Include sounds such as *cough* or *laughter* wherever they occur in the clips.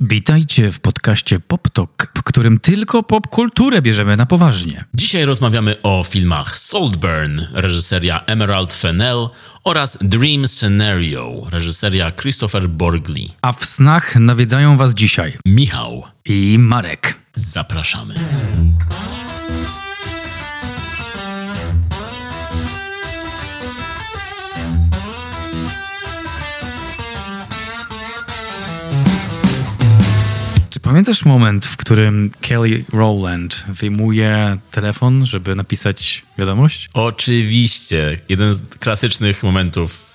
Witajcie w podcaście PopTok, w którym tylko popkulturę bierzemy na poważnie. Dzisiaj rozmawiamy o filmach Saltburn, reżyseria Emerald Fennell oraz Dream Scenario, reżyseria Christopher Borgli. A w snach nawiedzają was dzisiaj Michał, i Marek. zapraszamy. Pamiętasz moment, w którym Kelly Rowland wyjmuje telefon, żeby napisać wiadomość? Oczywiście, jeden z klasycznych momentów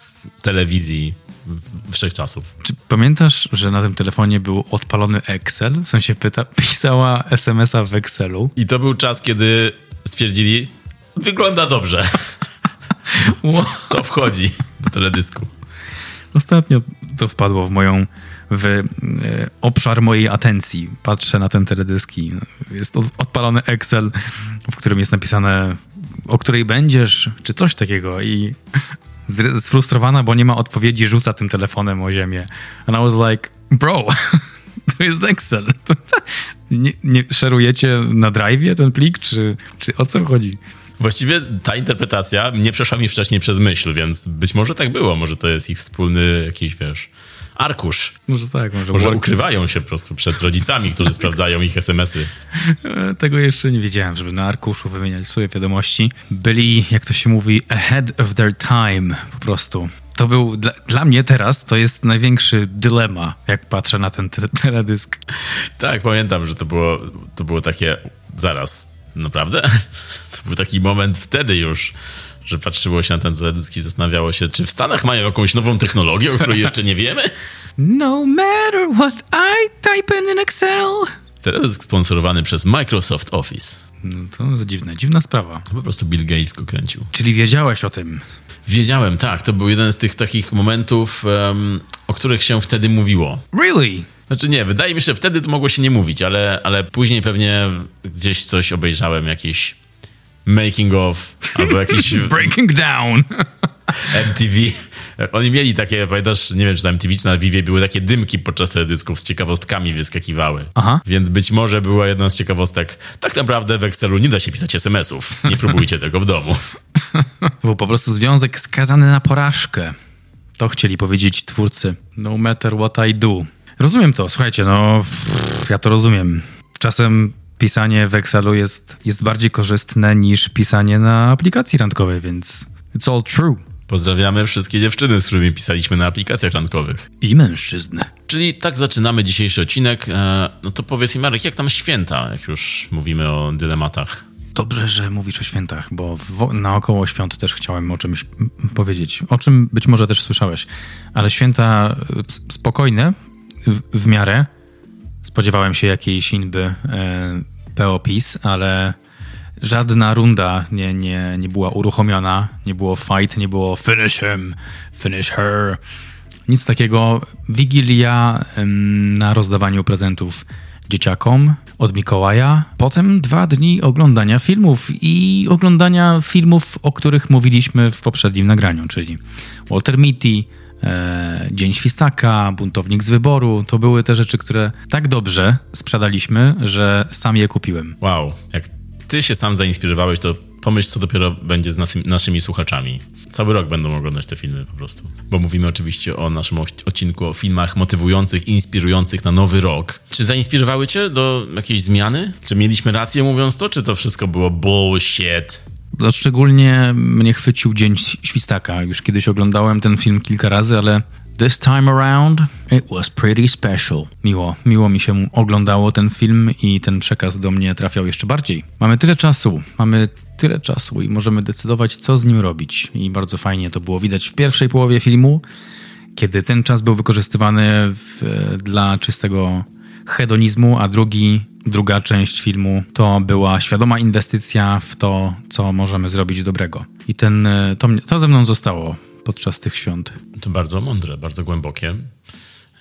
telewizji wszechczasów. Czy pamiętasz, że na tym telefonie był odpalony Excel? W sensie pyta, *laughs* pisała SMS-a w Excelu. I to był czas, kiedy stwierdzili, wygląda dobrze, *laughs* to wchodzi do teledysku. Ostatnio to wpadło w moją w e, obszar mojej atencji. Patrzę na ten teledyski. Jest od- odpalony Excel, w którym jest napisane o której będziesz, czy coś takiego i *laughs* sfrustrowana, bo nie ma odpowiedzi, rzuca tym telefonem o ziemię. And I was like, bro, *laughs* to jest Excel. *laughs* Nie, nie szerujecie na drive'ie ten plik, czy, czy o co chodzi? Właściwie ta interpretacja nie przeszła mi wcześniej przez myśl, więc być może tak było. Może to jest ich wspólny jakiś, wiesz, arkusz. Może tak, może, Może ukrywają się po prostu przed rodzicami, którzy sprawdzają ich SMS-y. E, Tego jeszcze nie wiedziałem, żeby na arkuszu wymieniać sobie wiadomości. Byli, jak to się mówi, ahead of their time po prostu. To był, dla, dla mnie teraz to jest największy dylema, jak patrzę na ten te teledysk. Tak, pamiętam, że to było, to było takie, zaraz, naprawdę? *laughs* To był taki moment wtedy już, że patrzyło się na ten teledysk i zastanawiało się, czy w Stanach mają jakąś nową technologię, o której jeszcze nie wiemy? *laughs* No matter what I type in in Excel. Teledysk sponsorowany przez Microsoft Office. No to jest dziwne, dziwna sprawa. Po prostu Bill Gates go kręcił. Czyli wiedziałeś o tym. Wiedziałem, tak, to był jeden z tych takich momentów, em, o których się wtedy mówiło. Really? Znaczy nie, wydaje mi się, że wtedy to mogło się nie mówić, ale, ale później pewnie gdzieś coś obejrzałem, jakiś making of, albo jakiś *laughs* Breaking down. MTV. Oni mieli takie, pamiętasz, nie wiem, czy na MTV, czy na Vivie były takie dymki podczas teledysków z ciekawostkami wyskakiwały. Aha. Więc być może była jedna z ciekawostek. Tak naprawdę w Excelu nie da się pisać SMS-ów. Nie próbujcie tego w domu. *laughs* Był po prostu związek skazany na porażkę. To chcieli powiedzieć twórcy. No matter what I do. Rozumiem to, słuchajcie, no ja to rozumiem. Czasem pisanie w Excelu jest, jest bardziej korzystne niż pisanie na aplikacji randkowej, więc it's all true. Pozdrawiamy wszystkie dziewczyny, z którymi pisaliśmy na aplikacjach randkowych. I mężczyzn. Czyli tak zaczynamy dzisiejszy odcinek. E, No to powiedz mi, Marek, jak tam święta, jak już mówimy o dylematach? Dobrze, że mówisz o świętach, bo naokoło świąt też chciałem o czymś powiedzieć. O czym być może też słyszałeś. Ale święta spokojne w, w miarę. Spodziewałem się jakiejś inby e, PO PiS, ale żadna runda nie, nie, nie była uruchomiona. Nie było fight, nie było finish him, finish her. Nic takiego. Wigilia na rozdawaniu prezentów dzieciakom od Mikołaja. Potem dwa dni oglądania filmów i oglądania filmów, o których mówiliśmy w poprzednim nagraniu, czyli Walter Mitty, Dzień Świstaka, Buntownik z Wyboru. To były te rzeczy, które tak dobrze sprzedaliśmy, że sam je kupiłem. Wow, jak ty się sam zainspirowałeś, to pomyśl, co dopiero będzie z nasy- naszymi słuchaczami. Cały rok będą oglądać te filmy po prostu. Bo mówimy oczywiście o naszym odcinku o filmach motywujących, inspirujących na nowy rok. Czy zainspirowały cię do jakiejś zmiany? Czy mieliśmy rację mówiąc to, czy to wszystko było bullshit? To szczególnie mnie chwycił Dzień Świstaka. Już kiedyś oglądałem ten film kilka razy, ale this time around it was pretty special. Miło, miło mi się oglądało ten film i ten przekaz do mnie trafiał jeszcze bardziej. Mamy tyle czasu, mamy tyle czasu i możemy decydować, co z nim robić. I bardzo fajnie to było widać w pierwszej połowie filmu, kiedy ten czas był wykorzystywany w, dla czystego hedonizmu, a drugi, druga część filmu to była świadoma inwestycja w to, co możemy zrobić dobrego. I ten, e, to, to ze mną zostało podczas tych świąt. To bardzo mądre, bardzo głębokie.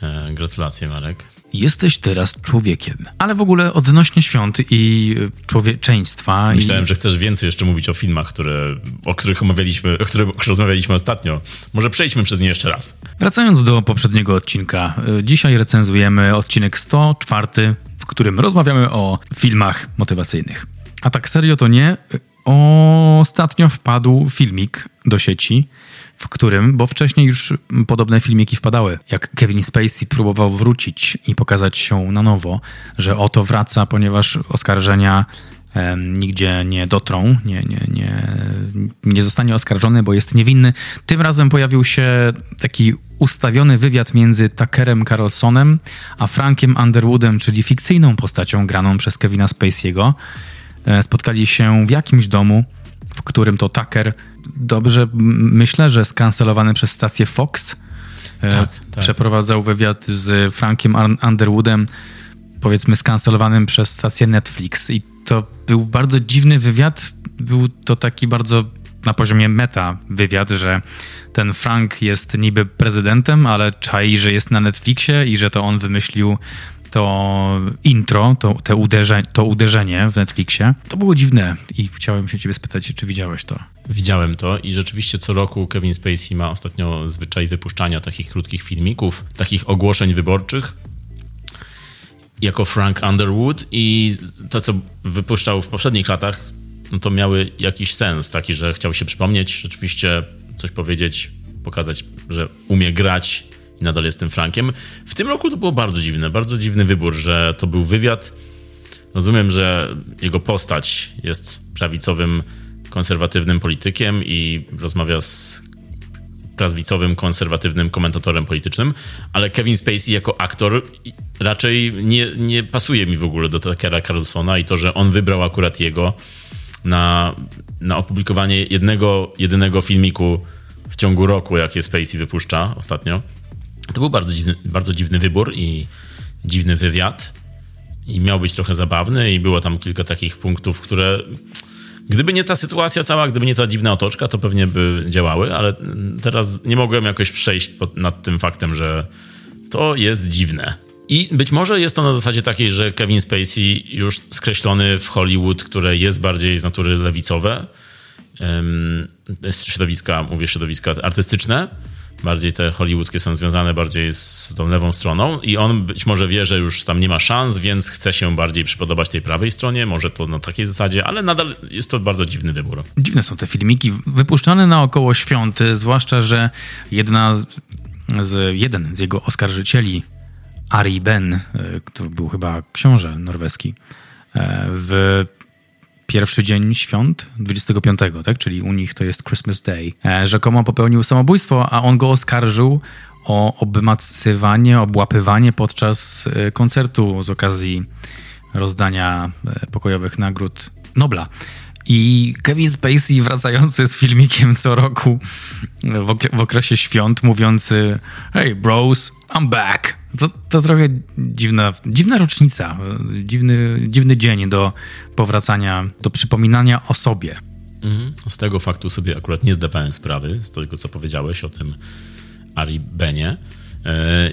E, gratulacje, Marek. Jesteś teraz człowiekiem. Ale w ogóle odnośnie świąt i człowieczeństwa. Myślałem, i... że chcesz więcej jeszcze mówić o filmach, które, o których omawialiśmy, o których rozmawialiśmy ostatnio. Może przejdźmy przez nie jeszcze raz. Wracając do poprzedniego odcinka. Y, dzisiaj recenzujemy odcinek 104, w którym rozmawiamy o filmach motywacyjnych. A tak serio to nie. Ostatnio wpadł filmik do sieci w którym, bo wcześniej już podobne filmiki wpadały, jak Kevin Spacey próbował wrócić i pokazać się na nowo, że oto wraca, ponieważ oskarżenia nigdzie nie dotrą, nie, nie, nie, nie zostanie oskarżony, bo jest niewinny. Tym razem pojawił się taki ustawiony wywiad między Tuckerem Carlsonem a Frankiem Underwoodem, czyli fikcyjną postacią graną przez Kevina Spacey'ego. E, spotkali się w jakimś domu, w którym to Tucker dobrze myślę, że skancelowany przez stację Fox e, tak, tak. przeprowadzał wywiad z Frankiem Underwoodem, powiedzmy skancelowanym przez stację Netflix. I to był bardzo dziwny wywiad. Był to taki bardzo na poziomie meta wywiad, że ten Frank jest niby prezydentem, ale czai, że jest na Netflixie i że to on wymyślił to intro, to, te uderze, to uderzenie w Netflixie, to było dziwne i chciałem się ciebie spytać, czy widziałeś to? Widziałem to i rzeczywiście co roku Kevin Spacey ma ostatnio zwyczaj wypuszczania takich krótkich filmików, takich ogłoszeń wyborczych jako Frank Underwood i to, co wypuszczał w poprzednich latach, no to miały jakiś sens, taki, że chciał się przypomnieć, rzeczywiście coś powiedzieć, pokazać, że umie grać nadal jestem Frankiem. W tym roku to było bardzo dziwne, bardzo dziwny wybór, że to był wywiad. Rozumiem, że jego postać jest prawicowym, konserwatywnym politykiem i rozmawia z prawicowym, konserwatywnym komentatorem politycznym, ale Kevin Spacey jako aktor raczej nie, nie pasuje mi w ogóle do Tuckera Carlsona i to, że on wybrał akurat jego na, na opublikowanie jednego, jedynego filmiku w ciągu roku, jakie Spacey wypuszcza ostatnio. To był bardzo dziwny, bardzo dziwny wybór i dziwny wywiad. I miał być trochę zabawny, i było tam kilka takich punktów, które. Gdyby nie ta sytuacja cała, gdyby nie ta dziwna otoczka, to pewnie by działały, ale teraz nie mogłem jakoś przejść pod, nad tym faktem, że to jest dziwne. I być może jest to na zasadzie takiej, że Kevin Spacey już skreślony w Hollywood, które jest bardziej z natury lewicowe, środowiska, mówię środowiska artystyczne, bardziej te hollywoodzkie są związane bardziej z tą lewą stroną i on być może wie, że już tam nie ma szans, więc chce się bardziej przypodobać tej prawej stronie, może to na takiej zasadzie, ale nadal jest to bardzo dziwny wybór. Dziwne są te filmiki, wypuszczane na około świąty, zwłaszcza, że jedna z, jeden z jego oskarżycieli, Ari Ben, e, to był chyba książę norweski, e, w pierwszy dzień świąt, 25, tak? czyli u nich to jest Christmas Day, e, rzekomo popełnił samobójstwo, a on go oskarżył o obmacywanie, obłapywanie podczas e, koncertu z okazji rozdania e, pokojowych nagród Nobla. I Kevin Spacey wracający z filmikiem co roku w, ok w okresie świąt, mówiący Hey bros, I'm back. To, to trochę dziwna, dziwna rocznica, dziwny, dziwny dzień do powracania, do przypominania o sobie. Mhm. Z tego faktu sobie akurat nie zdawałem sprawy, z tego co powiedziałeś o tym Ari Benie. E,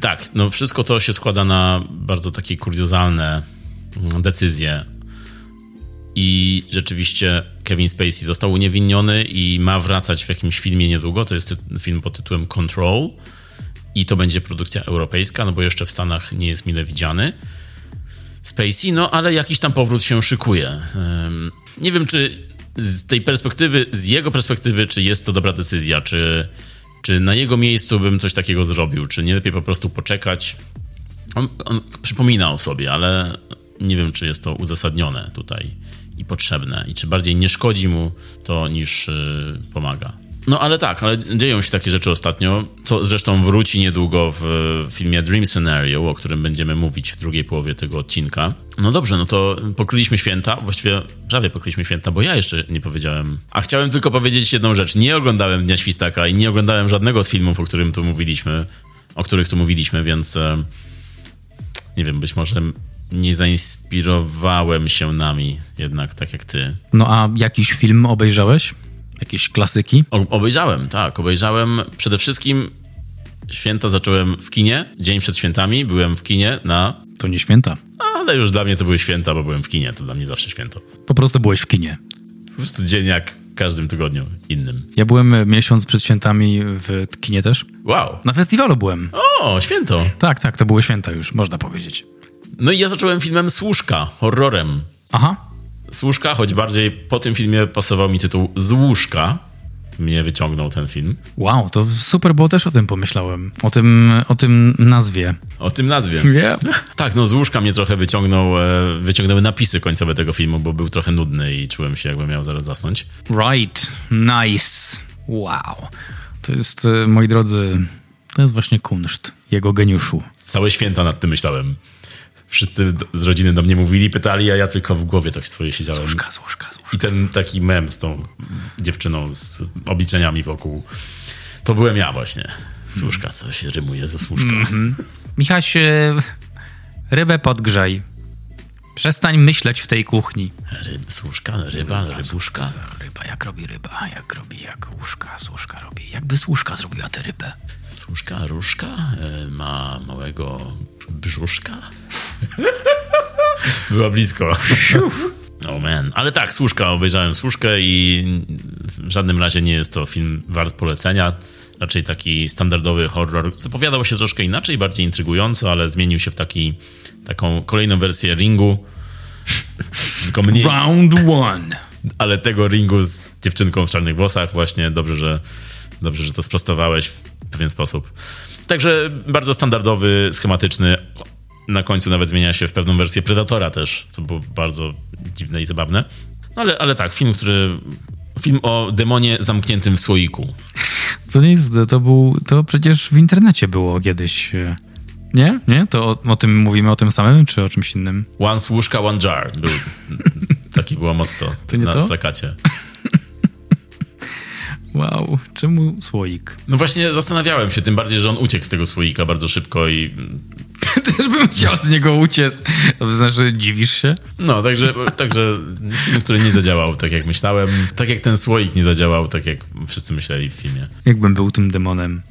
tak, no wszystko to się składa na bardzo takie kuriozalne mm, decyzje i rzeczywiście Kevin Spacey został uniewinniony i ma wracać w jakimś filmie niedługo. To jest film pod tytułem Control i to będzie produkcja europejska, no bo jeszcze w Stanach nie jest mile widziany. Spacey, no ale jakiś tam powrót się szykuje. Nie wiem, czy z tej perspektywy, z jego perspektywy, czy jest to dobra decyzja, czy, czy na jego miejscu bym coś takiego zrobił, czy nie lepiej po prostu poczekać. On, on przypomina o sobie, ale nie wiem, czy jest to uzasadnione tutaj i potrzebne i czy bardziej nie szkodzi mu to niż yy, pomaga. No ale tak, ale dzieją się takie rzeczy ostatnio, co zresztą wróci niedługo w filmie Dream Scenario, o którym będziemy mówić w drugiej połowie tego odcinka. No dobrze, no to pokryliśmy święta, właściwie prawie pokryliśmy święta, bo ja jeszcze nie powiedziałem. A chciałem tylko powiedzieć jedną rzecz. Nie oglądałem Dnia Świstaka i nie oglądałem żadnego z filmów, o którym tu mówiliśmy, o których tu mówiliśmy, więc e, nie wiem, być może nie zainspirowałem się nami jednak tak jak ty. No a jakiś film obejrzałeś? Jakieś klasyki? O, obejrzałem, tak. Obejrzałem przede wszystkim Święta zacząłem w kinie, dzień przed świętami byłem w kinie na... To nie święta. Ale już dla mnie to były święta, bo byłem w kinie, to dla mnie zawsze święto. Po prostu byłeś w kinie. Po prostu dzień jak każdym tygodniu innym. Ja byłem miesiąc przed świętami w kinie też. Wow. Na festiwalu byłem. O, święto. Tak, tak, to były święta już, można powiedzieć. No i ja zacząłem filmem Służka, horrorem. Aha. Służka, choć bardziej po tym filmie pasował mi tytuł Z łóżka. Mnie wyciągnął ten film. Wow, to super, bo też o tym pomyślałem. O tym, o tym nazwie. O tym nazwie. Yeah. Tak, no z łóżka mnie trochę wyciągnął, e, wyciągnęły napisy końcowe tego filmu, bo był trochę nudny i czułem się, jakbym miał zaraz zasnąć. Right, nice. Wow. To jest, e, moi drodzy, to jest właśnie kunszt, jego geniuszu. Całe święta nad tym myślałem. Wszyscy z rodziny do mnie mówili, pytali, a ja tylko w głowie tak swoje siedziałem. Złuszka, złuszka, złuszka. I ten taki mem z tą dziewczyną z obliczeniami wokół, to byłem ja właśnie. Służka, co się rymuje ze służka. Michaś, e, rybę podgrzaj. Przestań myśleć w tej kuchni. Ryb, służka, ryba, rybuszka. Ryba jak robi ryba, jak robi jak łóżka, służka robi. Jakby służka zrobiła tę rybę. Służka, różka e, ma małego brzuszka. *laughs* Była blisko. Oh man. Ale tak, Służka, obejrzałem Służkę i w żadnym razie nie jest to film wart polecenia. Raczej taki standardowy horror. Zapowiadał się troszkę inaczej, bardziej intrygująco, ale zmienił się w taki, taką kolejną wersję ringu. *laughs* Tylko mniej, Round one. ale tego ringu z dziewczynką w czarnych włosach właśnie. Dobrze, że, dobrze, że to sprostowałeś w pewien sposób. Także bardzo standardowy, schematyczny. Na końcu nawet zmienia się w pewną wersję Predatora też, co było bardzo dziwne i zabawne. No ale, ale tak, film, który... Film o demonie zamkniętym w słoiku. To nie jest, to był, to przecież w internecie było kiedyś. Nie? Nie? To o, o tym mówimy o tym samym, czy o czymś innym? One służka, one jar. Był, *laughs* takie było motto To nie na to? plakacie. *laughs* Wow, czemu słoik? No właśnie zastanawiałem się, tym bardziej, że on uciekł z tego słoika bardzo szybko i *laughs* Też bym chciał z niego uciec. To znaczy, dziwisz się? No, także, także film, który nie zadziałał tak jak myślałem. Tak jak ten słoik nie zadziałał, tak jak wszyscy myśleli w filmie. Jakbym był tym demonem,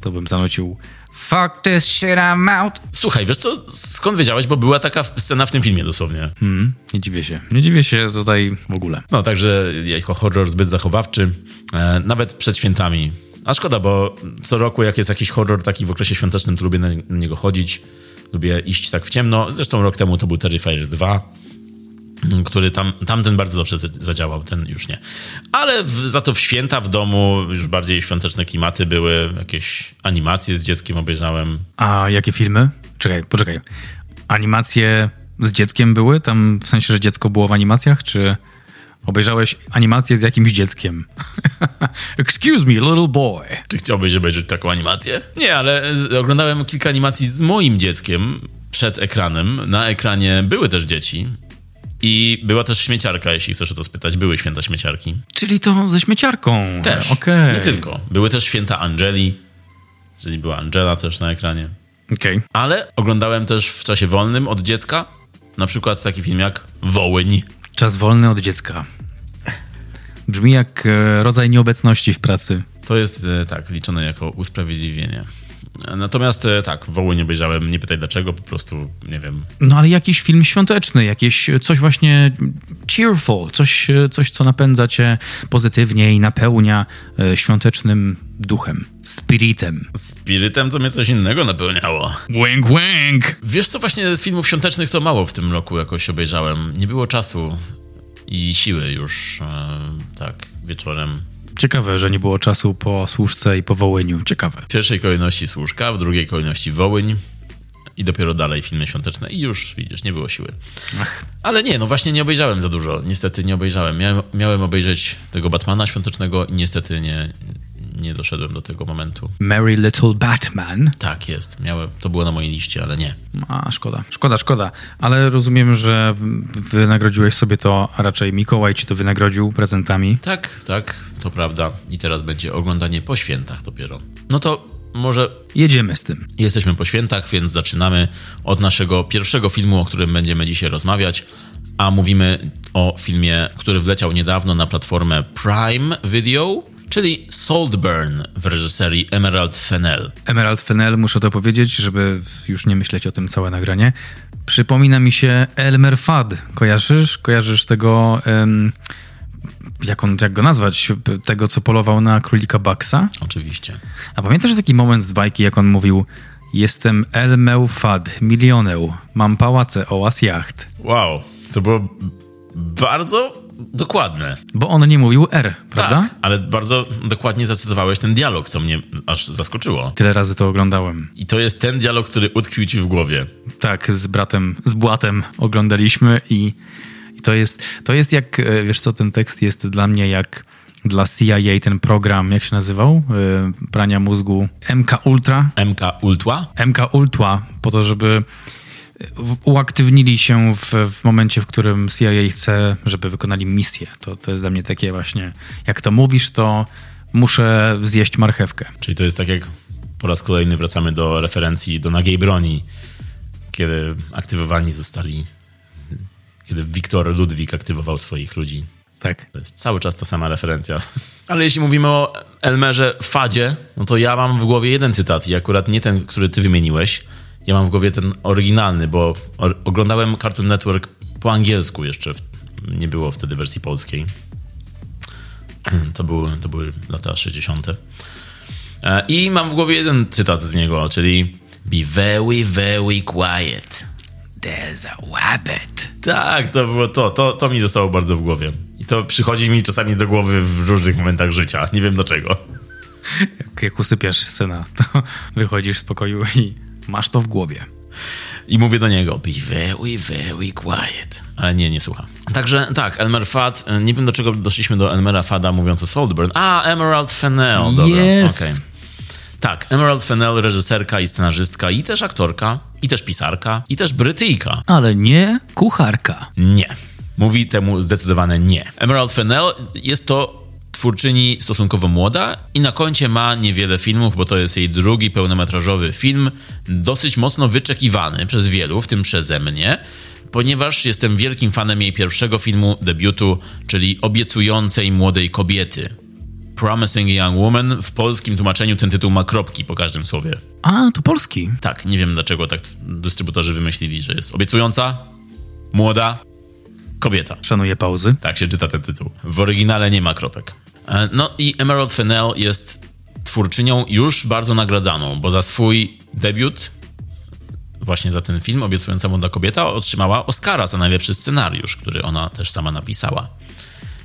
to bym zanucił Fuck this shit, I'm out. Słuchaj, wiesz co, skąd wiedziałeś, bo była taka scena w tym filmie dosłownie. Hmm, nie dziwię się. Nie dziwię się tutaj w ogóle. No, także jako horror zbyt zachowawczy, e, nawet przed świętami. A szkoda, bo co roku jak jest jakiś horror taki w okresie świątecznym, to lubię na niego chodzić. Lubię iść tak w ciemno. Zresztą rok temu to był Terrifier 2, który tam, tamten bardzo dobrze za- zadziałał, ten już nie. Ale w, za to w święta w domu już bardziej świąteczne klimaty były, jakieś animacje z dzieckiem obejrzałem. A jakie filmy? Czekaj, poczekaj. Animacje z dzieckiem były? Tam w sensie, że dziecko było w animacjach, czy obejrzałeś animację z jakimś dzieckiem? *laughs* Excuse me, little boy. Czy chciałbyś obejrzeć taką animację? Nie, ale oglądałem kilka animacji z moim dzieckiem przed ekranem. Na ekranie były też dzieci. I była też śmieciarka, jeśli chcesz o to spytać. Były święta śmieciarki. Czyli to ze śmieciarką. Też. Okej. Nie tylko. Były też święta Angeli. Czyli była Angela też na ekranie. Okej. Ale oglądałem też w czasie wolnym od dziecka na przykład taki film jak Wołyń. Czas wolny od dziecka. Brzmi jak e, rodzaj nieobecności w pracy. To jest e, tak, liczone jako usprawiedliwienie. Natomiast e, tak, Wołyń obejrzałem, nie pytaj dlaczego, po prostu nie wiem. No ale jakiś film świąteczny, jakieś coś właśnie cheerful, coś, e, coś co napędza cię pozytywnie i napełnia e, świątecznym duchem, spiritem. Spirytem to mnie coś innego napełniało. Wink, wink! Wiesz co, właśnie z filmów świątecznych to mało w tym roku jakoś obejrzałem. Nie było czasu i siły już, e, tak, wieczorem. Ciekawe, że nie było czasu po służce i po wołyniu. Ciekawe. W pierwszej kolejności Służka, w drugiej kolejności Wołyń i dopiero dalej filmy świąteczne i już, widzisz, nie było siły. Ach, Ale nie, no właśnie nie obejrzałem za dużo. Niestety nie obejrzałem. Miałem, miałem obejrzeć tego Batmana świątecznego i niestety nie, nie doszedłem do tego momentu. Merry Little Batman. Tak jest, miałem, to było na mojej liście, ale nie. A, szkoda, szkoda, szkoda. Ale rozumiem, że wynagrodziłeś sobie to, a raczej Mikołaj ci to wynagrodził prezentami. Tak, tak, to prawda. I teraz będzie oglądanie po świętach dopiero. No to może Jedziemy z tym. jesteśmy po świętach, więc zaczynamy od naszego pierwszego filmu, o którym będziemy dzisiaj rozmawiać. A mówimy o filmie, który wleciał niedawno na platformę Prime Video czyli Saltburn w reżyserii Emerald Fennell. Emerald Fennell, muszę to powiedzieć, żeby już nie myśleć o tym całe nagranie. Przypomina mi się Elmer Fudd. Kojarzysz? Kojarzysz tego... Um, jak, on, jak go nazwać? Tego, co polował na królika Baxa? Oczywiście. A pamiętasz taki moment z bajki, jak on mówił Jestem Elmeu Fad, milioneu, mam pałace, ołas, jacht. Wow, to było bardzo dokładne. Bo on nie mówił R, prawda? Tak, ale bardzo dokładnie zacytowałeś ten dialog, co mnie aż zaskoczyło. Tyle razy to oglądałem. I to jest ten dialog, który utkwił ci w głowie. Tak, z bratem, z Błatem oglądaliśmy i, i to, jest, to jest jak, e, wiesz co, ten tekst jest dla mnie jak dla CIA ten program, jak się nazywał? Yy, prania mózgu MK Ultra. MK Ultra? MK Ultra, po to, żeby uaktywnili się w, w momencie, w którym CIA chce, żeby wykonali misję. To, to jest dla mnie takie właśnie, jak to mówisz, to muszę zjeść marchewkę. Czyli to jest tak jak po raz kolejny wracamy do referencji do nagiej broni, kiedy aktywowani zostali, kiedy Wiktor Ludwik aktywował swoich ludzi. Tak. To jest cały czas ta sama referencja. *laughs* Ale jeśli mówimy o Elmerze Fadzie, no to ja mam w głowie jeden cytat i akurat nie ten, który ty wymieniłeś, ja mam w głowie ten oryginalny, bo oglądałem Cartoon Network po angielsku jeszcze, nie było wtedy wersji polskiej. *clears throat* To były, to były lata 60. E, I mam w głowie jeden cytat z niego, czyli Be very, very quiet. There's a rabbit. Tak, to było to. To, to mi zostało bardzo w głowie. I to przychodzi mi czasami do głowy w różnych momentach życia. Nie wiem dlaczego. Jak, jak usypiasz syna, to *laughs* wychodzisz z pokoju i Masz to w głowie. I mówię do niego, be very, very quiet. Ale nie, nie słucha. Także tak, Elmer Fad, e, nie wiem do czego doszliśmy do Elmera Fada mówiąc o Saltburn. A, Emerald Fennell, dobra, yes. Okay. Tak, Emerald Fennell, reżyserka i scenarzystka, i też aktorka, i też pisarka, i też Brytyjka. Ale nie kucharka. Nie. Mówi temu zdecydowane nie. Emerald Fennell jest to twórczyni stosunkowo młoda i na koncie ma niewiele filmów, bo to jest jej drugi pełnometrażowy film, dosyć mocno wyczekiwany przez wielu, w tym przeze mnie, ponieważ jestem wielkim fanem jej pierwszego filmu debiutu, czyli Obiecującej młodej kobiety. Promising Young Woman. W polskim tłumaczeniu ten tytuł ma kropki po każdym słowie. A, to polski. Tak, nie wiem dlaczego tak dystrybutorzy wymyślili, że jest obiecująca, młoda, kobieta. Szanuję pauzy. Tak się czyta ten tytuł. W oryginale nie ma kropek. E, no i Emerald Fennell jest twórczynią już bardzo nagradzaną, bo za swój debiut, właśnie za ten film Obiecująca Młoda Kobieta, otrzymała Oscara za najlepszy scenariusz, który ona też sama napisała.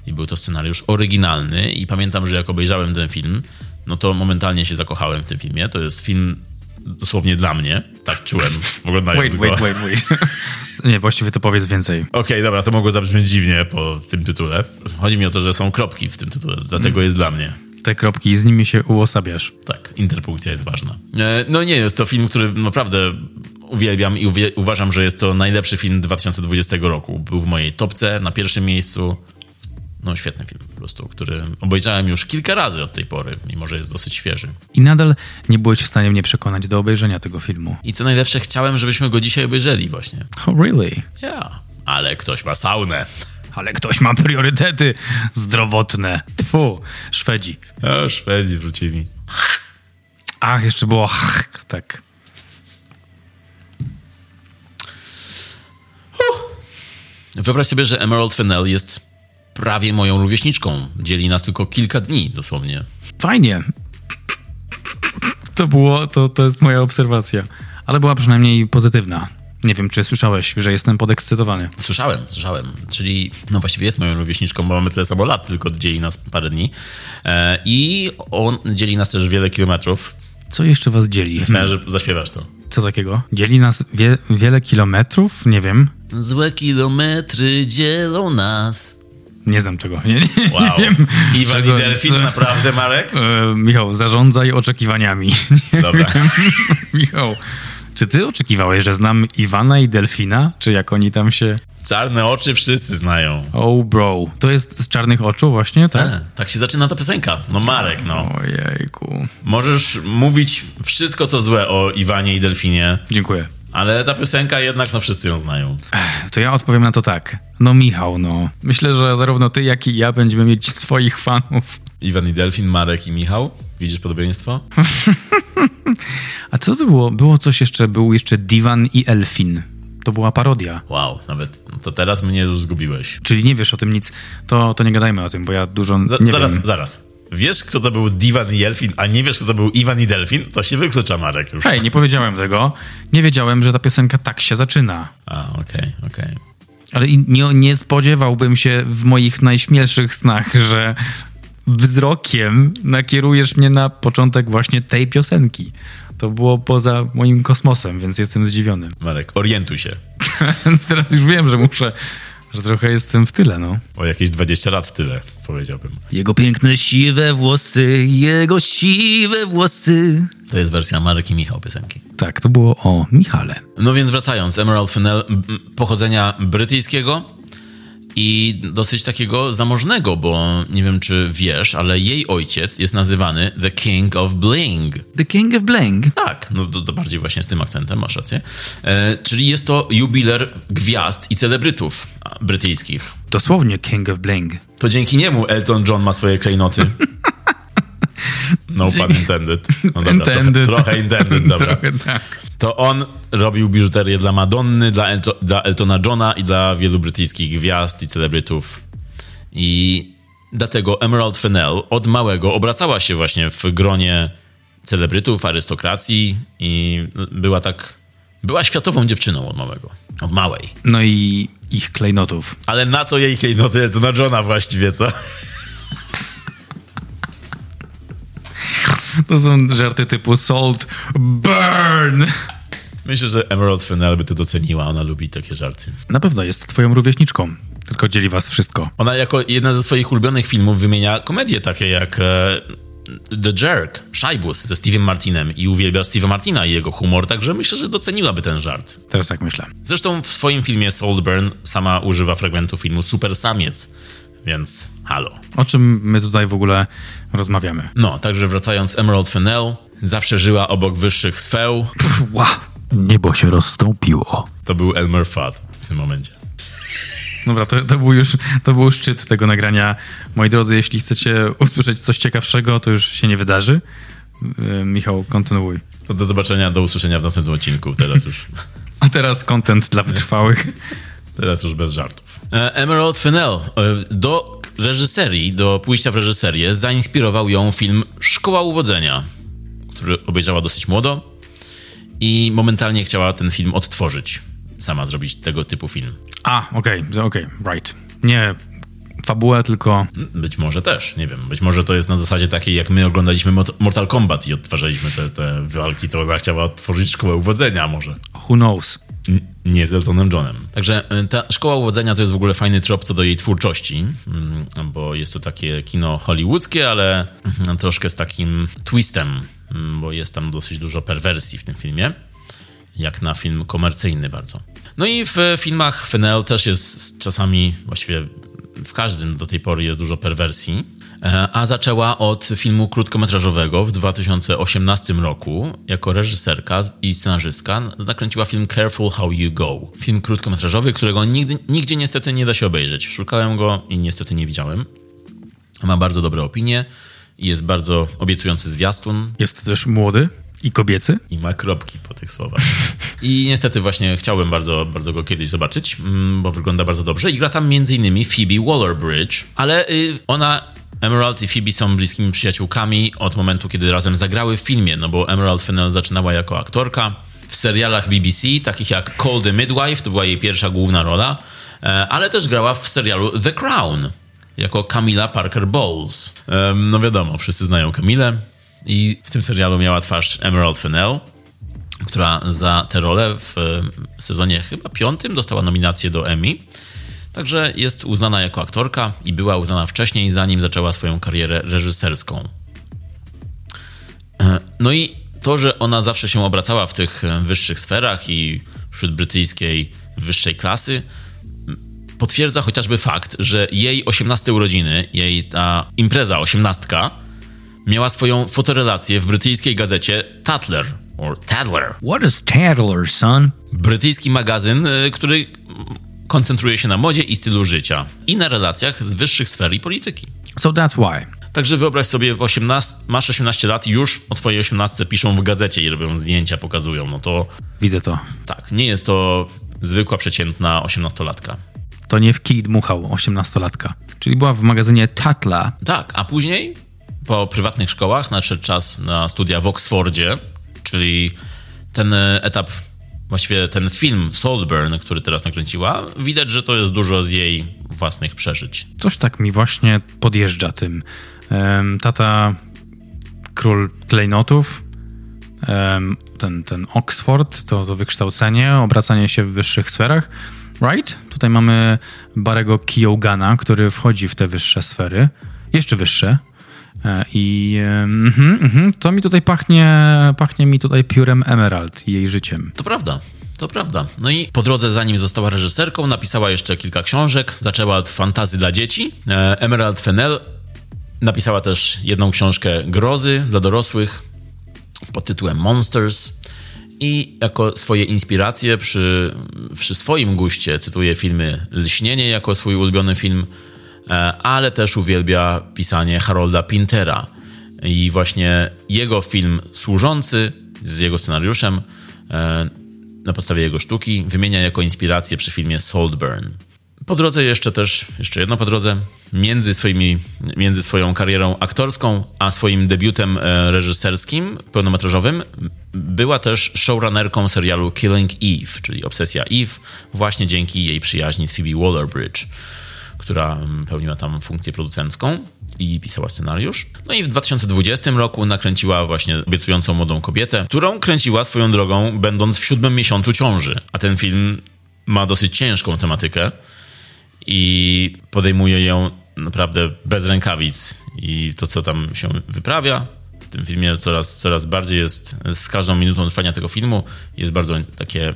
I był to scenariusz oryginalny i pamiętam, że jak obejrzałem ten film, no to momentalnie się zakochałem w tym filmie. To jest film dosłownie dla mnie. Tak czułem, *laughs* oglądając wait, go. Wait, wait, wait. *laughs* Nie, właściwie to powiedz więcej. Okej, okay, dobra, to mogło zabrzmieć dziwnie po tym tytule. Chodzi mi o to, że są kropki w tym tytule, dlatego mm. jest dla mnie. Te kropki, z nimi się uosabiasz. Tak, interpunkcja jest ważna. E, no nie, jest to film, który naprawdę uwielbiam i uważam, że jest to najlepszy film 2020 roku. Był w mojej topce na pierwszym miejscu no świetny film po prostu, który obejrzałem już kilka razy od tej pory, mimo że jest dosyć świeży. I nadal nie byłeś w stanie mnie przekonać do obejrzenia tego filmu. I co najlepsze, chciałem, żebyśmy go dzisiaj obejrzeli właśnie. Oh, really? Ja. Yeah. Ale ktoś ma saunę. Ale ktoś ma priorytety zdrowotne. Tfu, Szwedzi. O, Szwedzi wrócili. Ach, jeszcze było tak. Wyobraź sobie, że Emerald Fennell jest prawie moją rówieśniczką. Dzieli nas tylko kilka dni, dosłownie. Fajnie. To było, to, to jest moja obserwacja. Ale była przynajmniej pozytywna. Nie wiem, czy słyszałeś, że jestem podekscytowany. Słyszałem, słyszałem. Czyli, no właściwie jest moją rówieśniczką, bo mamy tyle samo lat, tylko dzieli nas parę dni. E, I on dzieli nas też wiele kilometrów. Co jeszcze was dzieli? Myślałem, że zaśpiewasz to. Co takiego? Dzieli nas wie, wiele kilometrów? Nie wiem. Złe kilometry dzielą nas. Nie znam tego. Nie, nie, wow. nie wiem. Iwan czego, i Delfin, co, naprawdę, Marek? E, Michał, zarządzaj oczekiwaniami. *laughs* Dobra. *laughs* Michał, czy ty oczekiwałeś, że znam Iwana i Delfina? Czy jak oni tam się... Czarne oczy wszyscy znają. Oh, bro. To jest z czarnych oczu właśnie, tak? E, tak się zaczyna ta piosenka. No Marek, no. Ojejku. Możesz mówić wszystko, co złe o Iwanie i Delfinie. Dziękuję. Ale ta piosenka jednak, no wszyscy ją znają. To ja odpowiem na to tak. No Michał, no. Myślę, że zarówno ty, jak i ja będziemy mieć swoich fanów. Iwan i Delfin, Marek i Michał. Widzisz podobieństwo? *laughs* A co to było? Było coś jeszcze, był jeszcze Divan i Elfin. To była parodia. Wow, nawet to teraz mnie już zgubiłeś. Czyli nie wiesz o tym nic, to, to nie gadajmy o tym, bo ja dużo Za, nie zaraz, wiem. zaraz. Wiesz, kto to był Divan i Elfin, a nie wiesz, kto to był Iwan i Delfin? To się wyklucza, Marek, już. Hej, nie powiedziałem tego. Nie wiedziałem, że ta piosenka tak się zaczyna. A, okej, okej. Ale i nie, nie spodziewałbym się w moich najśmielszych snach, że wzrokiem nakierujesz mnie na początek właśnie tej piosenki. To było poza moim kosmosem, więc jestem zdziwiony. Marek, orientuj się. *laughs* Teraz już wiem, że muszę, że trochę jestem w tyle, no. O jakieś 20 lat w tyle, powiedziałbym. Jego piękne siwe włosy, jego siwe włosy. To jest wersja Marek i Michał piosenki. Tak, to było o Michale. No więc wracając, Emerald Fennell pochodzenia brytyjskiego i dosyć takiego zamożnego, bo nie wiem czy wiesz, ale jej ojciec jest nazywany The King of Bling. The King of Bling. Tak, no to, to bardziej właśnie z tym akcentem, masz rację. E, czyli jest to jubiler gwiazd i celebrytów brytyjskich. Dosłownie King of Bling. To dzięki niemu Elton John ma swoje klejnoty. *laughs* No pun intended. No dobra, Intended. Trochę, trochę intended, dobra. *laughs* Trochę tak. To on robił biżuterię dla Madonny, dla, Elto, dla Eltona Johna i dla wielu brytyjskich gwiazd i celebrytów. I dlatego Emerald Fennell od małego obracała się właśnie w gronie celebrytów, arystokracji i była tak... Była światową dziewczyną od małego. Od małej. No i ich klejnotów. Ale na co jej klejnoty Eltona Johna właściwie, co? *laughs* To są żarty typu salt, burn. Myślę, że Emerald Fennell by to doceniła. Ona lubi takie żarty. Na pewno jest twoją rówieśniczką, tylko dzieli was wszystko. Ona jako jedna ze swoich ulubionych filmów wymienia komedie takie jak e, The Jerk, Szajbus ze Steve'em Martinem i uwielbia Steve'a Martina i jego humor, także myślę, że doceniłaby ten żart. Teraz tak myślę. Zresztą w swoim filmie Saltburn sama używa fragmentu filmu Super Samiec, więc halo. O czym my tutaj w ogóle rozmawiamy? No, także wracając, Emerald Fennell zawsze żyła obok wyższych sfeł. Wow. Niebo się rozstąpiło. To był Elmer Fudd w tym momencie. Dobra, to, to, był już, to był szczyt tego nagrania. Moi drodzy, jeśli chcecie usłyszeć coś ciekawszego, to już się nie wydarzy. Yy, Michał, kontynuuj. To do zobaczenia, do usłyszenia w następnym odcinku. Teraz już, *laughs* A teraz content dla wytrwałych. teraz już bez żartów. E, Emerald Fennell e, do reżyserii, do pójścia w reżyserię zainspirował ją film Szkoła Uwodzenia, który obejrzała dosyć młodo i momentalnie chciała ten film odtworzyć. Sama zrobić tego typu film. A, okej, okej, right. Nie fabułę, tylko... Być może też, nie wiem. Być może to jest na zasadzie takiej, jak my oglądaliśmy Mortal Kombat i odtwarzaliśmy te, te walki, to ona chciała odtworzyć Szkołę Uwodzenia może. Who knows? Nie z Eltonem Johnem. Także y, ta szkoła uwodzenia to jest w ogóle fajny trop co do jej twórczości, mm, bo jest to takie kino hollywoodzkie, ale mm, troszkę z takim twistem, mm, bo jest tam dosyć dużo perwersji w tym filmie, jak na film komercyjny bardzo. No i w filmach Fennell też jest czasami, właściwie w każdym do tej pory jest dużo perwersji, E, a zaczęła od filmu krótkometrażowego w 2018 roku. Jako reżyserka i scenarzystka nakręciła film Careful How You Go. Film krótkometrażowy, którego nigdy, nigdzie niestety nie da się obejrzeć. Szukałem go i niestety nie widziałem. Ma bardzo dobre opinie i jest bardzo obiecujący zwiastun Jest też młody i kobiecy. i ma kropki po tych słowach. I niestety właśnie chciałbym bardzo, bardzo go kiedyś zobaczyć, mm, bo wygląda bardzo dobrze. I gra tam m.in. Phoebe Waller-Bridge, ale y, ona, Emerald i Phoebe są bliskimi przyjaciółkami od momentu, kiedy razem zagrały w filmie, no bo Emerald Fennell zaczynała jako aktorka w serialach BBC, takich jak Call the Midwife, to była jej pierwsza główna rola, e, ale też grała w serialu The Crown jako Camilla Parker Bowles. No wiadomo, wszyscy znają Camilę i w tym serialu miała twarz Emerald Fennell, która za tę rolę w e, sezonie chyba piątym dostała nominację do Emmy. Także jest uznana jako aktorka i była uznana wcześniej, zanim zaczęła swoją karierę reżyserską. E, No i to, że ona zawsze się obracała w tych e, wyższych sferach i wśród brytyjskiej wyższej klasy, potwierdza chociażby fakt, że jej 18 urodziny, jej ta impreza osiemnastka, miała swoją fotorelację w brytyjskiej gazecie Tatler, or Tadler. What is Tattler, son? Brytyjski magazyn, y, który koncentruje się na modzie i stylu życia i na relacjach z wyższych sfer i polityki. So that's why. Także wyobraź sobie, w 18, masz 18 lat i już o twojej 18 piszą w gazecie i robią zdjęcia, pokazują. No to Widzę to. tak, nie jest to zwykła, przeciętna 18-latka. To nie w kij dmuchał 18-latka. Czyli była w magazynie Tatla. Tak, a później po prywatnych szkołach nadszedł czas na studia w Oksfordzie, czyli ten e, etap, właściwie ten film Saltburn, który teraz nakręciła, widać, że to jest dużo z jej własnych przeżyć. Coś tak mi właśnie podjeżdża tym. Em, tata król klejnotów, em, ten, ten Oxford, to, to wykształcenie, obracanie się w wyższych sferach. Right? Tutaj mamy Barego Kiyogana, który wchodzi w te wyższe sfery. Jeszcze wyższe. E, I em, mhm, mhm, to mi tutaj pachnie, pachnie mi tutaj piórem Emerald i jej życiem. To prawda. To prawda. No i po drodze, zanim została reżyserką, napisała jeszcze kilka książek. Zaczęła od fantazy dla dzieci. E, Emerald Fennell napisała też jedną książkę grozy dla dorosłych pod tytułem Monsters. I jako swoje inspiracje przy, przy swoim guście cytuje filmy Lśnienie jako swój ulubiony film, ale też uwielbia pisanie Harolda Pintera. I właśnie jego film Służący z jego scenariuszem e, na podstawie jego sztuki wymienia jako inspirację przy filmie Saltburn. Po drodze jeszcze też, jeszcze jedno po drodze, między, swoimi, między swoją karierą aktorską a swoim debiutem e, reżyserskim, pełnometrażowym, była też showrunnerką serialu Killing Eve, czyli Obsesja Eve, właśnie dzięki jej przyjaźni z Phoebe Waller-Bridge, która mm, pełniła tam funkcję producencką i pisała scenariusz. No i w 2020 roku nakręciła właśnie obiecującą młodą kobietę, którą kręciła swoją drogą, będąc w siódmym miesiącu ciąży. A ten film ma dosyć ciężką tematykę i podejmuje ją naprawdę bez rękawic. I to, co tam się wyprawia w tym filmie, coraz, coraz bardziej jest, z każdą minutą trwania tego filmu, jest bardzo takie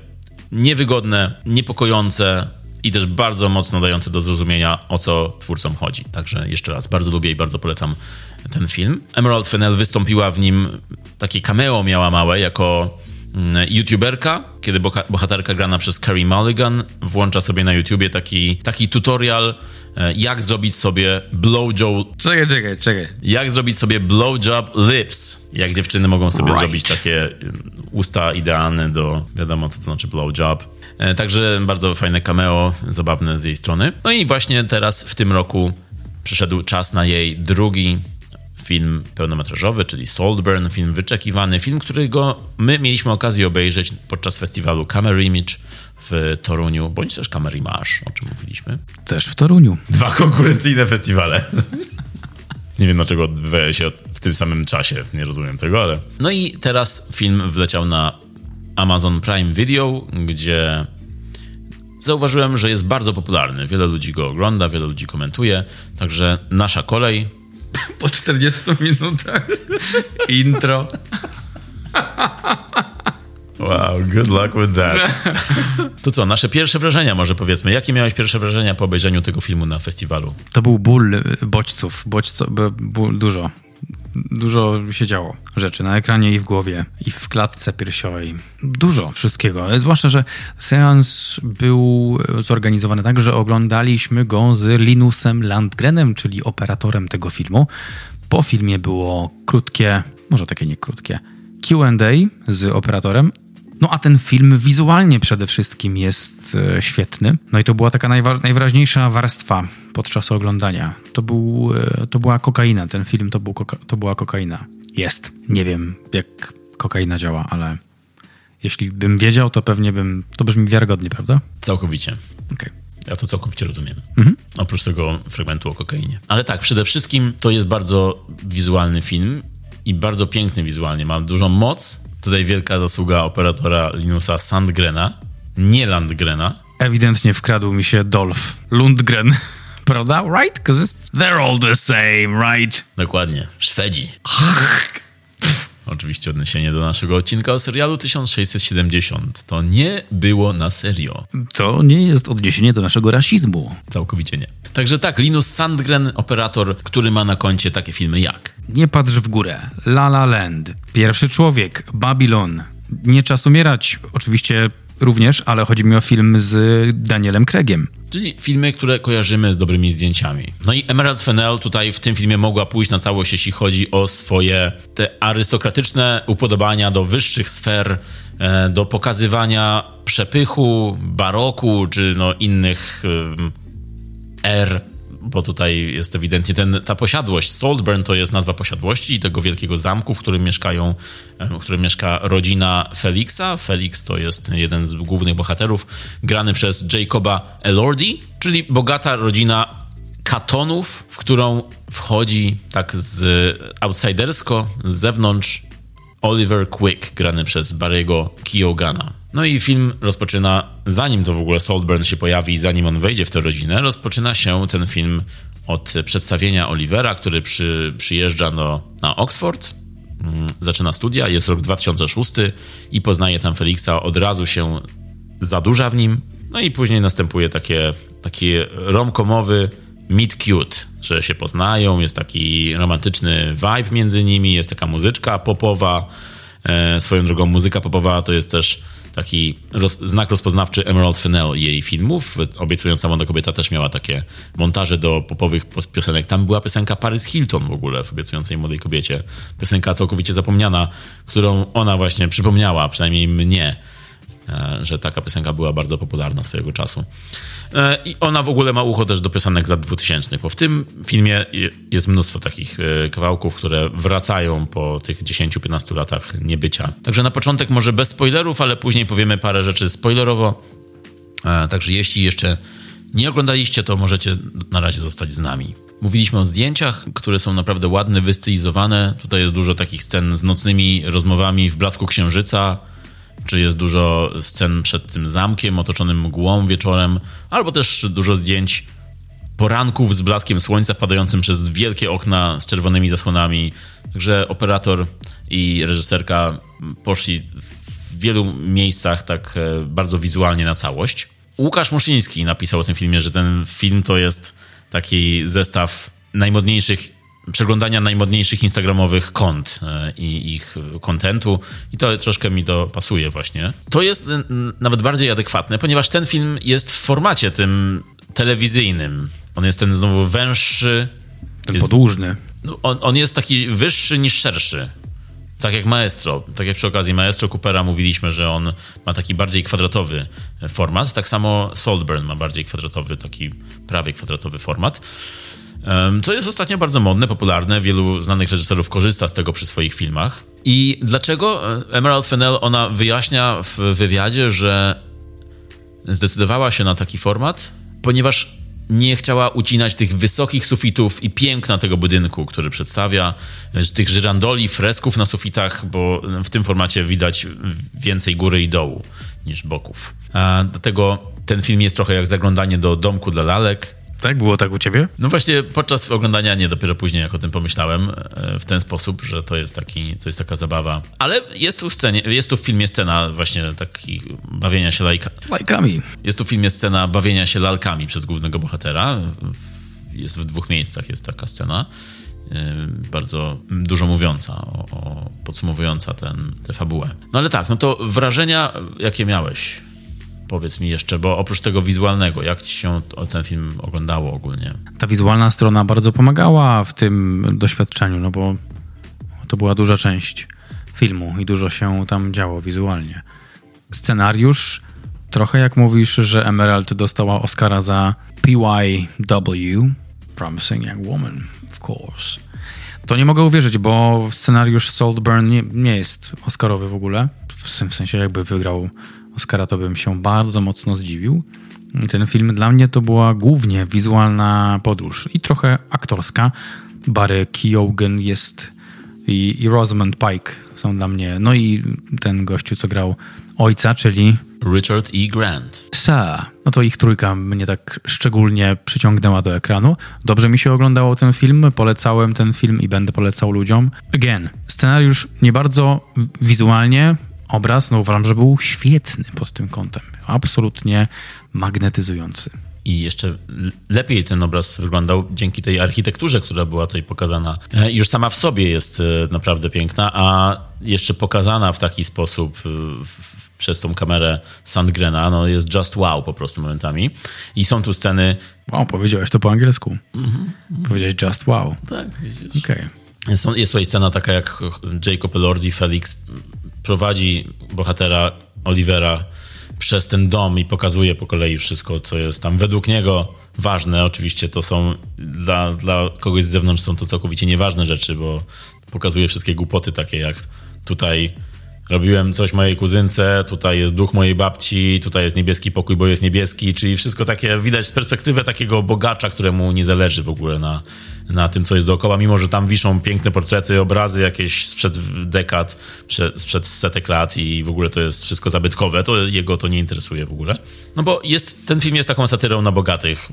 niewygodne, niepokojące i też bardzo mocno dające do zrozumienia, o co twórcom chodzi. Także jeszcze raz, bardzo lubię i bardzo polecam ten film. Emerald Fennell wystąpiła w nim, takie cameo miała małe, jako mm, youtuberka, kiedy boha- bohaterka grana przez Carrie Mulligan włącza sobie na YouTubie taki, taki tutorial, e, jak zrobić sobie blowjob, Czekaj, czekaj, czekaj. jak zrobić sobie blowjob lips. Jak dziewczyny mogą sobie Right. zrobić takie usta idealne do, wiadomo co to znaczy blowjob. E, Także bardzo fajne cameo, zabawne z jej strony. No i właśnie teraz w tym roku przyszedł czas na jej drugi film pełnometrażowy, czyli Saltburn, film wyczekiwany, film, którego my mieliśmy okazję obejrzeć podczas festiwalu Camera Image w Toruniu, bądź też Camera Image, o czym mówiliśmy. Też w Toruniu. Dwa konkurencyjne festiwale. *laughs* Nie wiem, dlaczego odbywają się w tym samym czasie. Nie rozumiem tego, ale. No i teraz film wleciał na Amazon Prime Video, gdzie zauważyłem, że jest bardzo popularny. Wiele ludzi go ogląda, wiele ludzi komentuje. Także nasza kolej. Po 40 minutach. Intro. *laughs* Wow, good luck with that. *laughs* To co, nasze pierwsze wrażenia, może powiedzmy. Jakie miałeś pierwsze wrażenia po obejrzeniu tego filmu na festiwalu? To był ból y, bodźców. Bodźco, ból, dużo. Dużo się działo rzeczy na ekranie i w głowie, i w klatce piersiowej. Dużo wszystkiego. Zwłaszcza, że seans był zorganizowany tak, że oglądaliśmy go z Linusem Landgrenem, czyli operatorem tego filmu. Po filmie było krótkie, może takie nie krótkie, QA z operatorem. No a ten film wizualnie przede wszystkim jest e, świetny. No i to była taka najwa- najwyraźniejsza warstwa podczas oglądania. To, był, e, to była kokaina. Ten film to, był koka- to była kokaina. Jest. Nie wiem, jak kokaina działa, ale jeśli bym wiedział, to pewnie bym... To brzmi wiarygodnie, prawda? Całkowicie. Okej. Ja to całkowicie rozumiem. Oprócz tego fragmentu o kokainie. Ale tak, przede wszystkim to jest bardzo wizualny film i bardzo piękny wizualnie. Ma dużą moc. Tutaj wielka zasługa operatora Linusa Sandgrena, nie Landgrena. Ewidentnie wkradł mi się Dolph Lundgren. *laughs* Prawda? Right? Because they're all the same, right? Dokładnie, Szwedzi. *laughs* Oczywiście odniesienie do naszego odcinka o serialu 1670. To nie było na serio. To nie jest odniesienie do naszego rasizmu. Całkowicie nie. Także tak, Linus Sandgren, operator, który ma na koncie takie filmy jak Nie patrz w górę. La La Land. Pierwszy człowiek. Babylon. Nie czas umierać. Oczywiście również, ale chodzi mi o film z Danielem Craigiem. Czyli filmy, które kojarzymy z dobrymi zdjęciami. No i Emerald Fennell tutaj w tym filmie mogła pójść na całość, jeśli chodzi o swoje te arystokratyczne upodobania do wyższych sfer, e, do pokazywania przepychu, baroku czy no innych er bo tutaj jest ewidentnie ten, ta posiadłość. Saltburn to jest nazwa posiadłości tego wielkiego zamku, w którym mieszkają, w którym mieszka rodzina Felixa. Felix to jest jeden z głównych bohaterów, grany przez Jacoba Elordi, czyli bogata rodzina katonów, w którą wchodzi tak z outsidersko, z zewnątrz Oliver Quick, grany przez Barry'ego Keogana. No i film rozpoczyna, zanim to w ogóle Saltburn się pojawi, zanim on wejdzie w tę rodzinę, rozpoczyna się ten film od przedstawienia Olivera, który przy, przyjeżdża do, na Oxford, mm, zaczyna studia, jest rok 2006 i poznaje tam Felixa, od razu się zadłuża w nim, no i później następuje takie, taki romkomowy meet cute, że się poznają, jest taki romantyczny vibe między nimi, jest taka muzyczka popowa, e, swoją drogą muzyka popowa to jest też taki roz, znak rozpoznawczy Emerald Fennell jej filmów. Obiecująca młoda kobieta też miała takie montaże do popowych piosenek. Tam była piosenka Paris Hilton w ogóle w Obiecującej młodej kobiecie. Piosenka całkowicie zapomniana, którą ona właśnie przypomniała, przynajmniej mnie że taka piosenka była bardzo popularna swojego czasu. E, I ona w ogóle ma ucho też do piosenek z lat 2000, bo w tym filmie jest mnóstwo takich e, kawałków, które wracają po tych 10-15 latach niebycia. Także na początek może bez spoilerów, ale później powiemy parę rzeczy spoilerowo. Także jeśli jeszcze nie oglądaliście, to możecie na razie zostać z nami. Mówiliśmy o zdjęciach, które są naprawdę ładne, wystylizowane. Tutaj jest dużo takich scen z nocnymi rozmowami w blasku księżyca, czy jest dużo scen przed tym zamkiem otoczonym mgłą wieczorem, albo też dużo zdjęć poranków z blaskiem słońca wpadającym przez wielkie okna z czerwonymi zasłonami. Także operator i reżyserka poszli w wielu miejscach tak e, bardzo wizualnie na całość. Łukasz Muszyński napisał o tym filmie, że ten film to jest taki zestaw najmodniejszych przeglądania najmodniejszych instagramowych kont e, i ich kontentu i to troszkę mi to pasuje właśnie. To jest nawet bardziej adekwatne, ponieważ ten film jest w formacie tym telewizyjnym. On jest ten znowu węższy. Ten jest, podłużny. No, on, on jest taki wyższy niż szerszy. Tak jak Maestro. Tak jak przy okazji Maestro Coopera mówiliśmy, że on ma taki bardziej kwadratowy format. Tak samo Saltburn ma bardziej kwadratowy, taki prawie kwadratowy format. Co jest ostatnio bardzo modne, popularne. Wielu znanych reżyserów korzysta z tego przy swoich filmach. I dlaczego e, Emerald Fennell, ona wyjaśnia w wywiadzie, że zdecydowała się na taki format, ponieważ nie chciała ucinać tych wysokich sufitów i piękna tego budynku, który przedstawia, e, tych żyrandoli, fresków na sufitach, bo w tym formacie widać więcej góry i dołu niż boków. A dlatego ten film jest trochę jak zaglądanie do domku dla lalek, tak? Było tak u ciebie? No właśnie podczas oglądania nie, dopiero później jak o tym pomyślałem e, w ten sposób, że to jest, taki, to jest taka zabawa. Ale jest tu, w scenie, jest tu w filmie scena właśnie takich bawienia się lajka... lajkami. Jest tu w filmie scena bawienia się lalkami przez głównego bohatera. Jest w dwóch miejscach jest taka scena e, bardzo dużo mówiąca, o, o, podsumowująca ten, tę fabułę. No ale tak, no to wrażenia, jakie miałeś Powiedz mi jeszcze, bo oprócz tego wizualnego, jak ci się ten film oglądało ogólnie? Ta wizualna strona bardzo pomagała w tym doświadczeniu, no bo to była duża część filmu i dużo się tam działo wizualnie. Scenariusz, trochę jak mówisz, że Emerald dostała Oscara za PYW, Promising Young Woman, of course. To nie mogę uwierzyć, bo scenariusz Saltburn nie, nie jest Oscarowy w ogóle. W, w sensie jakby wygrał Oscara, to bym się bardzo mocno zdziwił. Ten film dla mnie to była głównie wizualna podróż i trochę aktorska. Barry Keoghan jest i, i Rosamund Pike są dla mnie, no i ten gościu, co grał ojca, czyli Richard E. Grant. Sir. No to ich trójka mnie tak szczególnie przyciągnęła do ekranu. Dobrze mi się oglądało ten film, polecałem ten film i będę polecał ludziom. Again, scenariusz nie bardzo wizualnie, obraz, no uważam, że był świetny pod tym kątem. Absolutnie magnetyzujący. i jeszcze lepiej ten obraz wyglądał dzięki tej architekturze, która była tutaj pokazana. E, już sama w sobie jest e, naprawdę piękna, a jeszcze pokazana w taki sposób e, przez tą kamerę Sandgrena, no jest just wow po prostu momentami. I są tu sceny... Wow, powiedziałeś to po angielsku. Mhm. Powiedziałeś just wow. Tak, widzisz. Okej. Okay. Jest tutaj scena taka, jak Jacob Elordi, Felix prowadzi bohatera Olivera przez ten dom i pokazuje po kolei wszystko, co jest tam według niego ważne. Oczywiście to są dla, dla kogoś z zewnątrz są to całkowicie nieważne rzeczy, bo pokazuje wszystkie głupoty takie jak tutaj robiłem coś mojej kuzynce, tutaj jest duch mojej babci, tutaj jest niebieski pokój, bo jest niebieski, czyli wszystko takie widać z perspektywy takiego bogacza, któremu nie zależy w ogóle na, na tym, co jest dookoła, mimo że tam wiszą piękne portrety, obrazy jakieś sprzed dekad, sprzed setek lat i w ogóle to jest wszystko zabytkowe, to jego to nie interesuje w ogóle. No bo jest, ten film jest taką satyrą na bogatych.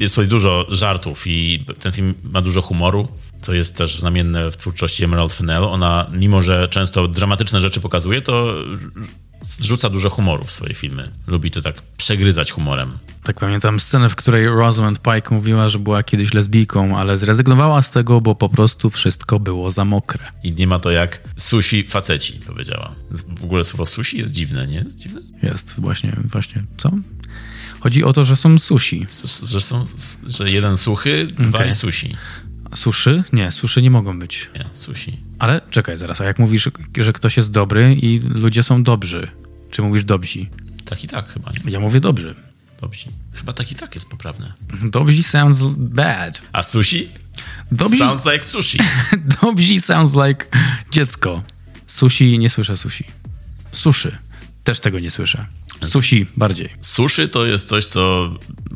Jest tutaj dużo żartów i ten film ma dużo humoru co jest też znamienne w twórczości Emerald Fennell. Ona, mimo że często dramatyczne rzeczy pokazuje, to wrzuca dużo humoru w swoje filmy. Lubi to tak przegryzać humorem. Tak pamiętam scenę, w której Rosamund Pike mówiła, że była kiedyś lesbijką, ale zrezygnowała z tego, bo po prostu wszystko było za mokre. I nie ma to jak sushi faceci, powiedziała. W ogóle słowo sushi jest dziwne, nie? Jest dziwne? Jest, właśnie, właśnie. Co? Chodzi o to, że są sushi. S że są, że jeden suchy, dwa okay. sushi. Suszy? Nie, suszy nie mogą być. Nie, sushi. Ale czekaj zaraz, a jak mówisz, że ktoś jest dobry i ludzie są dobrzy, czy mówisz dobrzy? Tak i tak chyba, nie? Ja mówię dobrzy. Dobrzy. Chyba tak i tak jest poprawne. Dobrzy sounds bad. A sushi? Dobrzy... Sounds like sushi. *laughs* dobrzy sounds like dziecko. Sushi, nie słyszę sushi. Suszy. Też tego nie słyszę. Sushi bardziej. Sushi to jest coś, co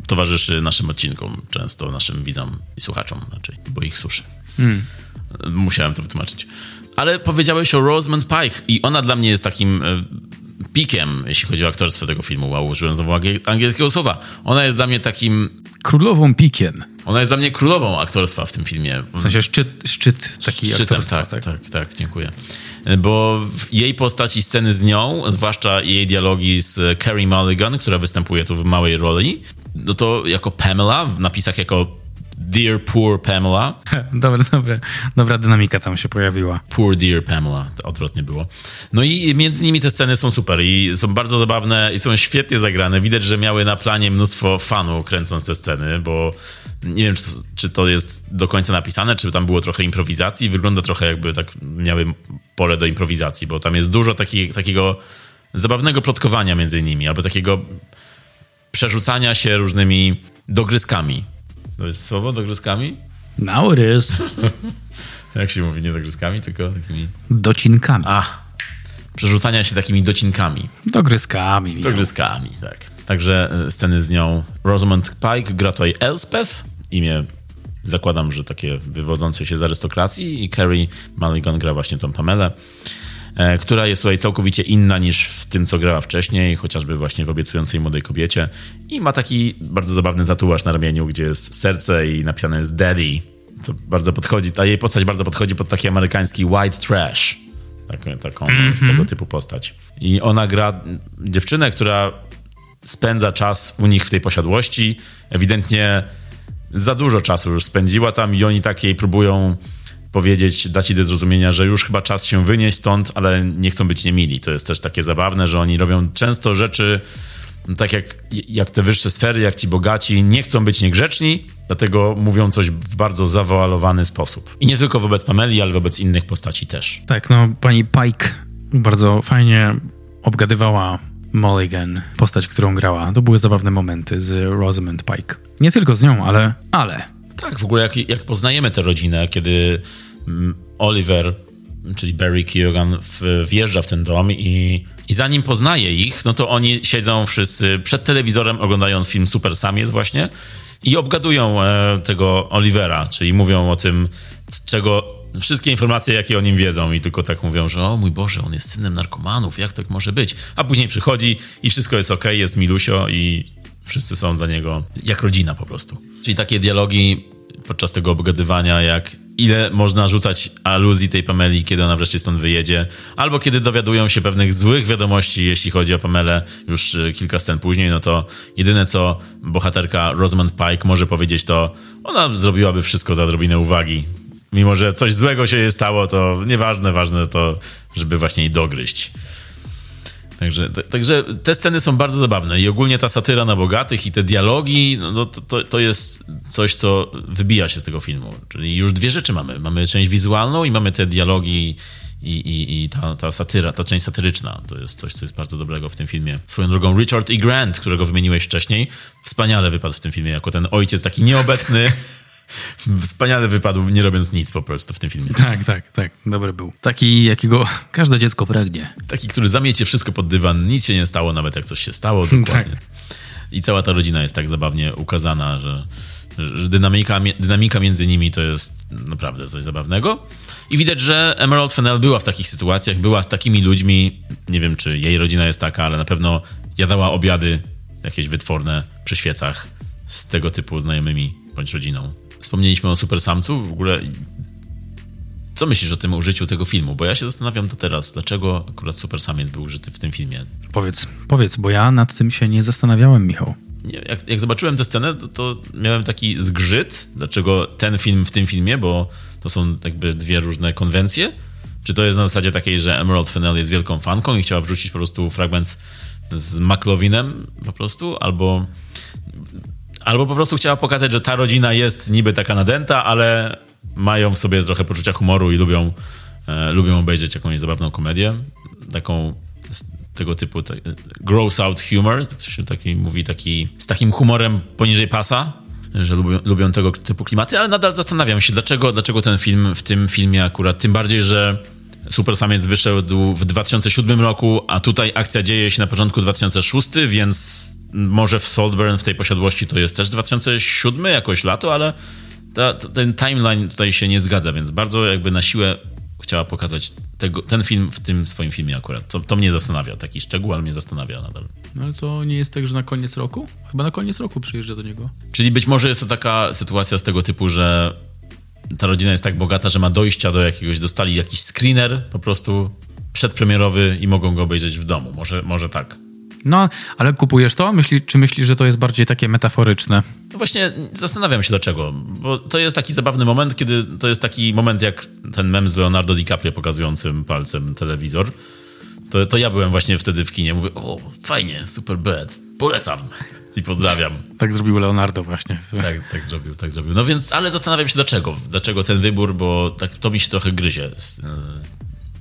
towarzyszy naszym odcinkom, często naszym widzom i słuchaczom raczej, bo ich suszy. Hmm. Musiałem to wytłumaczyć. Ale powiedziałeś o Rosamund Pike i ona dla mnie jest takim e, pikiem, jeśli chodzi o aktorstwo tego filmu. Wow, użyłem znowu angielskiego słowa. Ona jest dla mnie takim... Królową pikiem. Ona jest dla mnie królową aktorstwa w tym filmie. W sensie szczyt, szczyt taki Szczytem. Tak, tak, tak, tak, dziękuję bo w jej postaci sceny z nią, zwłaszcza jej dialogi z Carrie Mulligan, która występuje tu w małej roli, no to jako Pamela, w napisach jako Dear Poor Pamela. *laughs* Dobra, dobra, dobra dynamika tam się pojawiła. Poor Dear Pamela, to odwrotnie było. No i między nimi te sceny są super i są bardzo zabawne i są świetnie zagrane. Widać, że miały na planie mnóstwo fanów kręcąc te sceny, bo nie wiem, czy to, czy to jest do końca napisane, czy tam było trochę improwizacji. Wygląda trochę jakby tak miały pole do improwizacji, bo tam jest dużo taki, takiego zabawnego plotkowania między nimi, albo takiego przerzucania się różnymi dogryzkami to jest słowo dogryzkami? Now it is. *laughs* Jak się mówi, nie dogryzkami, tylko takimi... Docinkami. A, przerzucania się takimi docinkami. Dogryzkami. Dogryzkami, tak. Także e, sceny z nią. Rosamund Pike gra tutaj Elspeth, imię zakładam, że takie wywodzące się z arystokracji i Carrie Mulligan gra właśnie tą Pamelę. E, która jest tutaj całkowicie inna niż w tym, co grała wcześniej, chociażby właśnie w obiecującej młodej kobiecie. I ma taki bardzo zabawny tatuaż na ramieniu, gdzie jest serce i napisane jest Daddy, co bardzo podchodzi, ta jej postać bardzo podchodzi pod taki amerykański white trash. Tak, taką mm -hmm. tego typu postać. I ona gra dziewczynę, która spędza czas u nich w tej posiadłości. Ewidentnie za dużo czasu już spędziła tam i oni tak jej próbują powiedzieć, dać ci do zrozumienia, że już chyba czas się wynieść stąd, ale nie chcą być niemili. To jest też takie zabawne, że oni robią często rzeczy tak jak, jak te wyższe sfery, jak ci bogaci, nie chcą być niegrzeczni, dlatego mówią coś w bardzo zawoalowany sposób. I nie tylko wobec Pameli, ale wobec innych postaci też. Tak, no pani Pike bardzo fajnie obgadywała Mulligan, postać, którą grała. To były zabawne momenty z Rosamund Pike. Nie tylko z nią, ale... ale tak, w ogóle jak, jak poznajemy tę rodzinę, kiedy mm, Oliver, czyli Barry Keoghan, wjeżdża w ten dom i, i zanim poznaje ich, no to oni siedzą wszyscy przed telewizorem oglądając film Super Sam jest właśnie i obgadują e, tego Olivera, czyli mówią o tym, z czego wszystkie informacje, jakie o nim wiedzą i tylko tak mówią, że o mój Boże, on jest synem narkomanów, jak tak może być? A później przychodzi i wszystko jest ok, jest milusio i wszyscy są dla niego jak rodzina po prostu. Czyli takie dialogi podczas tego obgadywania, jak ile można rzucać aluzji tej Pameli, kiedy ona wreszcie stąd wyjedzie, albo kiedy dowiadują się pewnych złych wiadomości, jeśli chodzi o Pamelę, już y, kilka scen później, no to jedyne co bohaterka Rosamund Pike może powiedzieć to, ona zrobiłaby wszystko za odrobinę uwagi. Mimo, że coś złego się jej stało, to nieważne, ważne to, żeby właśnie jej dogryźć. Także, także te sceny są bardzo zabawne i ogólnie ta satyra na bogatych i te dialogi, no to, to, to jest coś, co wybija się z tego filmu. Czyli już dwie rzeczy mamy. Mamy część wizualną i mamy te dialogi i, i, i ta, ta satyra, ta część satyryczna. To jest coś, co jest bardzo dobrego w tym filmie. Swoją drogą Richard E. Grant, którego wymieniłeś wcześniej, wspaniale wypadł w tym filmie jako ten ojciec taki nieobecny. *laughs* Wspaniale wypadł, nie robiąc nic po prostu w tym filmie. Tak, tak, tak. Dobry był. Taki, jakiego każde dziecko pragnie. Taki, który zamiecie wszystko pod dywan, nic się nie stało, nawet jak coś się stało, *laughs* dokładnie. Tak. I cała ta rodzina jest tak zabawnie ukazana, że, że dynamika, dynamika między nimi to jest naprawdę coś zabawnego. I widać, że Emerald Fennell była w takich sytuacjach, była z takimi ludźmi, nie wiem czy jej rodzina jest taka, ale na pewno jadała obiady jakieś wytworne przy świecach z tego typu znajomymi bądź rodziną. Wspomnieliśmy o Super Samcu, w ogóle co myślisz o tym użyciu tego filmu? Bo ja się zastanawiam do teraz, dlaczego akurat Super Samiec był użyty w tym filmie. Powiedz, powiedz, bo ja nad tym się nie zastanawiałem, Michał. Nie, jak, jak, zobaczyłem tę scenę, to, to, miałem taki zgrzyt, dlaczego ten film w tym filmie, bo to są jakby dwie różne konwencje. Czy to jest na zasadzie takiej, że Emerald Fennell jest wielką fanką i chciała wrzucić po prostu fragment z McLovinem po prostu, albo Albo po prostu chciała pokazać, że ta rodzina jest niby taka nadęta, ale mają w sobie trochę poczucia humoru i lubią, e, lubią obejrzeć jakąś zabawną komedię. Taką tego typu gross out humor, to się taki mówi, taki, z takim humorem poniżej pasa, że lubią, lubią tego typu klimaty, ale nadal zastanawiam się, dlaczego, dlaczego ten film w tym filmie akurat, tym bardziej, że Super Samiec wyszedł w 2007 roku, a tutaj akcja dzieje się na początku 2006, więc może w Saltburn w tej posiadłości to jest też 2007 jakoś lato, ale ta, ten timeline tutaj się nie zgadza, więc bardzo jakby na siłę chciała pokazać tego, ten film w tym swoim filmie akurat. To, to mnie zastanawia, taki szczegół, ale mnie zastanawia nadal. No ale to nie jest tak, że na koniec roku? Chyba na koniec roku przyjeżdża do niego. Czyli być może jest to taka sytuacja z tego typu, że ta rodzina jest tak bogata, że ma dojścia do jakiegoś, dostali jakiś screener po prostu przedpremierowy i mogą go obejrzeć w domu. Może, może tak. No, ale kupujesz to? Myśli, czy myślisz, że to jest bardziej takie metaforyczne? No właśnie zastanawiam się dlaczego, bo to jest taki zabawny moment, kiedy to jest taki moment jak ten mem z Leonardo DiCaprio pokazującym palcem telewizor. To, to ja byłem właśnie wtedy w kinie, mówię, o fajnie, super bad, polecam i pozdrawiam. Tak zrobił Leonardo właśnie. Tak, tak zrobił, tak zrobił. No więc, ale zastanawiam się dlaczego, dlaczego ten wybór, bo tak, to mi się trochę gryzie. E,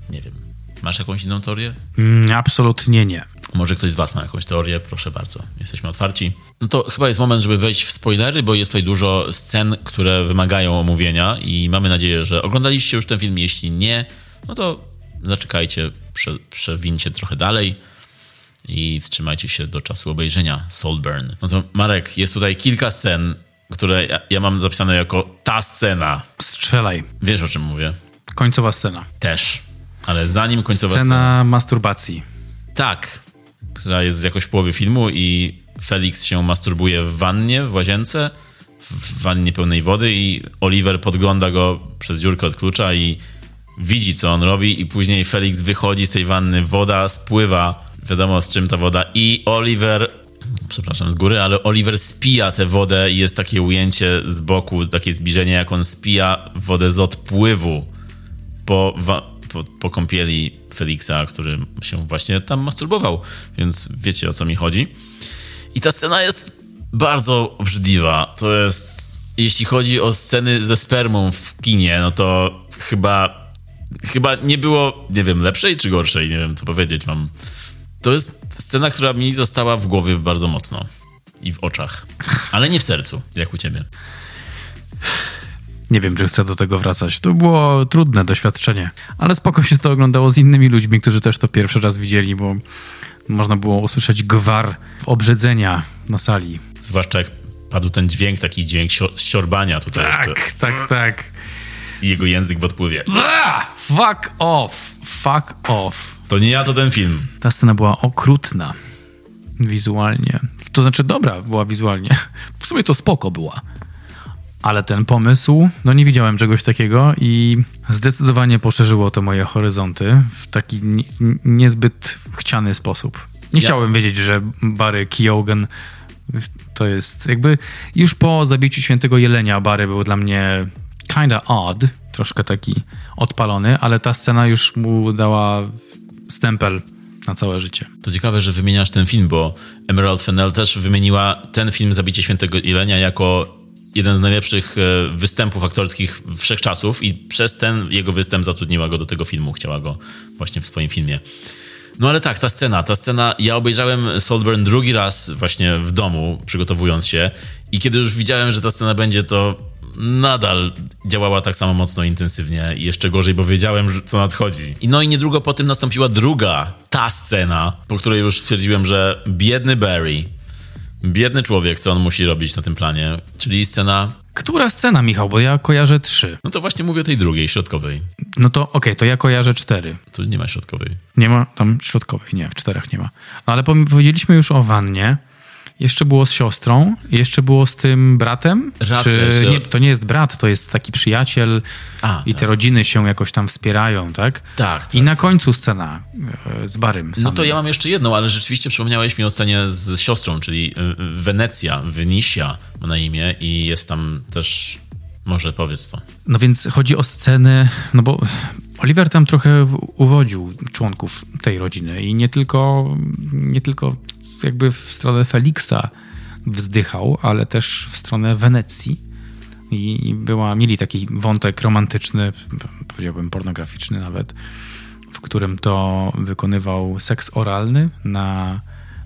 nie wiem. Masz jakąś inną teorię? Mm, absolutnie nie. Może ktoś z Was ma jakąś teorię? Proszę bardzo, jesteśmy otwarci. No to chyba jest moment, żeby wejść w spoilery, bo jest tutaj dużo scen, które wymagają omówienia i mamy nadzieję, że oglądaliście już ten film. Jeśli nie, no to zaczekajcie, prze, przewincie trochę dalej i wstrzymajcie się do czasu obejrzenia Soulburn. No to Marek, jest tutaj kilka scen, które ja, ja mam zapisane jako ta scena. Strzelaj. Wiesz o czym mówię? Końcowa scena. Też. Ale zanim końcowa scena... Scena masturbacji. Tak, która jest jakoś w połowie filmu i Felix się masturbuje w wannie, w łazience, w wannie pełnej wody i Oliver podgląda go przez dziurkę od klucza i widzi, co on robi i później Felix wychodzi z tej wanny, woda spływa, wiadomo z czym ta woda. I Oliver, przepraszam z góry, ale Oliver spija tę wodę i jest takie ujęcie z boku, takie zbliżenie, jak on spija wodę z odpływu po, po, po kąpieli Feliksa, który się właśnie tam masturbował, więc wiecie o co mi chodzi. I ta scena jest bardzo obrzydliwa. To jest, jeśli chodzi o sceny ze spermą w kinie, no to chyba, chyba nie było, nie wiem, lepszej czy gorszej, nie wiem co powiedzieć mam. To jest scena, która mi została w głowie bardzo mocno i w oczach, ale nie w sercu, jak u ciebie. Nie wiem, czy chcę do tego wracać. To było trudne doświadczenie, ale spoko się to oglądało z innymi ludźmi, którzy też to pierwszy raz widzieli, bo można było usłyszeć gwar obrzydzenia na sali. Zwłaszcza jak padł ten dźwięk, taki dźwięk siorbania tutaj. Tak, jeszcze. tak, tak. I jego język w odpływie. fuck off, fuck off. To nie ja, to ten film. Ta scena była okrutna wizualnie. To znaczy dobra była wizualnie. W sumie to spoko była ale ten pomysł, no nie widziałem czegoś takiego i zdecydowanie poszerzyło to moje horyzonty w taki nie, niezbyt chciany sposób. Nie Ja- chciałem wiedzieć, że Barry Keoghan to jest jakby już po zabiciu świętego jelenia Barry był dla mnie kinda odd, troszkę taki odpalony, ale ta scena już mu dała stempel na całe życie. To ciekawe, że wymieniasz ten film, bo Emerald Fennell też wymieniła ten film Zabicie Świętego Jelenia jako jeden z najlepszych e, występów aktorskich wszechczasów i przez ten jego występ zatrudniła go do tego filmu, chciała go właśnie w swoim filmie. No ale tak, ta scena, ta scena, ja obejrzałem Saltburn drugi raz właśnie w domu, przygotowując się i kiedy już widziałem, że ta scena będzie, to nadal działała tak samo mocno intensywnie i jeszcze gorzej, bo wiedziałem, co nadchodzi. I no i niedługo po tym nastąpiła druga, ta scena, po której już stwierdziłem, że biedny Barry, biedny człowiek, co on musi robić na tym planie, czyli scena, Która scena, Michał? Bo ja kojarzę trzy. no to właśnie mówię o tej drugiej, środkowej. No to okej, to ja kojarzę cztery. Tu nie ma środkowej. Nie ma tam środkowej, nie, w czterech nie ma. No ale powiedzieliśmy już o wannie. Jeszcze było z siostrą, jeszcze było z tym bratem. Racja, Czy nie, to nie jest brat, to jest taki przyjaciel A, i tak. te rodziny się jakoś tam wspierają, tak? Tak, tak. I na końcu scena e, z Barym. No samym. to ja mam jeszcze jedną, ale rzeczywiście przypomniałeś mi o scenie z siostrą, czyli y, Wenecja, Venisia ma na imię i jest tam też, może powiedz to. No więc chodzi o scenę, no bo Oliver tam trochę uwodził członków tej rodziny i nie tylko, nie tylko jakby w stronę Feliksa wzdychał, ale też w stronę Wenecji. I była, mieli taki wątek romantyczny, powiedziałbym pornograficzny nawet, w którym to wykonywał seks oralny na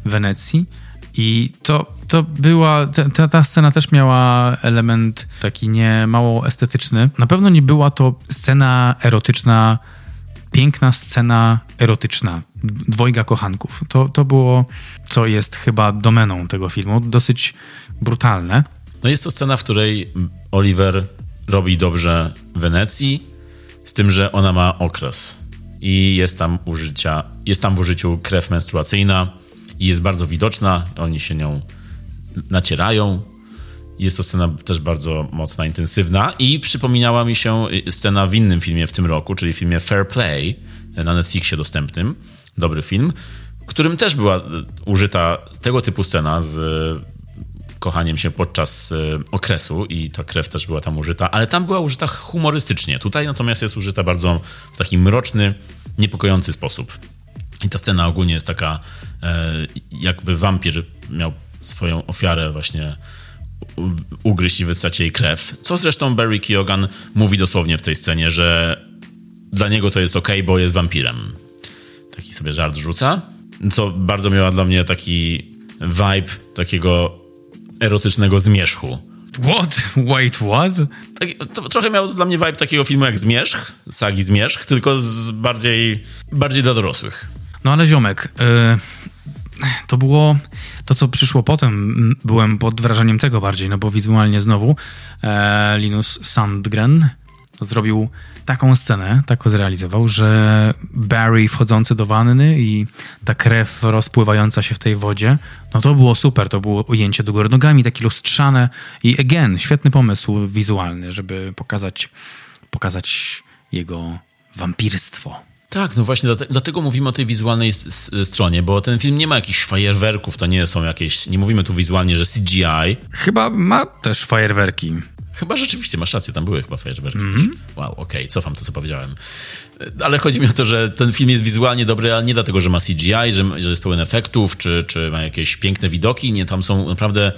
Wenecji. I to, to była, ta, ta, scena też miała element taki nie mało estetyczny. Na pewno nie była to scena erotyczna, piękna scena erotyczna dwojga kochanków. To, to było, co jest chyba domeną tego filmu, dosyć brutalne. No jest to scena, w której Oliver robi dobrze Wenecji, z tym, że ona ma okres i jest tam użycia, jest tam w użyciu krew menstruacyjna i jest bardzo widoczna, oni się nią nacierają. Jest to scena też bardzo mocna, intensywna i przypominała mi się scena w innym filmie w tym roku, czyli filmie Fair Play na Netflixie dostępnym. Dobry film, którym też była e, użyta tego typu scena z kochaniem się podczas okresu i ta krew też była tam użyta, ale tam była użyta humorystycznie. Tutaj natomiast jest użyta bardzo w taki mroczny, niepokojący sposób. I ta scena ogólnie jest taka, e, jakby wampir miał swoją ofiarę właśnie ugryźć i wysać jej krew. Co zresztą Barry Keoghan mówi dosłownie w tej scenie, że dla niego to jest ok, bo jest wampirem. Taki sobie żart rzuca, co bardzo miała dla mnie taki vibe takiego erotycznego zmierzchu. What? Wait, what? Tak, to trochę miał dla mnie vibe takiego filmu jak Zmierzch, sagi Zmierzch, tylko z- z bardziej, bardziej dla dorosłych. No ale ziomek, y, to było to, co przyszło potem. Byłem pod wrażeniem tego bardziej, no bo wizualnie znowu e, Linus Sandgren zrobił taką scenę, tak zrealizował, że Barry wchodzący do wanny i ta krew rozpływająca się w tej wodzie, no to było super, to było ujęcie do góry nogami, takie lustrzane i again, świetny pomysł wizualny, żeby pokazać, pokazać jego wampirstwo. Tak, no właśnie dlate- dlatego mówimy o tej wizualnej stronie, bo ten film nie ma jakichś fajerwerków, to nie są jakieś, nie mówimy tu wizualnie, że CGI. Chyba ma też fajerwerki. Chyba rzeczywiście, masz rację, tam były chyba fajerwerki. Wow, okej, cofam to, co powiedziałem. Ale chodzi mi o to, że ten film jest wizualnie dobry, ale nie dlatego, że ma CGI, że, że jest pełen efektów, czy, czy ma jakieś piękne widoki. Nie, tam są naprawdę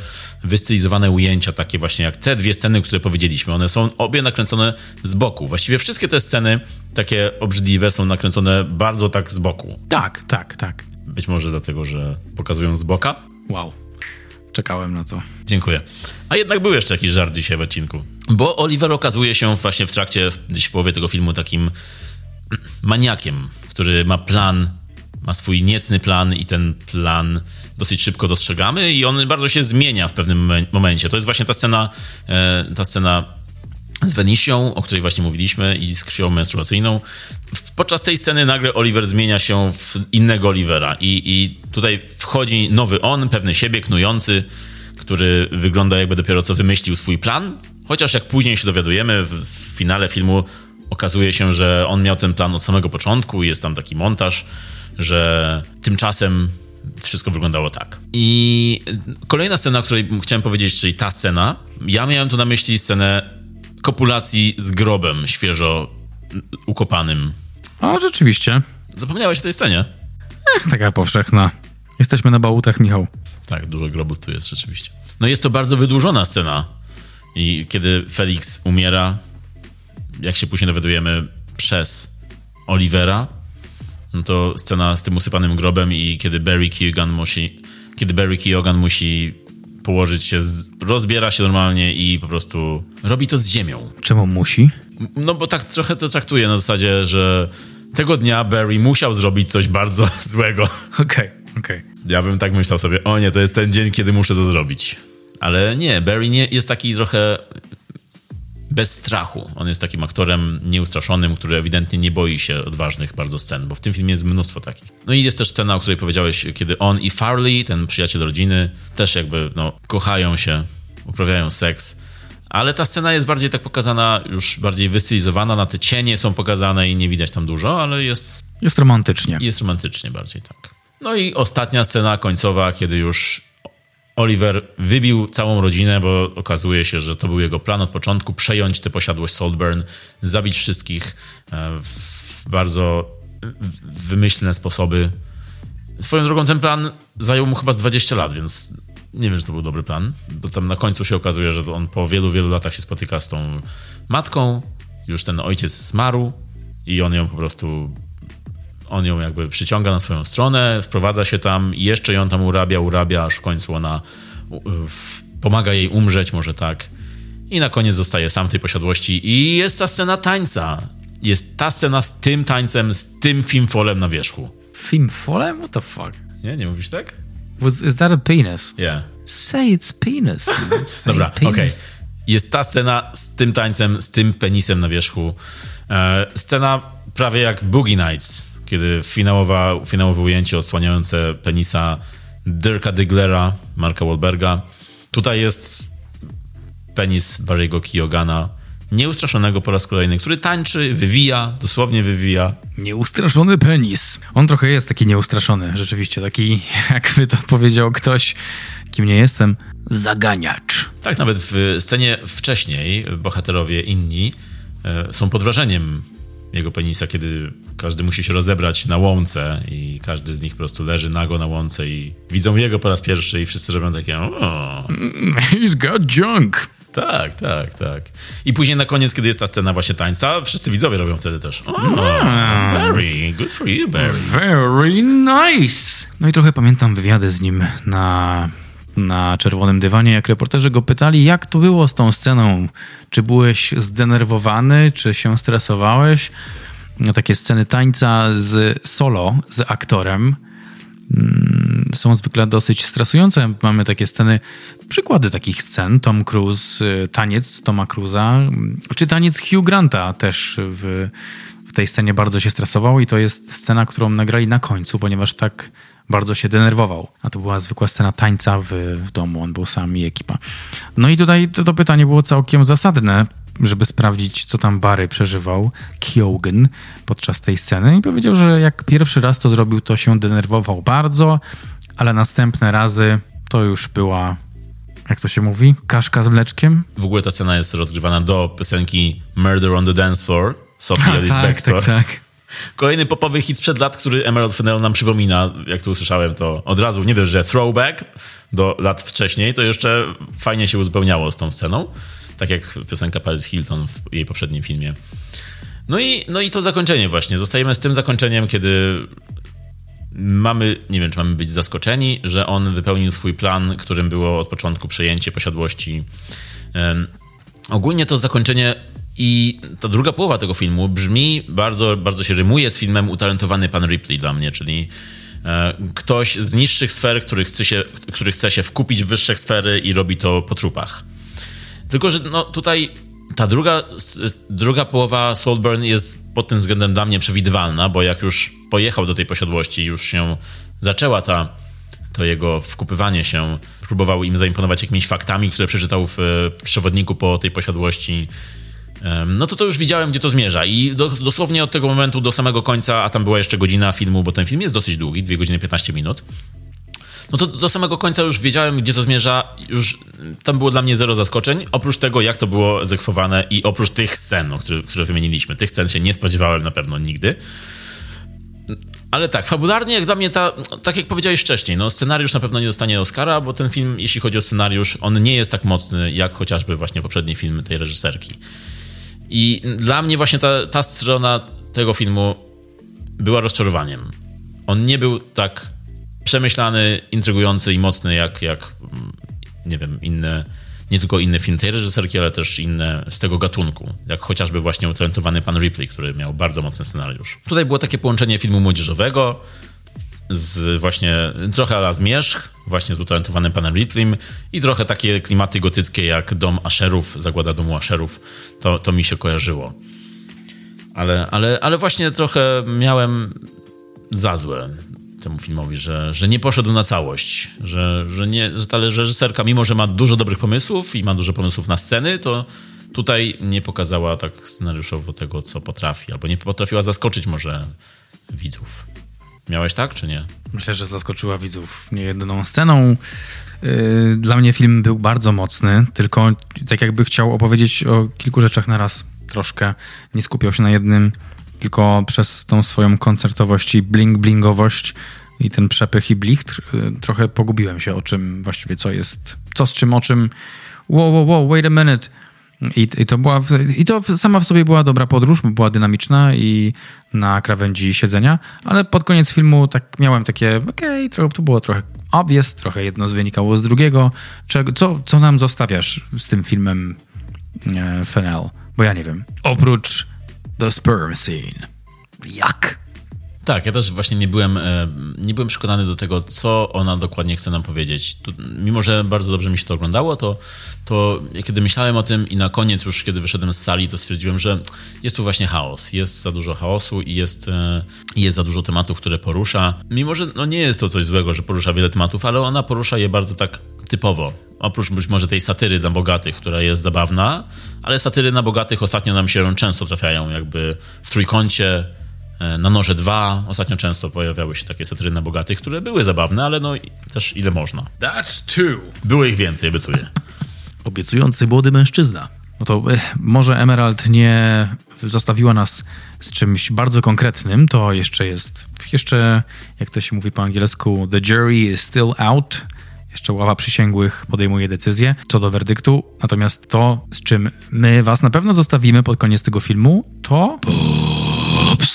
wystylizowane ujęcia, takie właśnie jak te dwie sceny, które powiedzieliśmy. One są obie nakręcone z boku. Właściwie wszystkie te sceny, takie obrzydliwe, są nakręcone bardzo tak z boku. Tak, tak, tak. Być może dlatego, że pokazują z boka. Wow. Czekałem na to. Dziękuję. A jednak był jeszcze jakiś żart dzisiaj w odcinku. Bo Oliver okazuje się właśnie w trakcie, gdzieś w połowie tego filmu, takim maniakiem, który ma plan, ma swój niecny plan i ten plan dosyć szybko dostrzegamy i on bardzo się zmienia w pewnym momen- momencie. To jest właśnie ta scena, e, ta scena z Wenisią, o której właśnie mówiliśmy, i z krwią menstruacyjną. Podczas tej sceny nagle Oliver zmienia się w innego Olivera i, i tutaj wchodzi nowy on, pewny siebie, knujący, który wygląda jakby dopiero co wymyślił swój plan Chociaż jak później się dowiadujemy, w finale filmu okazuje się, że on miał ten plan od samego początku i jest tam taki montaż, że tymczasem wszystko wyglądało tak. I kolejna scena, o której chciałem powiedzieć, czyli ta scena, ja miałem tu na myśli scenę kopulacji z grobem świeżo ukopanym. O, rzeczywiście. Zapomniałeś o tej scenie? Ech, taka powszechna. Jesteśmy na bałutach, Michał. Tak, dużo grobów tu jest rzeczywiście. No jest to bardzo wydłużona scena. I kiedy Felix umiera, jak się później dowiadujemy, przez Olivera, no to scena z tym usypanym grobem i kiedy Barry Keoghan musi, kiedy Barry Keoghan musi położyć się, z, rozbiera się normalnie i po prostu robi to z ziemią. Czemu musi? No bo tak trochę to traktuje na zasadzie, że tego dnia Barry musiał zrobić coś bardzo *laughs* złego. Okej, okay, okej. Okay. Ja bym tak myślał sobie, o nie, to jest ten dzień, kiedy muszę to zrobić. Ale nie, Barry nie, jest taki trochę bez strachu. On jest takim aktorem nieustraszonym, który ewidentnie nie boi się odważnych bardzo scen, bo w tym filmie jest mnóstwo takich. No i jest też scena, o której powiedziałeś, kiedy on i Farley, ten przyjaciel rodziny, też jakby no, kochają się, uprawiają seks. Ale ta scena jest bardziej tak pokazana, już bardziej wystylizowana, na te cienie są pokazane i nie widać tam dużo, ale jest... Jest romantycznie. Jest romantycznie bardziej, tak. No i ostatnia scena końcowa, kiedy już Oliver wybił całą rodzinę, bo okazuje się, że to był jego plan od początku przejąć tę posiadłość Saltburn, zabić wszystkich e, w bardzo wymyślne sposoby. Swoją drogą ten plan zajął mu chyba z 20 lat, więc nie wiem, czy to był dobry plan, bo tam na końcu się okazuje, że on po wielu, wielu latach się spotyka z tą matką, już ten ojciec zmarł i on ją po prostu on ją jakby przyciąga na swoją stronę, wprowadza się tam i jeszcze ją tam urabia, urabia, aż w końcu ona pomaga jej umrzeć, może tak. I na koniec zostaje sam w tej posiadłości i jest ta scena tańca. Jest ta scena z tym tańcem, z tym filmfolem na wierzchu. Filmfolem? What the fuck? Nie, nie mówisz tak? Was, is that a penis? Yeah. Say it's penis. *laughs* Say Dobra, okej. Okay. Jest ta scena z tym tańcem, z tym penisem na wierzchu. E, scena prawie jak Boogie Nights kiedy finałowa, finałowe ujęcie odsłaniające penisa Dirka Diglera, Marka Wahlberga. Tutaj jest penis Barry'ego Kiogana, nieustraszonego po raz kolejny, który tańczy, wywija, dosłownie wywija. Nieustraszony penis. On trochę jest taki nieustraszony, rzeczywiście, taki, *laughs* jakby to powiedział ktoś, kim nie jestem, zaganiacz. Tak, nawet w scenie wcześniej bohaterowie inni e, są pod wrażeniem jego penisa, kiedy każdy musi się rozebrać na łące i każdy z nich po prostu leży nago na łące i widzą jego po raz pierwszy i wszyscy robią takie o. *laughs* He's got junk. Tak, tak, tak. I później na koniec, kiedy jest ta scena właśnie tańca, wszyscy widzowie robią wtedy też. Oh, Barry, good for you, Barry. Very nice. No i trochę pamiętam wywiady z nim na na czerwonym dywanie, jak reporterzy go pytali, jak to było z tą sceną. Czy byłeś zdenerwowany, czy się stresowałeś? Takie sceny tańca z solo, z aktorem mm, są zwykle dosyć stresujące. Mamy takie sceny, przykłady takich scen. Tom Cruise, y, taniec Toma Cruza, czy taniec Hugh Granta też w, w tej scenie bardzo się stresował i to jest scena, którą nagrali na końcu, ponieważ tak bardzo się denerwował. A to była zwykła scena tańca w, w domu, on był sam i ekipa. No i tutaj to, to pytanie było całkiem zasadne, żeby sprawdzić, co tam Barry przeżywał, Kyogen, podczas tej sceny i powiedział, że jak pierwszy raz to zrobił, to się denerwował bardzo, ale następne razy to już była jak to się mówi? Kaszka z mleczkiem? W ogóle ta scena jest rozgrywana do piosenki Murder on the Dance Floor, Sophie *laughs* Ellis tak, Baxter. Tak, tak. Kolejny popowy hit sprzed lat, który Emerald Fennell nam przypomina, jak to usłyszałem, to od razu nie dość, że throwback do lat wcześniej, to jeszcze fajnie się uzupełniało z tą sceną. Tak jak piosenka Paris Hilton w jej poprzednim filmie. No i, no i to zakończenie właśnie. Zostajemy z tym zakończeniem, kiedy mamy, nie wiem, czy mamy być zaskoczeni, że on wypełnił swój plan, którym było od początku przejęcie posiadłości. Um, ogólnie to zakończenie i ta druga połowa tego filmu brzmi bardzo, bardzo się rymuje z filmem Utalentowany Pan Ripley dla mnie, czyli e, ktoś z niższych sfer, który chce, się, który chce się wkupić w wyższe sfery i robi to po trupach. Tylko, że no, tutaj ta druga, druga połowa Saltburn jest pod tym względem dla mnie przewidywalna, bo jak już pojechał do tej posiadłości, już się zaczęła ta to jego wkupywanie się, próbował im zaimponować jakimiś faktami, które przeczytał w e, przewodniku po tej posiadłości no to to już widziałem, gdzie to zmierza. I do, dosłownie od tego momentu do samego końca, a tam była jeszcze godzina filmu, bo ten film jest dosyć długi, 2 godziny 15 minut. No to do samego końca już wiedziałem, gdzie to zmierza. Już tam było dla mnie zero zaskoczeń. Oprócz tego, jak to było zegwowane i oprócz tych scen, no, które, które wymieniliśmy. Tych scen się nie spodziewałem na pewno nigdy. Ale tak, fabularnie jak dla mnie ta, tak jak powiedziałeś wcześniej, no scenariusz na pewno nie dostanie Oscara, bo ten film, jeśli chodzi o scenariusz, on nie jest tak mocny jak chociażby właśnie poprzedni film tej reżyserki. I dla mnie właśnie ta, ta strona tego filmu była rozczarowaniem. On nie był tak przemyślany, intrygujący i mocny jak, jak mm, nie wiem, inne, nie tylko inny film tej reżyserki, ale też inne z tego gatunku. Jak chociażby właśnie utalentowany pan Ripley, który miał bardzo mocny scenariusz. Tutaj było takie połączenie filmu młodzieżowego z właśnie trochę ala zmierzch, właśnie z utalentowanym panem Ripley'm i trochę takie klimaty gotyckie jak Dom Asherów, Zagłada Domu Asherów, to, to mi się kojarzyło. Ale, ale, ale właśnie trochę miałem za złe temu filmowi, że, że nie poszedł na całość, że, że, nie, że ta reżyserka, mimo że ma dużo dobrych pomysłów i ma dużo pomysłów na sceny, to tutaj nie pokazała tak scenariuszowo tego, co potrafi, albo nie potrafiła zaskoczyć może widzów. Miałeś tak, czy nie? Myślę, że zaskoczyła widzów niejedną sceną. Y, dla mnie film był bardzo mocny, tylko tak jakby chciał opowiedzieć o kilku rzeczach na raz troszkę. Nie skupiał się na jednym, tylko przez tą swoją koncertowość i bling-blingowość i ten przepych i blichtr y, trochę pogubiłem się o czym właściwie co jest, co z czym, o czym. Wow, wow, wow, wait a minute i, I, to była, I to sama w sobie była dobra podróż, była dynamiczna i na krawędzi siedzenia, ale pod koniec filmu tak miałem takie, okej, okay, to było trochę obvious, trochę jedno wynikało z drugiego. Czego, co, co nam zostawiasz z tym filmem e, Fennel? Bo ja nie wiem. Oprócz The Sperm Scene. Jak? Tak, ja też właśnie nie byłem, e, nie byłem przekonany do tego, co ona dokładnie chce nam powiedzieć. Tu, mimo, że bardzo dobrze mi się to oglądało, to, to kiedy myślałem o tym i na koniec już, kiedy wyszedłem z sali, to stwierdziłem, że jest tu właśnie chaos. Jest za dużo chaosu i jest, e, jest za dużo tematów, które porusza. Mimo, że no nie jest to coś złego, że porusza wiele tematów, ale ona porusza je bardzo tak typowo. Oprócz być może tej satyry dla bogatych, która jest zabawna, ale satyry na bogatych ostatnio nam się często trafiają jakby w trójkącie na Noże 2 ostatnio często pojawiały się takie satyry na bogatych, które były zabawne, ale no też ile można. That's two. Było ich więcej, obiecuję. *laughs* Obiecujący młody mężczyzna. No to eh, może Emerald nie zostawiła nas z czymś bardzo konkretnym, to jeszcze jest, jeszcze, jak to się mówi po angielsku, the jury is still out. Jeszcze ława przysięgłych podejmuje decyzję co do werdyktu. Natomiast to, z czym my was na pewno zostawimy pod koniec tego filmu, to...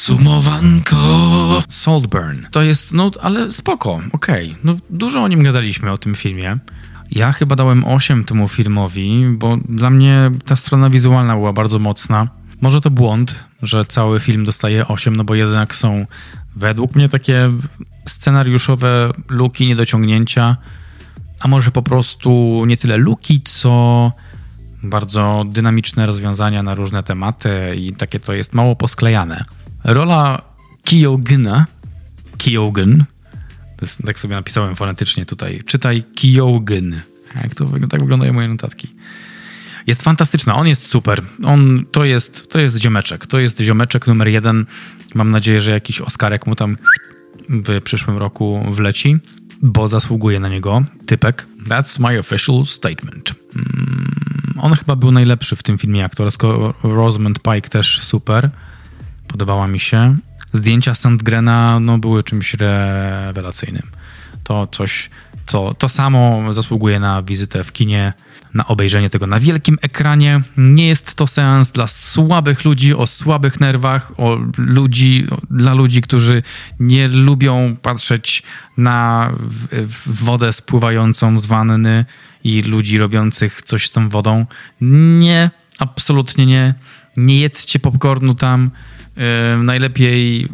Podsumowanko. Saltburn. To jest, no, ale spoko, okej. Okay. No, dużo o nim gadaliśmy, o tym filmie. Ja chyba dałem 8 temu filmowi, bo dla mnie ta strona wizualna była bardzo mocna. Może to błąd, że cały film dostaje 8, no bo jednak są według mnie takie scenariuszowe luki, niedociągnięcia, a może po prostu nie tyle luki, co bardzo dynamiczne rozwiązania na różne tematy i takie to jest mało posklejane. Rola Kyogena, Kyogen, to jest, tak sobie napisałem fonetycznie tutaj, czytaj Kyogen. Jak to tak wyglądają moje notatki. Jest fantastyczna, on jest super. On, to jest, to jest ziomeczek, to jest ziomeczek numer jeden. Mam nadzieję, że jakiś Oscarek mu tam w przyszłym roku wleci, bo zasługuje na niego typek. That's my official statement. Mm, on chyba był najlepszy w tym filmie aktorsko. Rosamund Pike też super. Podobała mi się. Zdjęcia Sandgrena no, były czymś rewelacyjnym. To coś, co to samo zasługuje na wizytę w kinie, na obejrzenie tego na wielkim ekranie. Nie jest to seans dla słabych ludzi, o słabych nerwach, o ludzi, dla ludzi, którzy nie lubią patrzeć na wodę spływającą z wanny i ludzi robiących coś z tą wodą. Nie, absolutnie nie. Nie jedzcie popcornu tam najlepiej,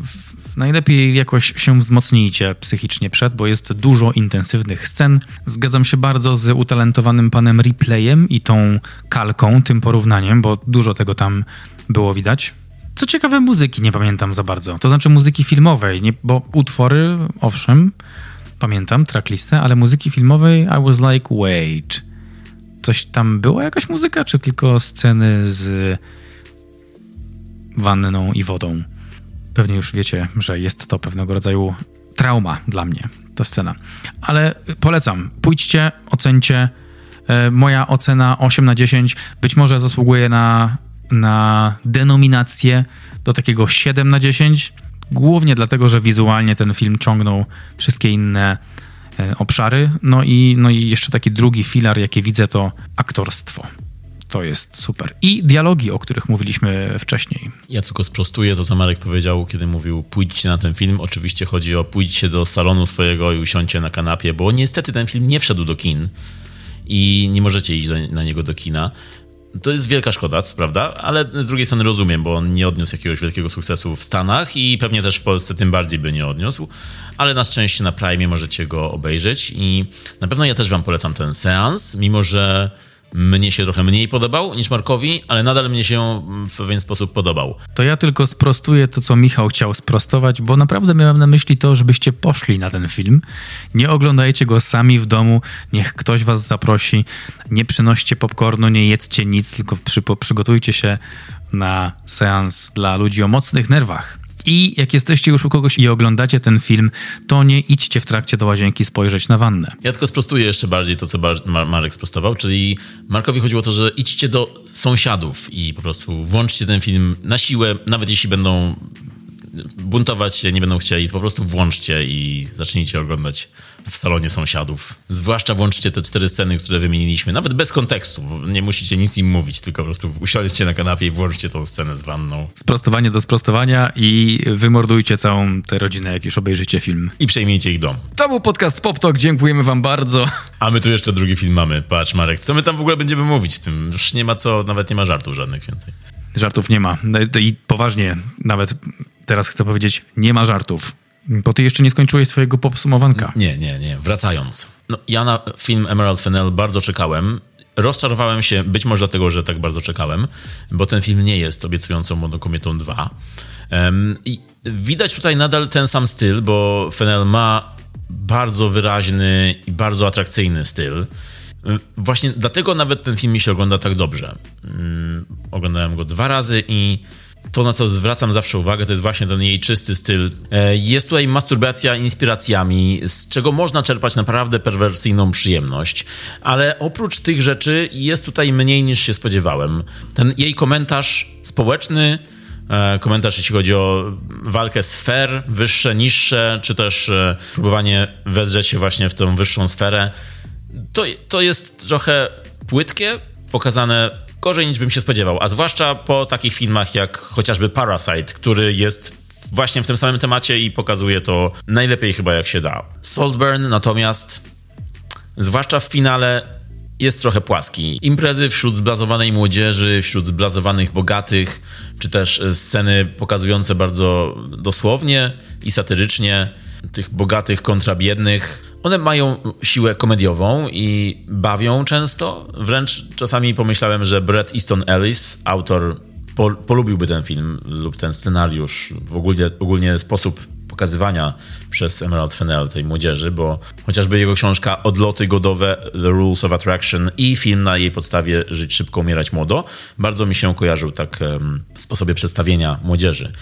najlepiej jakoś się wzmocnijcie psychicznie przed, bo jest dużo intensywnych scen. Zgadzam się bardzo z utalentowanym panem Replayem i tą kalką, tym porównaniem, bo dużo tego tam było widać. Co ciekawe, muzyki nie pamiętam za bardzo. To znaczy muzyki filmowej, nie, bo utwory, owszem, pamiętam tracklistę, ale muzyki filmowej I was like, wait. Coś tam była jakaś muzyka, czy tylko sceny z wanną i wodą? Pewnie już wiecie, że jest to pewnego rodzaju trauma dla mnie, ta scena. Ale polecam, pójdźcie, ocencie. E, moja ocena 8 na 10 być może zasługuje na, na denominację do takiego 7 na 10. Głównie dlatego, że wizualnie ten film ciągnął wszystkie inne e, obszary. No i, no i jeszcze taki drugi filar, jaki widzę, to aktorstwo. To jest super. I dialogi, o których mówiliśmy wcześniej. Ja tylko sprostuję to, co Marek powiedział, kiedy mówił pójdźcie na ten film. Oczywiście chodzi o pójdźcie do salonu swojego i usiądźcie na kanapie, bo niestety ten film nie wszedł do kin i nie możecie iść do, na niego do kina. To jest wielka szkoda, prawda? Ale z drugiej strony rozumiem, bo on nie odniósł jakiegoś wielkiego sukcesu w Stanach i pewnie też w Polsce tym bardziej by nie odniósł, ale na szczęście na Prime możecie go obejrzeć i na pewno ja też wam polecam ten seans, mimo że mnie się trochę mniej podobał niż Markowi, ale nadal mnie się w pewien sposób podobał. To ja tylko sprostuję to, co Michał chciał sprostować, bo naprawdę miałem na myśli to, żebyście poszli na ten film. Nie oglądajcie go sami w domu, niech ktoś was zaprosi. Nie przynoście popcornu, nie jedzcie nic, tylko przy, przygotujcie się na seans dla ludzi o mocnych nerwach. I jak jesteście już u kogoś i oglądacie ten film, to nie idźcie w trakcie do łazienki spojrzeć na wannę. Ja tylko sprostuję jeszcze bardziej to, co Marek sprostował, czyli Markowi chodziło o to, że idźcie do sąsiadów i po prostu włączcie ten film na siłę, nawet jeśli będą buntować się, nie będą chcieli, to po prostu włączcie i zacznijcie oglądać w salonie sąsiadów. Zwłaszcza włączcie te cztery sceny, które wymieniliśmy, nawet bez kontekstu. Nie musicie nic im mówić, tylko po prostu usiądźcie na kanapie i włączcie tą scenę z wanną. Sprostowanie do sprostowania i wymordujcie całą tę rodzinę, jak już obejrzycie film. I przejmijcie ich dom. To był podcast Pop Talk, dziękujemy wam bardzo. A my tu jeszcze drugi film mamy. Patrz Marek, co my tam w ogóle będziemy mówić w tym? Już nie ma co, nawet nie ma żartów żadnych więcej. Żartów nie ma. No I poważnie, nawet teraz chcę powiedzieć, nie ma żartów. Bo ty jeszcze nie skończyłeś swojego podsumowanka. Nie, nie, nie. Wracając. No, ja na film Emerald Fennel bardzo czekałem. Rozczarowałem się, być może dlatego, że tak bardzo czekałem, bo ten film nie jest obiecującą młodą kobietą 2. Um, I widać tutaj nadal ten sam styl, bo Fennel ma bardzo wyraźny i bardzo atrakcyjny styl. Właśnie dlatego nawet ten film mi się ogląda tak dobrze. Um, oglądałem go dwa razy i to, na co zwracam zawsze uwagę, to jest właśnie ten jej czysty styl. E, jest tutaj masturbacja inspiracjami, z czego można czerpać naprawdę perwersyjną przyjemność, ale oprócz tych rzeczy jest tutaj mniej niż się spodziewałem. Ten jej komentarz społeczny, e, komentarz jeśli chodzi o walkę sfer, wyższe, niższe, czy też e, próbowanie wedrzeć się właśnie w tą wyższą sferę, to, to jest trochę płytkie, pokazane gorzej niż bym się spodziewał, a zwłaszcza po takich filmach jak chociażby Parasite, który jest właśnie w tym samym temacie i pokazuje to najlepiej chyba jak się da. Saltburn natomiast, zwłaszcza w finale, jest trochę płaski. Imprezy wśród zblazowanej młodzieży, wśród zblazowanych bogatych, czy też sceny pokazujące bardzo dosłownie i satyrycznie tych bogatych kontra biednych one mają siłę komediową i bawią często. Wręcz czasami pomyślałem, że Bret Easton Ellis, autor, polubiłby ten film lub ten scenariusz, w ogóle, ogólnie sposób pokazywania przez Emerald Fennell tej młodzieży, bo chociażby jego książka Odloty godowe, The Rules of Attraction i film na jej podstawie Żyć szybko, umierać młodo, bardzo mi się kojarzył tak w sposobie przedstawienia młodzieży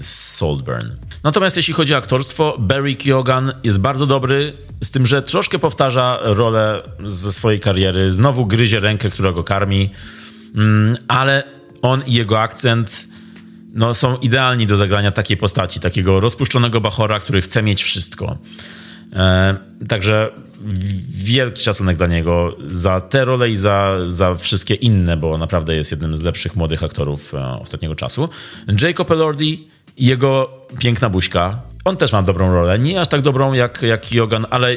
Saltburn. Natomiast jeśli chodzi o aktorstwo, Barry Keoghan jest bardzo dobry, z tym, że troszkę powtarza rolę ze swojej kariery, znowu gryzie rękę, która go karmi, mm, ale on i jego akcent no, są idealni do zagrania takiej postaci, takiego rozpuszczonego bachora, który chce mieć wszystko. E, także wielki szacunek dla niego za tę rolę i za, za wszystkie inne, bo naprawdę jest jednym z lepszych młodych aktorów e, ostatniego czasu. Jacob Elordi jego piękna buźka. On też ma dobrą rolę. Nie aż tak dobrą jak, jak Jogan, ale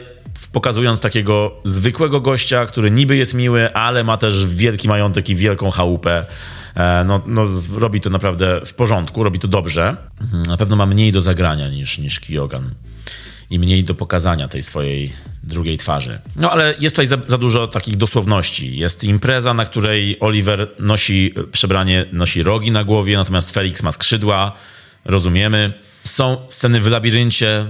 pokazując takiego zwykłego gościa, który niby jest miły, ale ma też wielki majątek i wielką chałupę. E, no, no, robi to naprawdę w porządku, robi to dobrze. Mhm, na pewno ma mniej do zagrania niż, niż Kyogan i mniej do pokazania tej swojej drugiej twarzy. No ale jest tutaj za, za, dużo takich dosłowności. Jest impreza, na której Oliver nosi przebranie, nosi rogi na głowie, natomiast Felix ma skrzydła. Rozumiemy. Są sceny w labiryncie,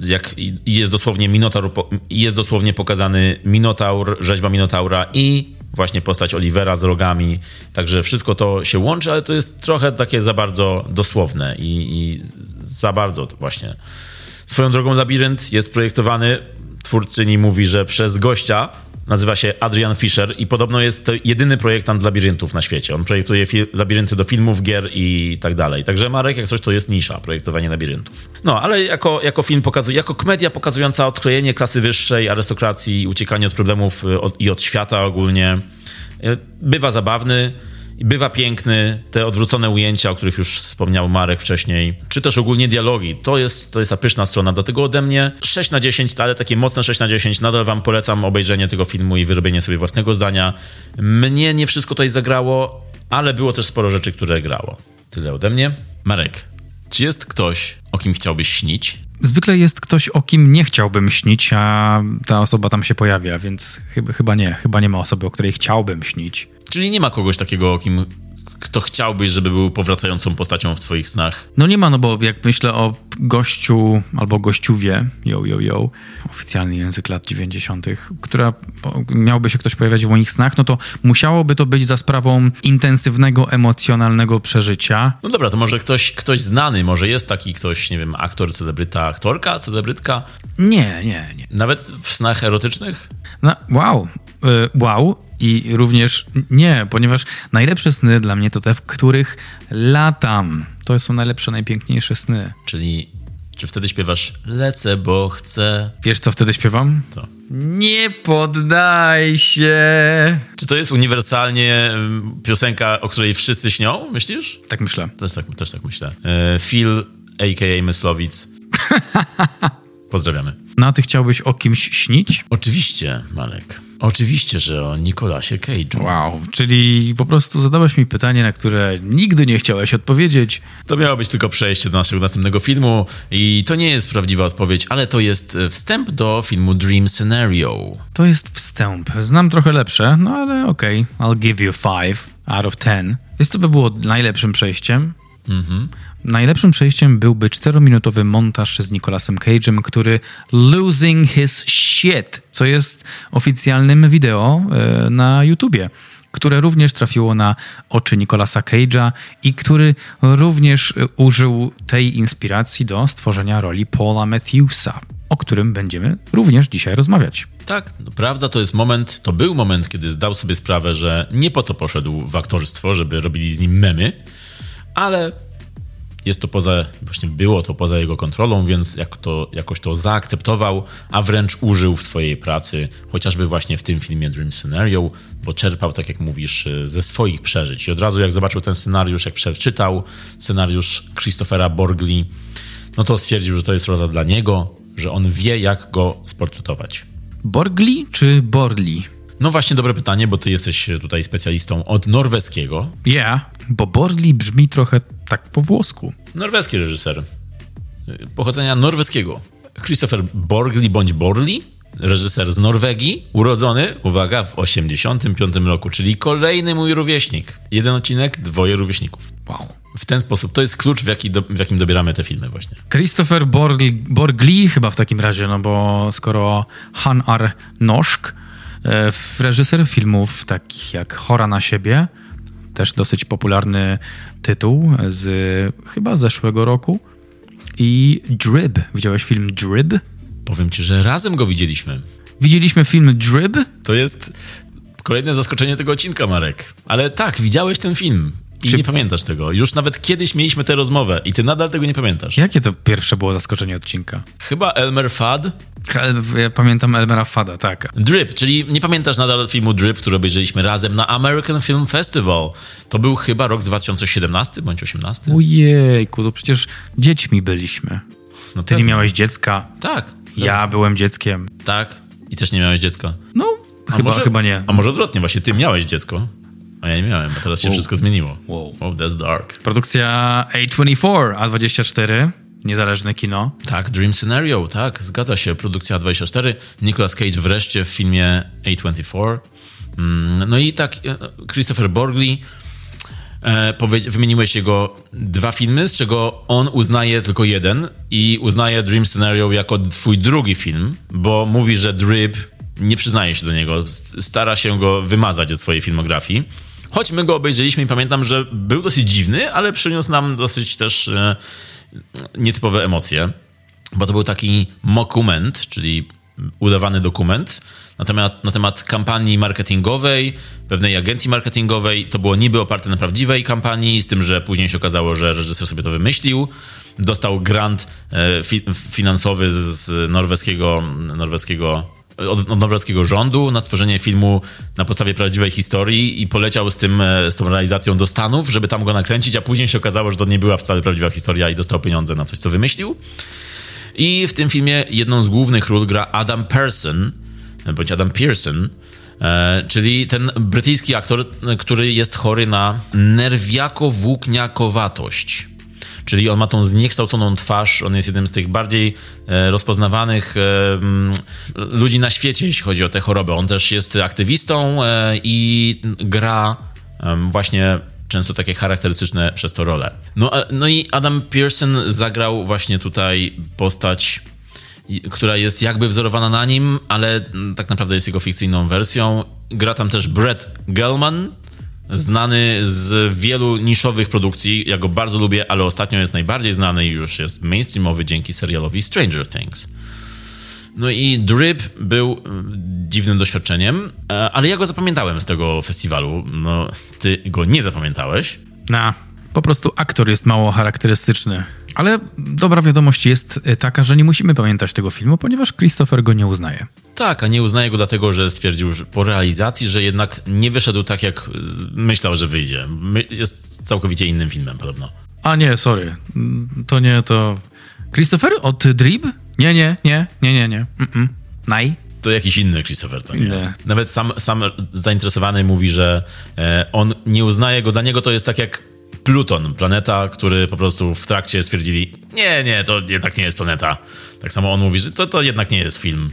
jak jest dosłownie Minotaur, jest dosłownie pokazany Minotaur, rzeźba Minotaura i właśnie postać Olivera z rogami. Także wszystko to się łączy, ale to jest trochę takie za bardzo dosłowne i, i za bardzo właśnie. Swoją drogą labirynt jest projektowany, twórczyni mówi, że przez gościa, nazywa się Adrian Fischer i podobno jest to jedyny projektant labiryntów na świecie. On projektuje labirynty do filmów, gier i tak dalej. Także Marek, jak coś, to jest nisza, projektowanie labiryntów. No, ale jako, jako film pokazuje, jako komedia pokazująca odklejenie klasy wyższej, arystokracji, uciekanie od problemów y, od, i od świata ogólnie, y, bywa zabawny. Bywa piękny, te odwrócone ujęcia, o których już wspomniał Marek wcześniej, czy też ogólnie dialogi. To jest, to jest ta pyszna strona. Do tego ode mnie 6 na 10, ale takie mocne 6 na 10. Nadal wam polecam obejrzenie tego filmu i wyrobienie sobie własnego zdania. Mnie nie wszystko tutaj zagrało, ale było też sporo rzeczy, które grało. Tyle ode mnie. Marek, czy jest ktoś, o kim chciałbyś śnić? Zwykle jest ktoś, o kim nie chciałbym śnić, a ta osoba tam się pojawia, więc chyba, chyba nie. Chyba nie ma osoby, o której chciałbym śnić. Czyli nie ma kogoś takiego, o kim kto chciałbyś, żeby był powracającą postacią w twoich snach? No nie ma, no bo jak myślę o gościu albo gościuwie, yo, yo, yo, oficjalny język lat 90., która miałby się ktoś pojawiać w moich snach, no to musiałoby to być za sprawą intensywnego, emocjonalnego przeżycia. No dobra, to może ktoś, ktoś znany, może jest taki ktoś, nie wiem, aktor, celebryta, aktorka, celebrytka? Nie, nie, nie. Nawet w snach erotycznych? No, wow, yy, wow. I również nie, ponieważ najlepsze sny dla mnie to te, w których latam. To są najlepsze, najpiękniejsze sny. Czyli czy wtedy śpiewasz lecę, bo chcę? Wiesz, co wtedy śpiewam? Co? Nie poddaj się. Czy to jest uniwersalnie piosenka, o której wszyscy śnią, myślisz? Tak myślę. Też tak, też tak myślę. E, Phil, a.k.a. Myslowic. *laughs* Pozdrawiamy. No a ty chciałbyś o kimś śnić? Oczywiście, Malek. Oczywiście, że o Nicolasie Cage'u. Wow, czyli po prostu zadałeś mi pytanie, na które nigdy nie chciałeś odpowiedzieć. To miało być tylko przejście do naszego następnego filmu i to nie jest prawdziwa odpowiedź, ale to jest e, wstęp do filmu Dream Scenario. To jest wstęp. Znam trochę lepsze, no ale okej. Okay. I'll give you five out of ten. Jest to by było najlepszym przejściem. Mhm. Najlepszym przejściem byłby czterominutowy montaż z Nicolasem Cage'em, który losing his shit, co jest oficjalnym wideo e, na YouTubie które również trafiło na oczy Nicolasa Cage'a i który również e, użył tej inspiracji do stworzenia roli Paula Matthewsa, o którym będziemy również dzisiaj rozmawiać. Tak, no, prawda, to jest moment, to był moment, kiedy zdał sobie sprawę, że nie po to poszedł w aktorstwo, żeby robili z nim memy, ale jest to poza, właśnie było to poza jego kontrolą, więc jak to, jakoś to zaakceptował, a wręcz użył w swojej pracy, chociażby właśnie w tym filmie Dream Scenario, bo czerpał, tak jak mówisz, ze swoich przeżyć. I od razu jak zobaczył ten scenariusz, jak przeczytał scenariusz Christophera Borgli, no to stwierdził, że to jest rola dla niego, że on wie, jak go sportretować. Borgli czy Borli? No właśnie, dobre pytanie, bo ty jesteś tutaj specjalistą od norweskiego. Yeah, bo Borli brzmi trochę tak po włosku. Norweski reżyser. Pochodzenia norweskiego. Christopher Borgli bądź Borli, reżyser z Norwegii, urodzony, uwaga, w 85 roku, czyli kolejny mój rówieśnik. Jeden odcinek, dwoje rówieśników. Wow. W ten sposób. To jest klucz, w, jaki do, w jakim dobieramy te filmy właśnie. Christopher Borgli, Borgli chyba w takim razie, no bo skoro Han Ar Noszk E, reżyser filmów takich jak Chora na siebie, też dosyć popularny tytuł z chyba zeszłego roku. I Drib. Widziałeś film Drib? Powiem ci, że razem go widzieliśmy. Widzieliśmy film Drib? To jest kolejne zaskoczenie tego odcinka, Marek. Ale tak, widziałeś ten film. I Czy... nie pamiętasz tego. Już nawet kiedyś mieliśmy tę rozmowę i ty nadal tego nie pamiętasz. Jakie to pierwsze było zaskoczenie odcinka? Chyba Elmer Fudd. Ja pamiętam Elmera Fada, tak. Drip, czyli nie pamiętasz nadal filmu Drip, który obejrzeliśmy razem na American Film Festival. To był chyba rok 2017 bądź 18. Ojejku, to przecież dziećmi byliśmy. No Ty nie miałeś dziecka. Tak. Ja dobrze. byłem dzieckiem. Tak. I też nie miałeś dziecka. No, a chyba, może, chyba nie. A może odwrotnie, właśnie ty miałeś dziecko. A ja nie miałem, a teraz się wow. wszystko zmieniło. Wow. Oh, that's dark. Produkcja A24, A24, niezależne kino. Tak, Dream Scenario, tak, zgadza się. Produkcja A24. Nicolas Cage wreszcie w filmie A24. Mm, no i tak, e, Christopher Borgli E, wymieniłeś jego dwa filmy, z czego on uznaje tylko jeden i uznaje Dream Scenario jako twój drugi film, bo mówi, że Drip nie przyznaje się do niego, stara się go wymazać ze swojej filmografii. Choć my go obejrzeliśmy i pamiętam, że był dosyć dziwny, ale przyniósł nam dosyć też e, nietypowe emocje, bo to był taki mockument, czyli udawany dokument na temat, na temat kampanii marketingowej, pewnej agencji marketingowej. To było niby oparte na prawdziwej kampanii, z tym, że później się okazało, że reżyser sobie to wymyślił. Dostał grant e, fi finansowy z norweskiego, norweskiego od, od rządu na stworzenie filmu na podstawie prawdziwej historii i poleciał z tym, e, z tą realizacją do Stanów, żeby tam go nakręcić, a później się okazało, że to nie była wcale prawdziwa historia i dostał pieniądze na coś, co wymyślił. I w tym filmie jedną z głównych ról gra Adam Pearson, bądź Adam Pearson, e, czyli ten brytyjski aktor, który jest chory na nerwiako-włókniakowatość. Czyli on ma tą zniekształconą twarz, on jest jednym z tych bardziej e, rozpoznawanych e, ludzi na świecie, jeśli chodzi o tę chorobę. On też jest aktywistą e, i gra właśnie często takie charakterystyczne przez to role. No, no i Adam Pearson zagrał właśnie tutaj postać, która jest jakby wzorowana na nim, ale tak naprawdę jest jego fikcyjną wersją. Gra tam też Brett Gelman, znany z wielu niszowych produkcji. Ja go bardzo lubię, ale ostatnio jest najbardziej znany i już jest mainstreamowy dzięki serialowi Stranger Things. No i Drip był mm, dziwnym doświadczeniem, e, ale ja go zapamiętałem z tego festiwalu. No, ty go nie zapamiętałeś. Na, po prostu aktor jest mało charakterystyczny. Ale dobra wiadomość jest e, taka, że nie musimy pamiętać tego filmu, ponieważ Christopher go nie uznaje. Tak, a nie uznaje go dlatego, że stwierdził że po realizacji, że jednak nie wyszedł tak, jak myślał, że wyjdzie. Jest całkowicie innym filmem podobno. A nie, sorry. To nie to. Christopher od Drib? Nie, nie, nie, nie, nie, nie. Mm-mm. Naj? To jakiś inny Christopher, to nie. nie. Nawet sam, sam zainteresowany mówi, że e, on nie uznaje go, dla niego to jest tak jak Pluton, planeta, który po prostu w trakcie stwierdzili, nie, nie, to jednak nie jest planeta. Tak samo on mówi, że to, to jednak nie jest film.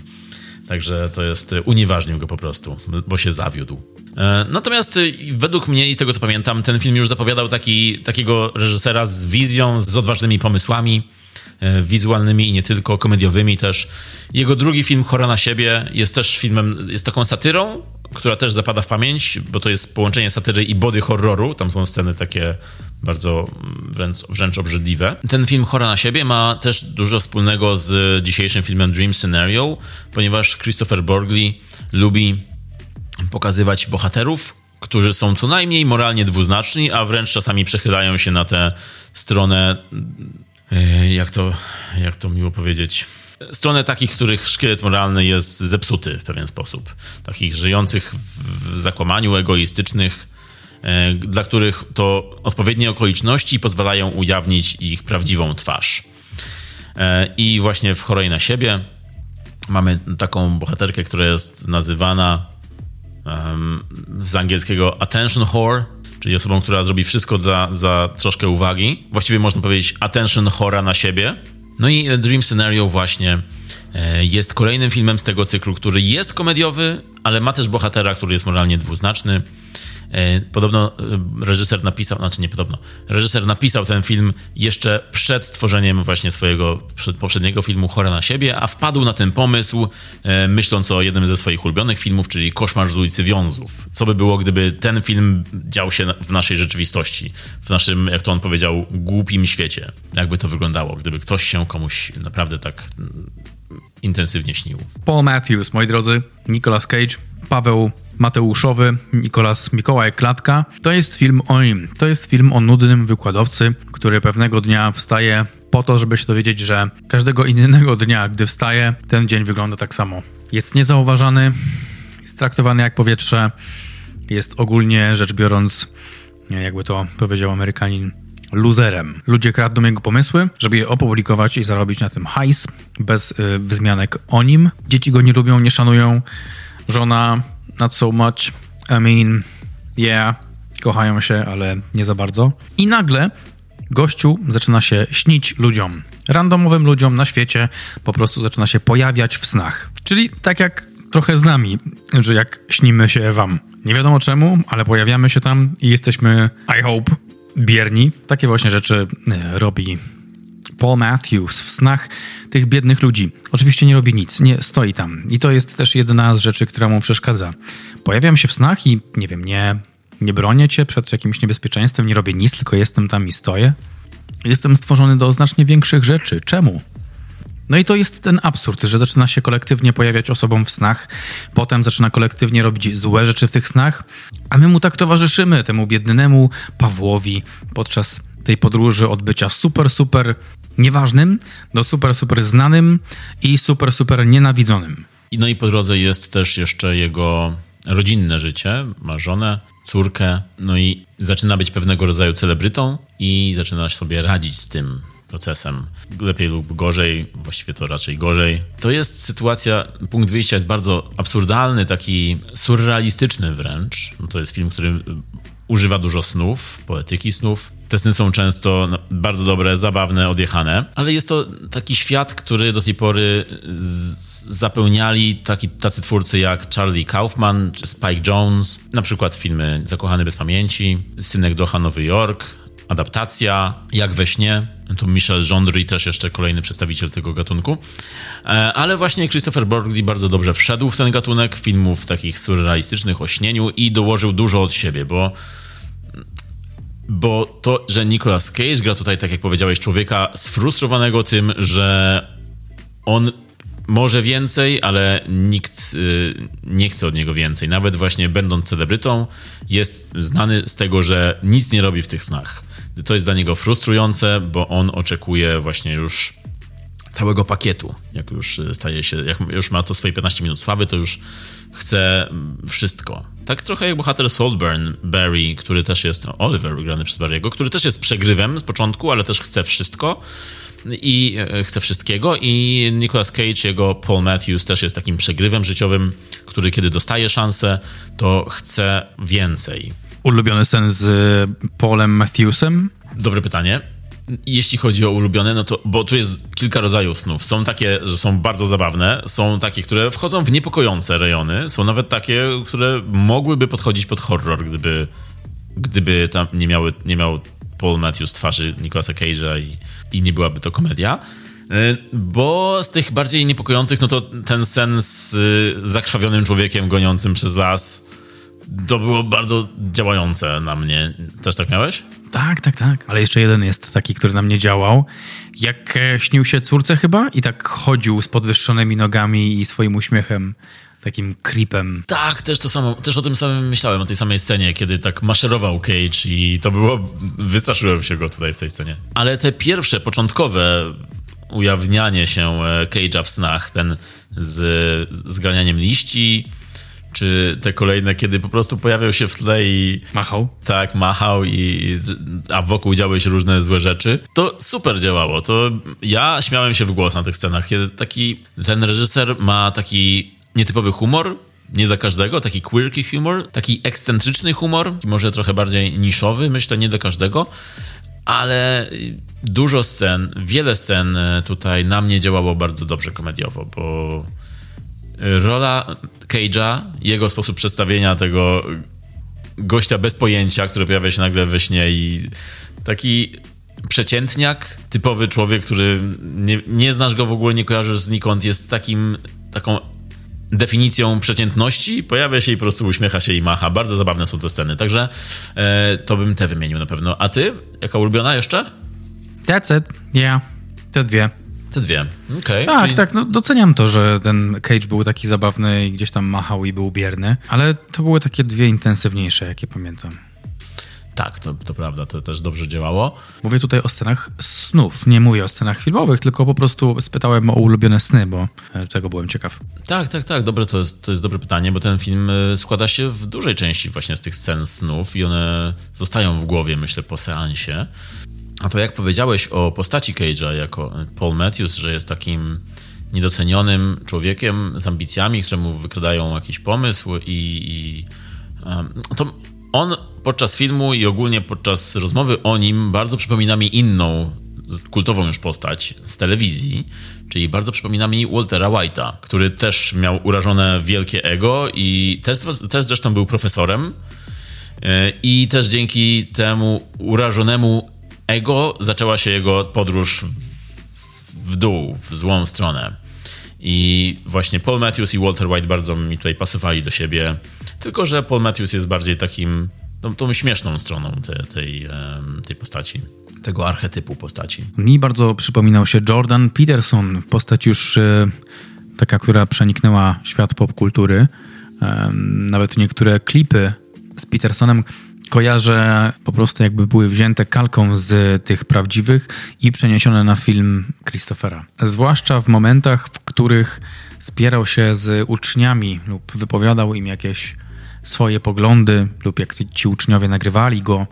Także to jest, e, unieważnił go po prostu, bo się zawiódł. E, natomiast e, według mnie i z tego co pamiętam, ten film już zapowiadał taki, takiego reżysera z wizją, z odważnymi pomysłami wizualnymi i nie tylko, komediowymi też. Jego drugi film, Chora na siebie, jest też filmem, jest taką satyrą, która też zapada w pamięć, bo to jest połączenie satyry i body horroru. Tam są sceny takie bardzo wręcz, wręcz obrzydliwe. Ten film Chora na siebie ma też dużo wspólnego z dzisiejszym filmem Dream Scenario, ponieważ Christopher Borgley lubi pokazywać bohaterów, którzy są co najmniej moralnie dwuznaczni, a wręcz czasami przechylają się na tę stronę, e, jak to, jak to miło powiedzieć, stronę takich, których szkielet moralny jest zepsuty w pewien sposób. Takich żyjących w zakłamaniu, egoistycznych, e, dla których to odpowiednie okoliczności pozwalają ujawnić ich prawdziwą twarz. E, I właśnie w Chorej na siebie mamy taką bohaterkę, która jest nazywana um, z angielskiego attention whore, czyli osobą, która zrobi wszystko dla, za troszkę uwagi. Właściwie można powiedzieć attention chora na siebie. No i Dream Scenario właśnie e, jest kolejnym filmem z tego cyklu, który jest komediowy, ale ma też bohatera, który jest moralnie dwuznaczny. E, podobno e, reżyser napisał, znaczy nie podobno, reżyser napisał ten film jeszcze przed stworzeniem właśnie swojego poprzedniego filmu Chora na siebie, a wpadł na ten pomysł myśląc o jednym ze swoich ulubionych filmów, czyli Koszmar z ulicy Wiązów. Co by było, gdyby ten film dział się w naszej rzeczywistości, w naszym, jak to on powiedział, głupim świecie. Jakby to wyglądało, gdyby ktoś się komuś naprawdę tak intensywnie śnił. Paul Matthews, moi drodzy, Nicolas Cage, Paweł Mateuszowy, Nikolas Mikołaj Klatka. To jest film o nim. To jest film o nudnym wykładowcy, który pewnego dnia wstaje po to, żeby się dowiedzieć, że każdego innego dnia, gdy wstaje, ten dzień wygląda tak samo. Jest niezauważany, jest traktowany jak powietrze, jest ogólnie rzecz biorąc, jakby to powiedział Amerykanin, luzerem. Ludzie kradną jego pomysły, żeby je opublikować i zarobić na tym hajs, bez y, wzmianek o nim. Dzieci go nie lubią, nie szanują. Żona, not so much. I mean, yeah, kochają się, ale nie za bardzo. I nagle gościu zaczyna się śnić ludziom. Randomowym ludziom na świecie po prostu zaczyna się pojawiać w snach. Czyli tak jak trochę z nami, że jak śnimy się wam. Nie wiadomo czemu, ale pojawiamy się tam i jesteśmy, I hope, bierni. Takie właśnie rzeczy e, robi Paul Matthews w snach tych biednych ludzi. Oczywiście nie robi nic, nie stoi tam. I to jest też jedna z rzeczy, która mu przeszkadza. Pojawiam się w snach i nie wiem, nie, nie bronię cię przed jakimś niebezpieczeństwem, nie robię nic, tylko jestem tam i stoję. Jestem stworzony do znacznie większych rzeczy. Czemu? No i to jest ten absurd, że zaczyna się kolektywnie pojawiać osobom w snach, potem zaczyna kolektywnie robić złe rzeczy w tych snach, a my mu tak towarzyszymy, temu biednemu Pawłowi, podczas tej podróży od bycia super, super nieważnym do super, super znanym i super, super nienawidzonym. No i po drodze jest też jeszcze jego rodzinne życie, ma żonę, córkę, no i zaczyna być pewnego rodzaju celebrytą i zaczyna sobie radzić z tym procesem. Lepiej lub gorzej, właściwie to raczej gorzej. To jest sytuacja, punkt wyjścia jest bardzo absurdalny, taki surrealistyczny wręcz. No to jest film, który używa dużo snów, poetyki snów. Te sny są często no, bardzo dobre, zabawne, odjechane, ale jest to taki świat, który do tej pory zapełniali taki, tacy twórcy jak Charlie Kaufman czy Spike Jones, na przykład filmy Zakochany bez pamięci, Synek Doha Nowy Jork, adaptacja Jak we śnie. Tu Michel Gondry też jeszcze kolejny przedstawiciel tego gatunku. E, ale właśnie Christopher Borgli bardzo dobrze wszedł w ten gatunek filmów takich surrealistycznych o śnieniu i dołożył dużo od siebie, bo bo to, że Nicolas Cage gra tutaj, tak jak powiedziałeś, człowieka sfrustrowanego tym, że on może więcej, ale nikt y, nie chce od niego więcej. Nawet właśnie będąc celebrytą, jest znany z tego, że nic nie robi w tych snach. To jest dla niego frustrujące, bo on oczekuje właśnie już całego pakietu. Jak już staje się, jak już ma to swoje 15 minut sławy, to już chce wszystko. Tak trochę jak bohater Saltburn, Barry, który też jest, Oliver grany przez Barry'ego, który też jest przegrywem z początku, ale też chce wszystko i e, chce wszystkiego i Nicolas Cage, jego Paul Matthews też jest takim przegrywem życiowym, który kiedy dostaje szansę, to chce więcej. Ulubiony sen z Paulem Matthewsem? Dobre pytanie. Jeśli chodzi o ulubione, no to, bo tu jest kilka rodzajów snów. Są takie, że są bardzo zabawne, są takie, które wchodzą w niepokojące rejony, są nawet takie, które mogłyby podchodzić pod horror, gdyby, gdyby tam nie, miały, nie miał Paul Matthews twarzy Nicolasa Cage'a i, i nie byłaby to komedia. E, bo z tych bardziej niepokojących, no to ten sen z zakrwawionym człowiekiem goniącym przez las, to było bardzo działające na mnie. Też tak miałeś? Tak, tak, tak. Ale jeszcze jeden jest taki, który na mnie działał. Jak e, śnił się córce chyba i tak chodził z podwyższonymi nogami i swoim uśmiechem takim creepem. Tak, też to samo, też o tym samym myślałem, o tej samej scenie, kiedy tak maszerował Cage i to było, wystraszyłem się go tutaj w tej scenie. Ale te pierwsze, początkowe ujawnianie się e, Cage'a w snach, ten z zganianiem liści, czy te kolejne, kiedy po prostu pojawiał się w tle i... Machał? Tak, machał i... a wokół działy się różne złe rzeczy. To super działało. To ja śmiałem się w głos na tych scenach, kiedy taki... Ten reżyser ma taki nietypowy humor, nie dla każdego, taki quirky humor, taki ekscentryczny humor, może trochę bardziej niszowy, myślę, nie dla każdego, ale dużo scen, wiele scen tutaj na mnie działało bardzo dobrze komediowo, bo rola Cage'a, jego sposób przedstawienia tego gościa bez pojęcia, który pojawia się nagle we śnie i taki przeciętniak, typowy człowiek, który nie, nie znasz go w ogóle, nie kojarzysz znikąd, jest takim, taką definicją przeciętności, pojawia się i po prostu uśmiecha się i macha. Bardzo zabawne są te sceny, także e, to bym te wymienił na pewno. A ty? Jaka ulubiona jeszcze? That's it, yeah. Te dwie. Te dwie. Okay, tak, czyli... tak, no doceniam to, że ten Cage był taki zabawny i gdzieś tam machał i był bierny, ale to były takie dwie intensywniejsze, jakie pamiętam. Tak, to, to prawda, to też dobrze działało. Mówię tutaj o scenach snów, nie mówię o scenach filmowych, tylko po prostu spytałem o ulubione sny, bo e, tego byłem ciekaw. Tak, tak, tak, dobre, to jest, to jest dobre pytanie, bo ten film e, składa się w dużej części właśnie z tych scen snów i one zostają w głowie, myślę, po seansie. A to jak powiedziałeś o postaci Cage'a jako Paul Matthews, że jest takim niedocenionym człowiekiem z ambicjami, któremu wykradają jakiś pomysł i, i to on podczas filmu i ogólnie podczas rozmowy o nim bardzo przypomina mi inną kultową już postać z telewizji, czyli bardzo przypomina mi Waltera White'a, który też miał urażone wielkie ego i też, też zresztą był profesorem e, i też dzięki temu urażonemu ego zaczęła się jego podróż w dół, w złą stronę. I właśnie Paul Matthews i Walter White bardzo mi tutaj pasowali do siebie. Tylko, że Paul Matthews jest bardziej takim, tą, tą śmieszną stroną tej, tej, tej postaci tego archetypu postaci. Mi bardzo przypominał się Jordan Peterson, postać już e, taka, która przeniknęła świat popkultury. Nawet niektóre klipy z Petersonem kojarzę po prostu jakby były wzięte kalką z tych prawdziwych i przeniesione na film Christophera. Zwłaszcza w momentach, w których spierał się z uczniami lub wypowiadał im jakieś swoje poglądy lub jak ci uczniowie nagrywali go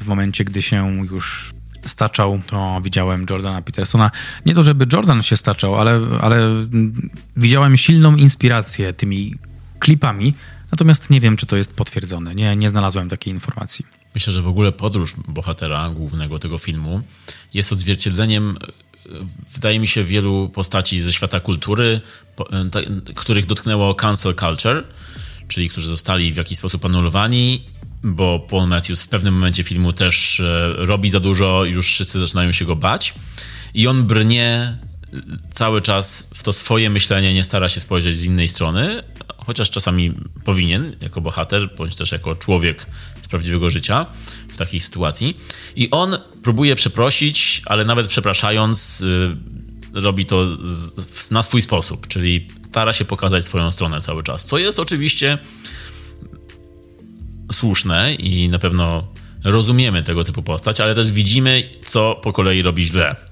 w momencie, gdy się już staczał, to widziałem Jordana Petersona. Nie to, żeby Jordan się staczał, ale, ale widziałem silną inspirację tymi klipami, natomiast nie wiem, czy to jest potwierdzone. Nie, nie znalazłem takiej informacji. Myślę, że w ogóle podróż bohatera głównego tego filmu jest odzwierciedleniem wydaje mi się, wielu postaci ze świata kultury, których dotknęło cancel culture, czyli którzy zostali w jakiś sposób anulowani bo Paul Matthews w pewnym momencie filmu też e, robi za dużo, już wszyscy zaczynają się go bać. I on brnie e, cały czas w to swoje myślenie, nie stara się spojrzeć z innej strony, chociaż czasami powinien, jako bohater, bądź też jako człowiek z prawdziwego życia w takiej sytuacji. I on próbuje przeprosić, ale nawet przepraszając, e, robi to na swój sposób, czyli stara się pokazać swoją stronę cały czas, co jest oczywiście słuszne i na pewno rozumiemy tego typu postać, ale też widzimy, co po kolei robi źle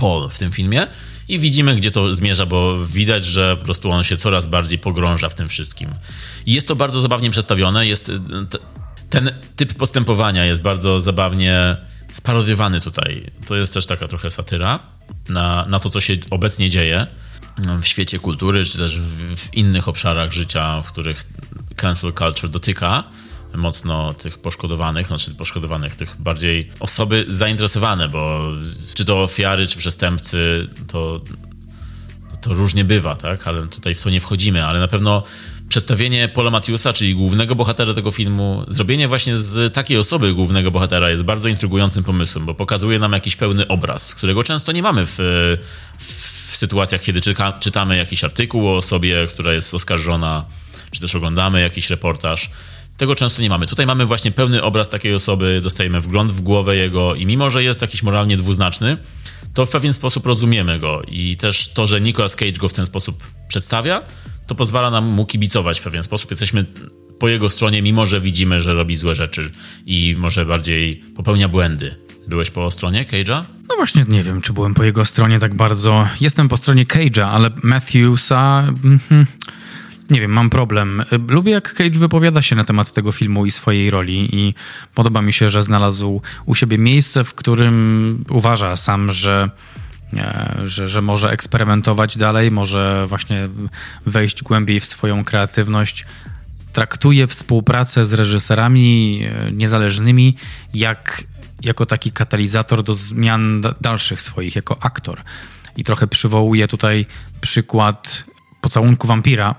Paul w tym filmie i widzimy, gdzie to zmierza, bo widać, że po prostu on się coraz bardziej pogrąża w tym wszystkim. I jest to bardzo zabawnie przedstawione, jest ten typ postępowania jest bardzo zabawnie sparodiowany tutaj. To jest też taka trochę satyra na, na to, co się obecnie dzieje w świecie kultury, czy też w, w innych obszarach życia, w których cancel culture dotyka mocno tych poszkodowanych, znaczy poszkodowanych, tych bardziej osoby zainteresowane, bo czy to ofiary, czy przestępcy, to, to różnie bywa, tak? Ale tutaj w to nie wchodzimy, ale na pewno przedstawienie Paula Matthewsa, czyli głównego bohatera tego filmu, zrobienie właśnie z takiej osoby głównego bohatera jest bardzo intrygującym pomysłem, bo pokazuje nam jakiś pełny obraz, którego często nie mamy w, w sytuacjach, kiedy czyta, czytamy jakiś artykuł o osobie, która jest oskarżona czy też oglądamy jakiś reportaż. Tego często nie mamy. Tutaj mamy właśnie pełny obraz takiej osoby, dostajemy wgląd w głowę jego i mimo, że jest jakiś moralnie dwuznaczny, to w pewien sposób rozumiemy go i też to, że Nicolas Cage go w ten sposób przedstawia, to pozwala nam mu kibicować w pewien sposób. Jesteśmy po jego stronie, mimo że widzimy, że robi złe rzeczy i może bardziej popełnia błędy. Byłeś po stronie Cage'a? No właśnie, nie wiem, czy byłem po jego stronie tak bardzo. Jestem po stronie Cage'a, ale Matthewsa... Mm, nie wiem, mam problem. Lubię, jak Cage wypowiada się na temat tego filmu i swojej roli, i podoba mi się, że znalazł u siebie miejsce, w którym uważa sam, że. E, że, że może eksperymentować dalej, może właśnie wejść głębiej w swoją kreatywność. Traktuje współpracę z reżyserami e, niezależnymi jak, jako taki katalizator do zmian dalszych swoich, jako aktor. I trochę przywołuje tutaj przykład pocałunku wampira,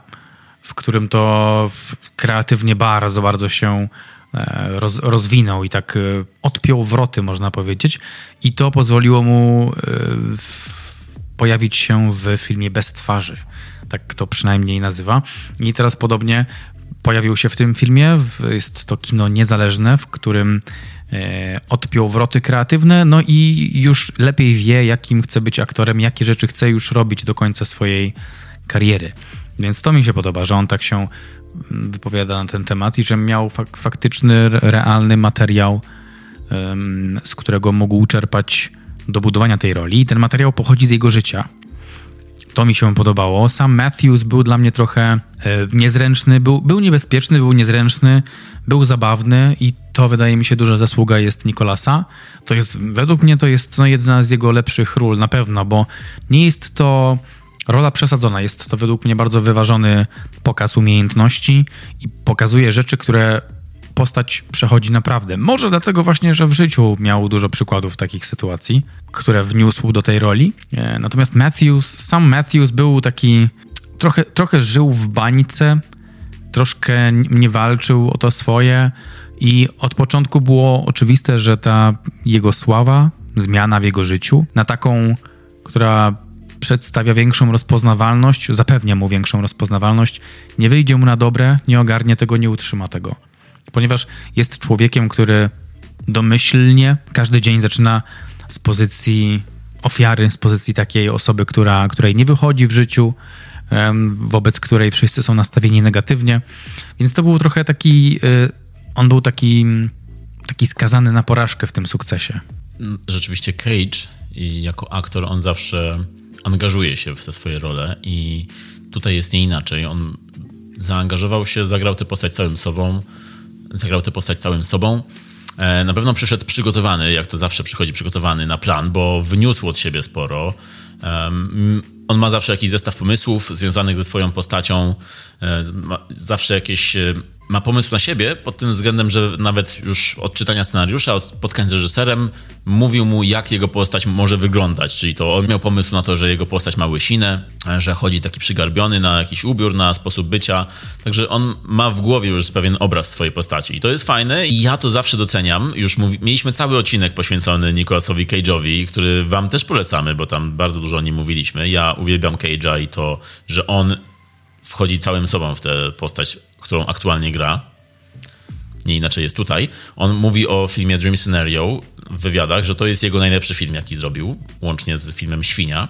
w którym to kreatywnie bardzo, bardzo się e, roz, rozwinął i tak e, odpiął wroty, można powiedzieć. I to pozwoliło mu e, pojawić się w filmie Bez twarzy. Tak to przynajmniej nazywa. I teraz podobnie pojawił się w tym filmie. Jest to kino niezależne, w którym odpiął wroty kreatywne, no i już lepiej wie, jakim chce być aktorem, jakie rzeczy chce już robić do końca swojej kariery. Więc to mi się podoba, że on tak się mm, wypowiada na ten temat i że miał fak faktyczny, realny materiał, z którego mógł czerpać do budowania tej roli. I ten materiał pochodzi z jego życia. To mi się podobało. Sam Matthews był dla mnie trochę e, niezręczny, był, był niebezpieczny, był niezręczny, był zabawny i to wydaje mi się duża zasługa jest Nikolasa. To jest, według mnie to jest no, jedna z jego lepszych ról na pewno, bo nie jest to rola przesadzona. Jest to według mnie bardzo wyważony pokaz umiejętności i pokazuje rzeczy, które postać przechodzi naprawdę. Może dlatego właśnie, że w życiu miał dużo przykładów takich sytuacji, które wniósł do tej roli. E, natomiast Matthews, sam Matthews był taki, trochę, trochę żył w bańce, troszkę nie walczył o to swoje i od początku było oczywiste, że ta jego sława, zmiana w jego życiu na taką, która przedstawia większą rozpoznawalność, zapewnia mu większą rozpoznawalność, nie wyjdzie mu na dobre, nie ogarnie tego, nie utrzyma tego. Ponieważ jest człowiekiem, który domyślnie każdy dzień zaczyna z pozycji ofiary, z pozycji takiej osoby, która, której nie wychodzi w życiu, wobec której wszyscy są nastawieni negatywnie. Więc to był trochę taki. Y, on był taki, taki skazany na porażkę w tym sukcesie. Rzeczywiście Cage jako aktor on zawsze angażuje się w te swoje role i tutaj jest nie inaczej. On zaangażował się, zagrał tę postać całym sobą, zagrał tę postać całym sobą. E, na pewno przyszedł przygotowany, jak to zawsze przychodzi przygotowany na plan, bo wyniósł od siebie sporo. On ma zawsze jakiś zestaw pomysłów związanych ze swoją postacią, e, zawsze jakieś e, ma pomysł na siebie pod tym względem, że nawet już od czytania scenariusza, od spotkań z reżyserem, mówił mu, jak jego postać może wyglądać. Czyli to on miał pomysł na to, że jego postać ma łysinę, że chodzi taki przygarbiony na jakiś ubiór, na sposób bycia. Także on ma w głowie już pewien obraz swojej postaci. I to jest fajne i ja to zawsze doceniam. Już mówi, mieliśmy cały odcinek poświęcony Nicolasowi Cage'owi, który wam też polecamy, bo tam bardzo dużo o nim mówiliśmy. Ja uwielbiam Cage'a i to, że on wchodzi całym sobą w tę postać, którą aktualnie gra. Nie inaczej jest tutaj. On mówi o filmie Dream Scenario w wywiadach, że to jest jego najlepszy film, jaki zrobił, łącznie z filmem Świnia,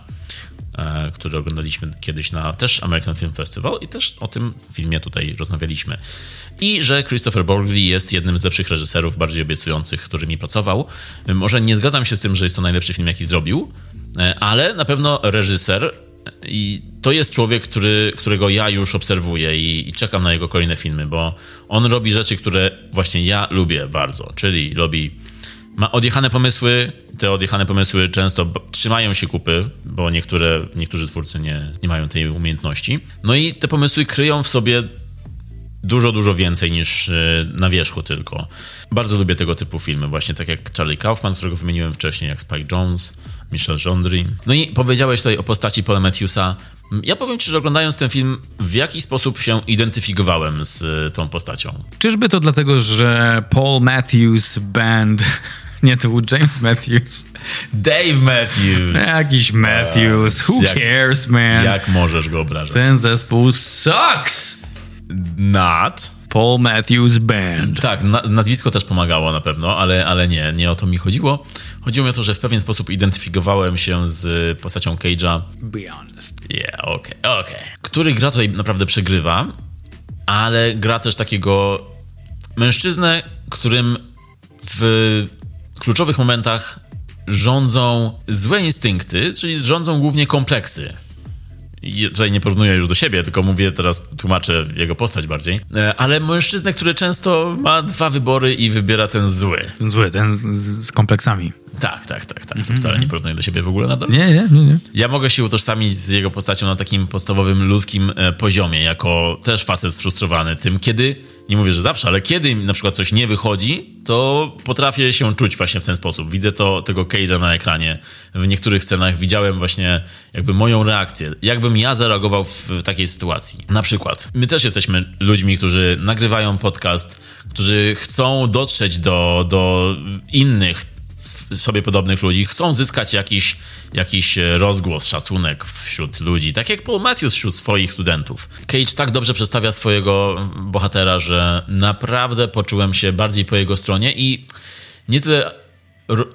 e, który oglądaliśmy kiedyś na też American Film Festival i też o tym filmie tutaj rozmawialiśmy. I że Christopher Borgley jest jednym z lepszych reżyserów, bardziej obiecujących, którymi pracował. Może nie zgadzam się z tym, że jest to najlepszy film, jaki zrobił, e, ale na pewno reżyser i to jest człowiek, który, którego ja już obserwuję i, i, czekam na jego kolejne filmy, bo on robi rzeczy, które właśnie ja lubię bardzo. Czyli robi. Ma odjechane pomysły. Te odjechane pomysły często trzymają się kupy, bo niektóre, niektórzy twórcy nie, nie mają tej umiejętności. No i te pomysły kryją w sobie dużo, dużo więcej niż e, na wierzchu tylko. Bardzo lubię tego typu filmy, właśnie tak jak Charlie Kaufman, którego wymieniłem wcześniej, jak Spike Jones, Michel Gondry. No i powiedziałeś tutaj o postaci Paula Matthewsa. Ja powiem ci, że oglądając ten film, w jaki sposób się identyfikowałem z e, tą postacią. Czyżby to dlatego, że Paul Matthews Band *laughs* nie, to był James Matthews. Dave Matthews. *laughs* Jakiś Matthews. Who jak, cares, man? Jak możesz go obrażać? Ten zespół sucks! Not. Paul Matthews Band. Tak, na, nazwisko też pomagało na pewno, ale, ale nie, nie o to mi chodziło. Chodziło mi o to, że w pewien sposób identyfikowałem się z postacią Cage'a. Be honest. Yeah, okej, okay, okej. Okay. Który gra tutaj naprawdę przegrywa, ale gra też takiego mężczyznę, którym w kluczowych momentach rządzą złe instynkty, czyli rządzą głównie kompleksy tutaj nie porównuję już do siebie, tylko mówię teraz, tłumaczę jego postać bardziej, e, ale mężczyznę, który często ma dwa wybory i wybiera ten zły. Ten zły, ten z, z kompleksami. Tak, tak, tak, tak. To wcale nie porównuję do siebie w ogóle nadal. Nie, nie, nie, nie. Ja mogę się utożsamić z jego postacią na takim podstawowym ludzkim e, poziomie, jako też facet sfrustrowany tym, kiedy nie mówię, że zawsze, ale kiedy na przykład coś nie wychodzi, to potrafię się czuć właśnie w ten sposób. Widzę to, tego Cage'a na ekranie. W niektórych scenach widziałem właśnie jakby moją reakcję. Jakbym ja zareagował w takiej sytuacji. Na przykład, my też jesteśmy ludźmi, którzy nagrywają podcast, którzy chcą dotrzeć do, do innych sobie podobnych ludzi, chcą zyskać jakiś, jakiś e, rozgłos, szacunek wśród ludzi, tak jak Paul Matthews wśród swoich studentów. Cage tak dobrze przedstawia swojego bohatera, że naprawdę poczułem się bardziej po jego stronie i nie tyle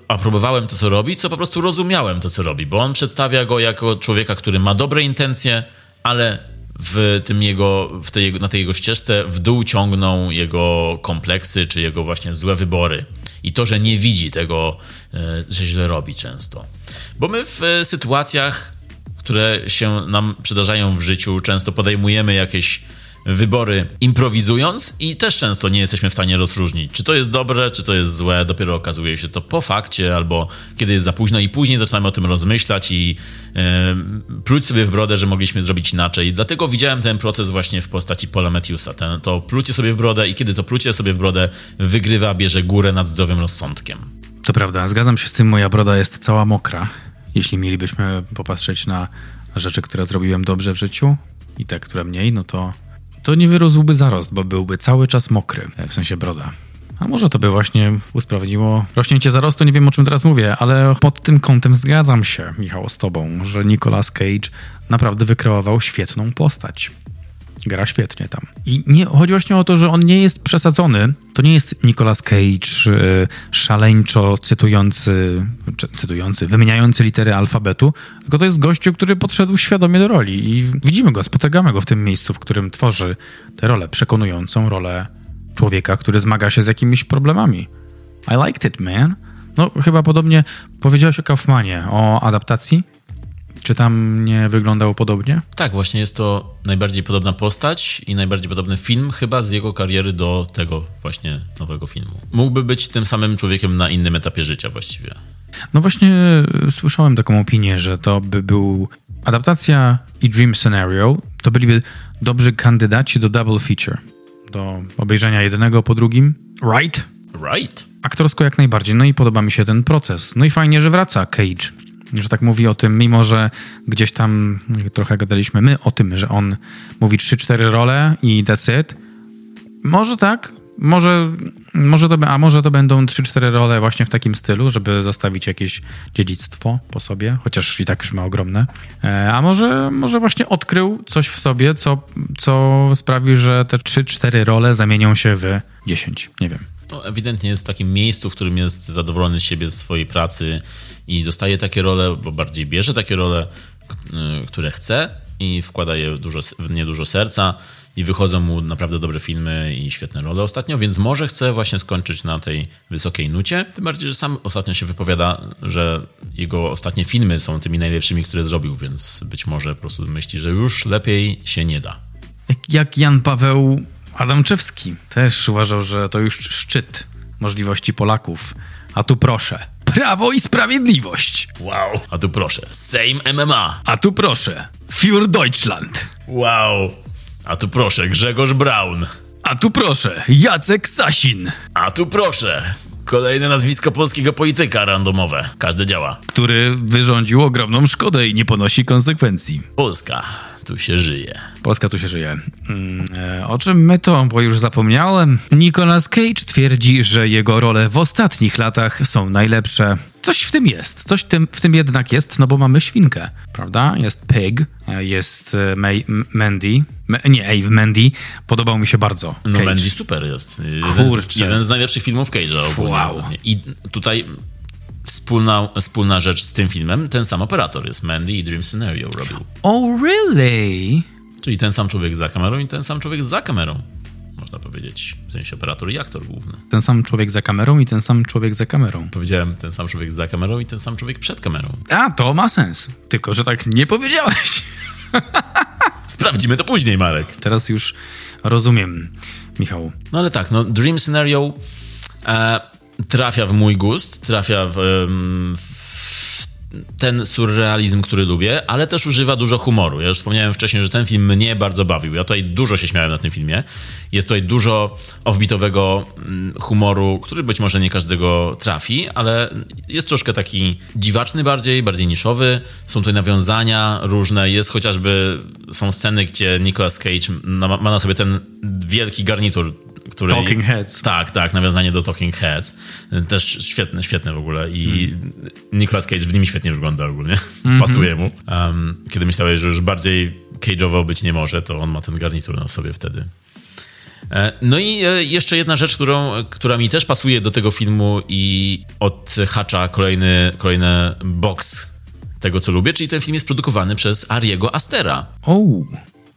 aprobowałem to, co robi, co po prostu rozumiałem to, co robi, bo on przedstawia go jako człowieka, który ma dobre intencje, ale w tym jego, w tej, na tej jego ścieżce w dół ciągną jego kompleksy, czy jego właśnie złe wybory i to, że nie widzi tego, e, że źle robi często. Bo my w e, sytuacjach, które się nam przydarzają w życiu, często podejmujemy jakieś wybory improwizując i też często nie jesteśmy w stanie rozróżnić, czy to jest dobre, czy to jest złe. Dopiero okazuje się to po fakcie albo kiedy jest za późno i później zaczynamy o tym rozmyślać i e, pluć sobie w brodę, że mogliśmy zrobić inaczej. Dlatego widziałem ten proces właśnie w postaci Paula Matthewsa. Ten, to plucie sobie w brodę i kiedy to plucie sobie w brodę wygrywa, bierze górę nad zdrowym rozsądkiem. To prawda, zgadzam się z tym, moja broda jest cała mokra. Jeśli mielibyśmy popatrzeć na rzeczy, które zrobiłem dobrze w życiu i te, które mniej, no to to nie wyrósłby zarost, bo byłby cały czas mokry, w sensie broda. A może to by właśnie usprawiedliło rośnięcie zarostu, nie wiem o czym teraz mówię, ale pod tym kątem zgadzam się, Michał, z tobą, że Nicolas Cage naprawdę wykreował świetną postać gra świetnie tam. I nie, chodzi właśnie o to, że on nie jest przesadzony. To nie jest Nicolas Cage y, szaleńczo cytujący, czy, cytujący, wymieniający litery alfabetu, tylko to jest gościu, który podszedł świadomie do roli i widzimy go, spotykamy go w tym miejscu, w którym tworzy tę rolę, przekonującą rolę człowieka, który zmaga się z jakimiś problemami. I liked it, man. No, chyba podobnie powiedziałeś o Kaufmanie, o adaptacji. Czy tam nie wyglądał podobnie? Tak, właśnie jest to najbardziej podobna postać i najbardziej podobny film chyba z jego kariery do tego właśnie nowego filmu. Mógłby być tym samym człowiekiem na innym etapie życia właściwie. No właśnie e, słyszałem taką opinię, że to by był adaptacja i Dream Scenario, to byliby dobrzy kandydaci do double feature, do obejrzenia jednego po drugim. Right? Right. Aktorsko jak najbardziej, no i podoba mi się ten proces. No i fajnie, że wraca Cage że tak mówi o tym, mimo że gdzieś tam trochę gadaliśmy my o tym, że on mówi 3-4 role i it. Może tak, może, może to, a może to będą 3-4 role właśnie w takim stylu, żeby zostawić jakieś dziedzictwo po sobie, chociaż i tak już ma ogromne. E, a może, może właśnie odkrył coś w sobie, co, co sprawi, że te 3-4 role zamienią się w 10. Nie wiem. No, ewidentnie jest w takim miejscu, w którym jest zadowolony z siebie, z swojej pracy i dostaje takie role, bo bardziej bierze takie role, które chce i wkłada je dużo, w nie dużo serca i wychodzą mu naprawdę dobre filmy i świetne role ostatnio, więc może chce właśnie skończyć na tej wysokiej nucie. Tym bardziej, że sam ostatnio się wypowiada, że jego ostatnie filmy są tymi najlepszymi, które zrobił, więc być może po prostu myśli, że już lepiej się nie da. Jak Jan Paweł Adamczewski też uważał, że to już szczyt możliwości Polaków. A tu proszę, Prawo i Sprawiedliwość. Wow. A tu proszę, Sejm MMA. A tu proszę, Für Deutschland. Wow. A tu proszę, Grzegorz Braun. A tu proszę, Jacek Sasin. A tu proszę, kolejne nazwisko polskiego polityka randomowe. Każde działa. Który wyrządził ogromną szkodę i nie ponosi konsekwencji. Polska tu się żyje. Polska tu się żyje. Mm, e, o czym my to, bo już zapomniałem. Nicolas Cage twierdzi, że jego role w ostatnich latach są najlepsze. Coś w tym jest, coś w tym, w tym jednak jest, no bo mamy świnkę, prawda? Jest Pig, jest e, May, Mandy, nie, Ave Mandy, podobał mi się bardzo. No Cage. Mandy super jest. Jeden Kurczę. Z, jeden z najlepszych filmów Cage'a. Wow. I tutaj wspólna, wspólna rzecz z tym filmem, ten sam operator jest Mandy i Dream Scenario robił. Oh, really? Czyli ten sam człowiek za kamerą i ten sam człowiek za kamerą. Można powiedzieć, w sensie operator i aktor główny. Ten sam człowiek za kamerą i ten sam człowiek za kamerą. Powiedziałem ten sam człowiek za kamerą i ten sam człowiek przed kamerą. A, to ma sens. Tylko, że tak nie powiedziałeś. *laughs* Sprawdzimy to później, Marek. Teraz już rozumiem, Michał. No ale tak, no Dream Scenario... E, trafia w mój gust, trafia w, w ten surrealizm, który lubię, ale też używa dużo humoru. Ja już wspomniałem wcześniej, że ten film mnie bardzo bawił. Ja tutaj dużo się śmiałem na tym filmie. Jest tutaj dużo offbitowego mm, humoru, który być może nie każdego trafi, ale jest troszkę taki dziwaczny bardziej, bardziej niszowy. Są tutaj nawiązania różne. Jest chociażby, są sceny, gdzie Nicolas Cage ma na sobie ten wielki garnitur Talking Heads. Tak, tak, nawiązanie do Talking Heads. Też świetne, świetne w ogóle i mm. Nicolas Cage w nim świetnie wygląda ogólnie. Mm -hmm. Pasuje mu. Um, kiedy myślałeś, że już bardziej cage'owo być nie może, to on ma ten garnitur na sobie wtedy. E, no i e, jeszcze jedna rzecz, którą, która mi też pasuje do tego filmu i odhacza kolejny, kolejny box tego, co lubię, czyli ten film jest produkowany przez Ariego Astera. Oh.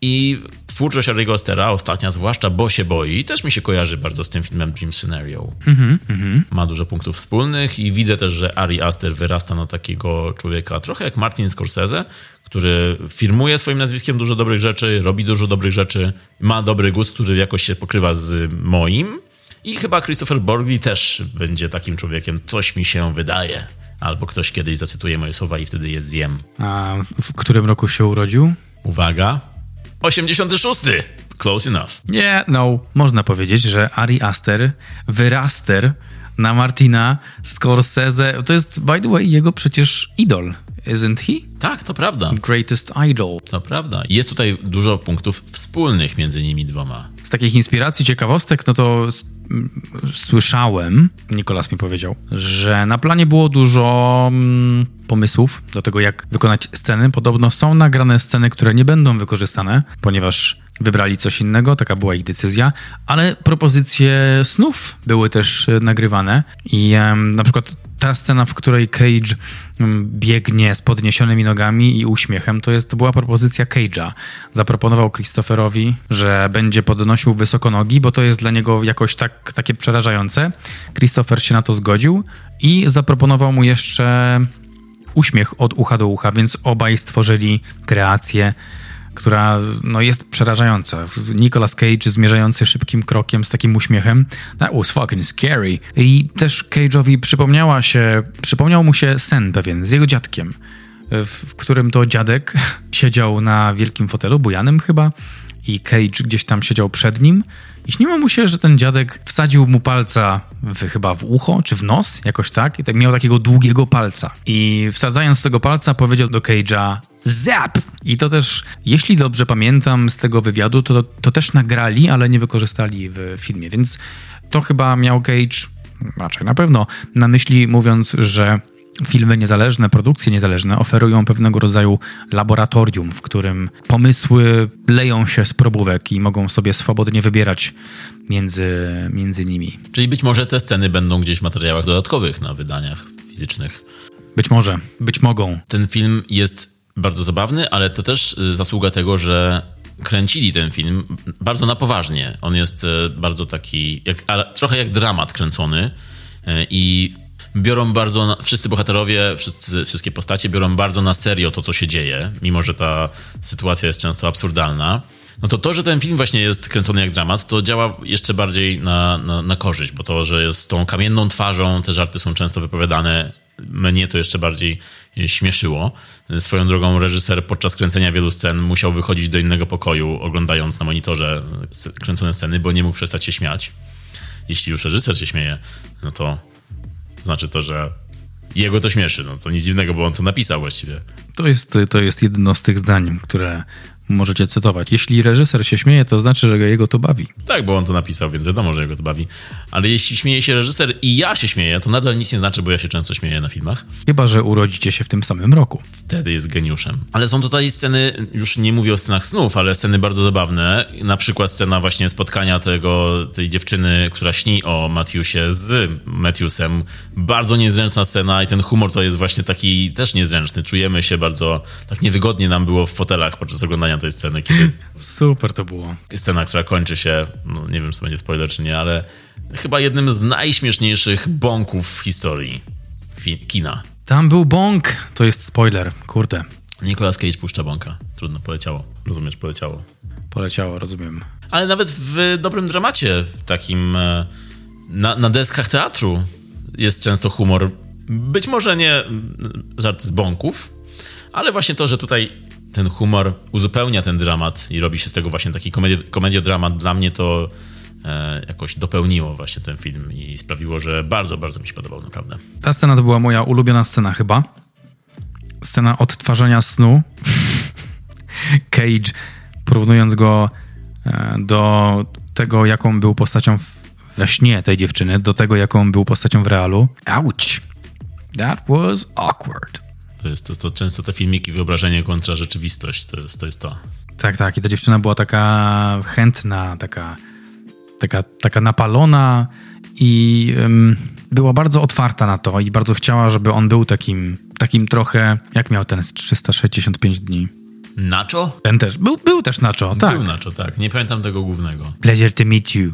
I twórczość Ariego Astera, ostatnia zwłaszcza, bo się boi, też mi się kojarzy bardzo z tym filmem Dream Scenario. Ma dużo punktów wspólnych i widzę też, że Ari Aster wyrasta na takiego człowieka trochę jak Martin Scorsese, który firmuje swoim nazwiskiem dużo dobrych rzeczy, robi dużo dobrych rzeczy, ma dobry gust, który jakoś się pokrywa z moim. I chyba Christopher Borgli też będzie takim człowiekiem. Coś mi się wydaje. Albo ktoś kiedyś zacytuje moje słowa i wtedy je zjem. A w którym roku się urodził? Uwaga. 86. Close enough. Nie, no. Można powiedzieć, że Ari Aster wyraster na Martina Scorsese. To jest, by the way, jego przecież idol, isn't he? Tak, to prawda. Greatest idol. To prawda. Jest tutaj dużo punktów wspólnych między nimi dwoma. Z takich inspiracji, ciekawostek, no to słyszałem, Nikolas mi powiedział, że na planie było dużo mm, pomysłów do tego, jak wykonać sceny. Podobno są nagrane sceny, które nie będą wykorzystane, ponieważ wybrali coś innego, taka była ich decyzja, ale propozycje snów były też e, nagrywane i em, na przykład ta scena, w której Cage mm, biegnie z podniesionymi nogami i uśmiechem, to jest była propozycja Cage'a. Zaproponował Christopherowi, że będzie podnosił wysoko nogi, bo to jest dla niego jakoś tak, takie przerażające. Christopher się na to zgodził i zaproponował mu jeszcze uśmiech od ucha do ucha, więc obaj stworzyli kreację, która no, jest przerażająca. Nicolas Cage zmierzający szybkim krokiem z takim uśmiechem. That was fucking scary. I też Cage'owi przypomniała się, przypomniał mu się sen pewien z jego dziadkiem, w, w którym to dziadek *laughs* siedział na wielkim fotelu, bujanym chyba, i Cage gdzieś tam siedział przed nim i śniło mu się, że ten dziadek wsadził mu palca w, chyba w ucho czy w nos, jakoś tak, i tak miał takiego długiego palca. I wsadzając tego palca powiedział do Cage'a Zap! I to też, jeśli dobrze pamiętam z tego wywiadu, to, to też nagrali, ale nie wykorzystali w filmie, więc to chyba miał Cage, raczej na pewno, na myśli mówiąc, że filmy niezależne, produkcje niezależne oferują pewnego rodzaju laboratorium, w którym pomysły leją się z probówek i mogą sobie swobodnie wybierać między, między nimi. Czyli być może te sceny będą gdzieś w materiałach dodatkowych na wydaniach fizycznych. Być może, być mogą. Ten film jest bardzo zabawny, ale to też y, zasługa tego, że kręcili ten film bardzo na poważnie. On jest e, bardzo taki, jak, trochę jak dramat kręcony e, i biorą bardzo, na, wszyscy bohaterowie, wszyscy, wszystkie postacie biorą bardzo na serio to, co się dzieje, mimo że ta sytuacja jest często absurdalna. No to to, że ten film właśnie jest kręcony jak dramat, to działa jeszcze bardziej na, na, na korzyść, bo to, że jest tą kamienną twarzą, te żarty są często wypowiadane, mnie to jeszcze bardziej śmieszyło. Swoją drogą reżyser podczas kręcenia wielu scen musiał wychodzić do innego pokoju, oglądając na monitorze kręcone sceny, bo nie mógł przestać się śmiać. Jeśli już reżyser się śmieje, no to znaczy to, że jego to śmieszy. No to nic dziwnego, bo on to napisał właściwie. To jest, to jest jedno z tych zdań, które możecie cytować. Jeśli reżyser się śmieje, to znaczy, że jego to bawi. Tak, bo on to napisał, więc wiadomo, że jego to bawi. Ale jeśli śmieje się reżyser i ja się śmieję, to nadal nic nie znaczy, bo ja się często śmieję na filmach. Chyba, że urodzicie się w tym samym roku. Wtedy jest geniuszem. Ale są tutaj sceny, już nie mówię o scenach snów, ale sceny bardzo zabawne. Na przykład scena właśnie spotkania tego, tej dziewczyny, która śni o Matthewsie z Matthewsem. Bardzo niezręczna scena i ten humor to jest właśnie taki też niezręczny. Czujemy się bardzo, tak niewygodnie nam było w fotelach podczas oglądania tej sceny, kiedy Super to było. scena, która kończy się, no nie wiem, czy to będzie spoiler, czy nie, ale chyba jednym z najśmieszniejszych bąków w historii kina. Tam był bąk. To jest spoiler. Kurde. Nicolas Cage puszcza bąka. Trudno, poleciało. Rozumiesz, poleciało. Poleciało, rozumiem. Ale nawet w dobrym dramacie, takim e, na, na deskach teatru jest często humor. Być może nie mm, żart z bąków, ale właśnie to, że tutaj ten humor uzupełnia ten dramat i robi się z tego właśnie taki komedi- komediodramat, dla mnie to e, jakoś dopełniło właśnie ten film i sprawiło, że bardzo, bardzo mi się podobał, naprawdę. Ta scena to była moja ulubiona scena chyba. Scena odtwarzania snu. *laughs* Cage, porównując go e, do tego, jaką był postacią we śnie tej dziewczyny, do tego, jaką był postacią w realu. Ouch. That was awkward. To jest to, to często te filmiki, wyobrażenie kontra rzeczywistość, to jest to. Jest to. Tak, tak. I ta dziewczyna była taka chętna, taka, taka, taka napalona i była bardzo otwarta na to i bardzo chciała, żeby on był takim, takim trochę, jak miał ten z 365 dni. Nacho? Ten też. Był, był też Nacho, tak. Był Nacho, tak. Nie pamiętam tego głównego. Pleasure to meet you.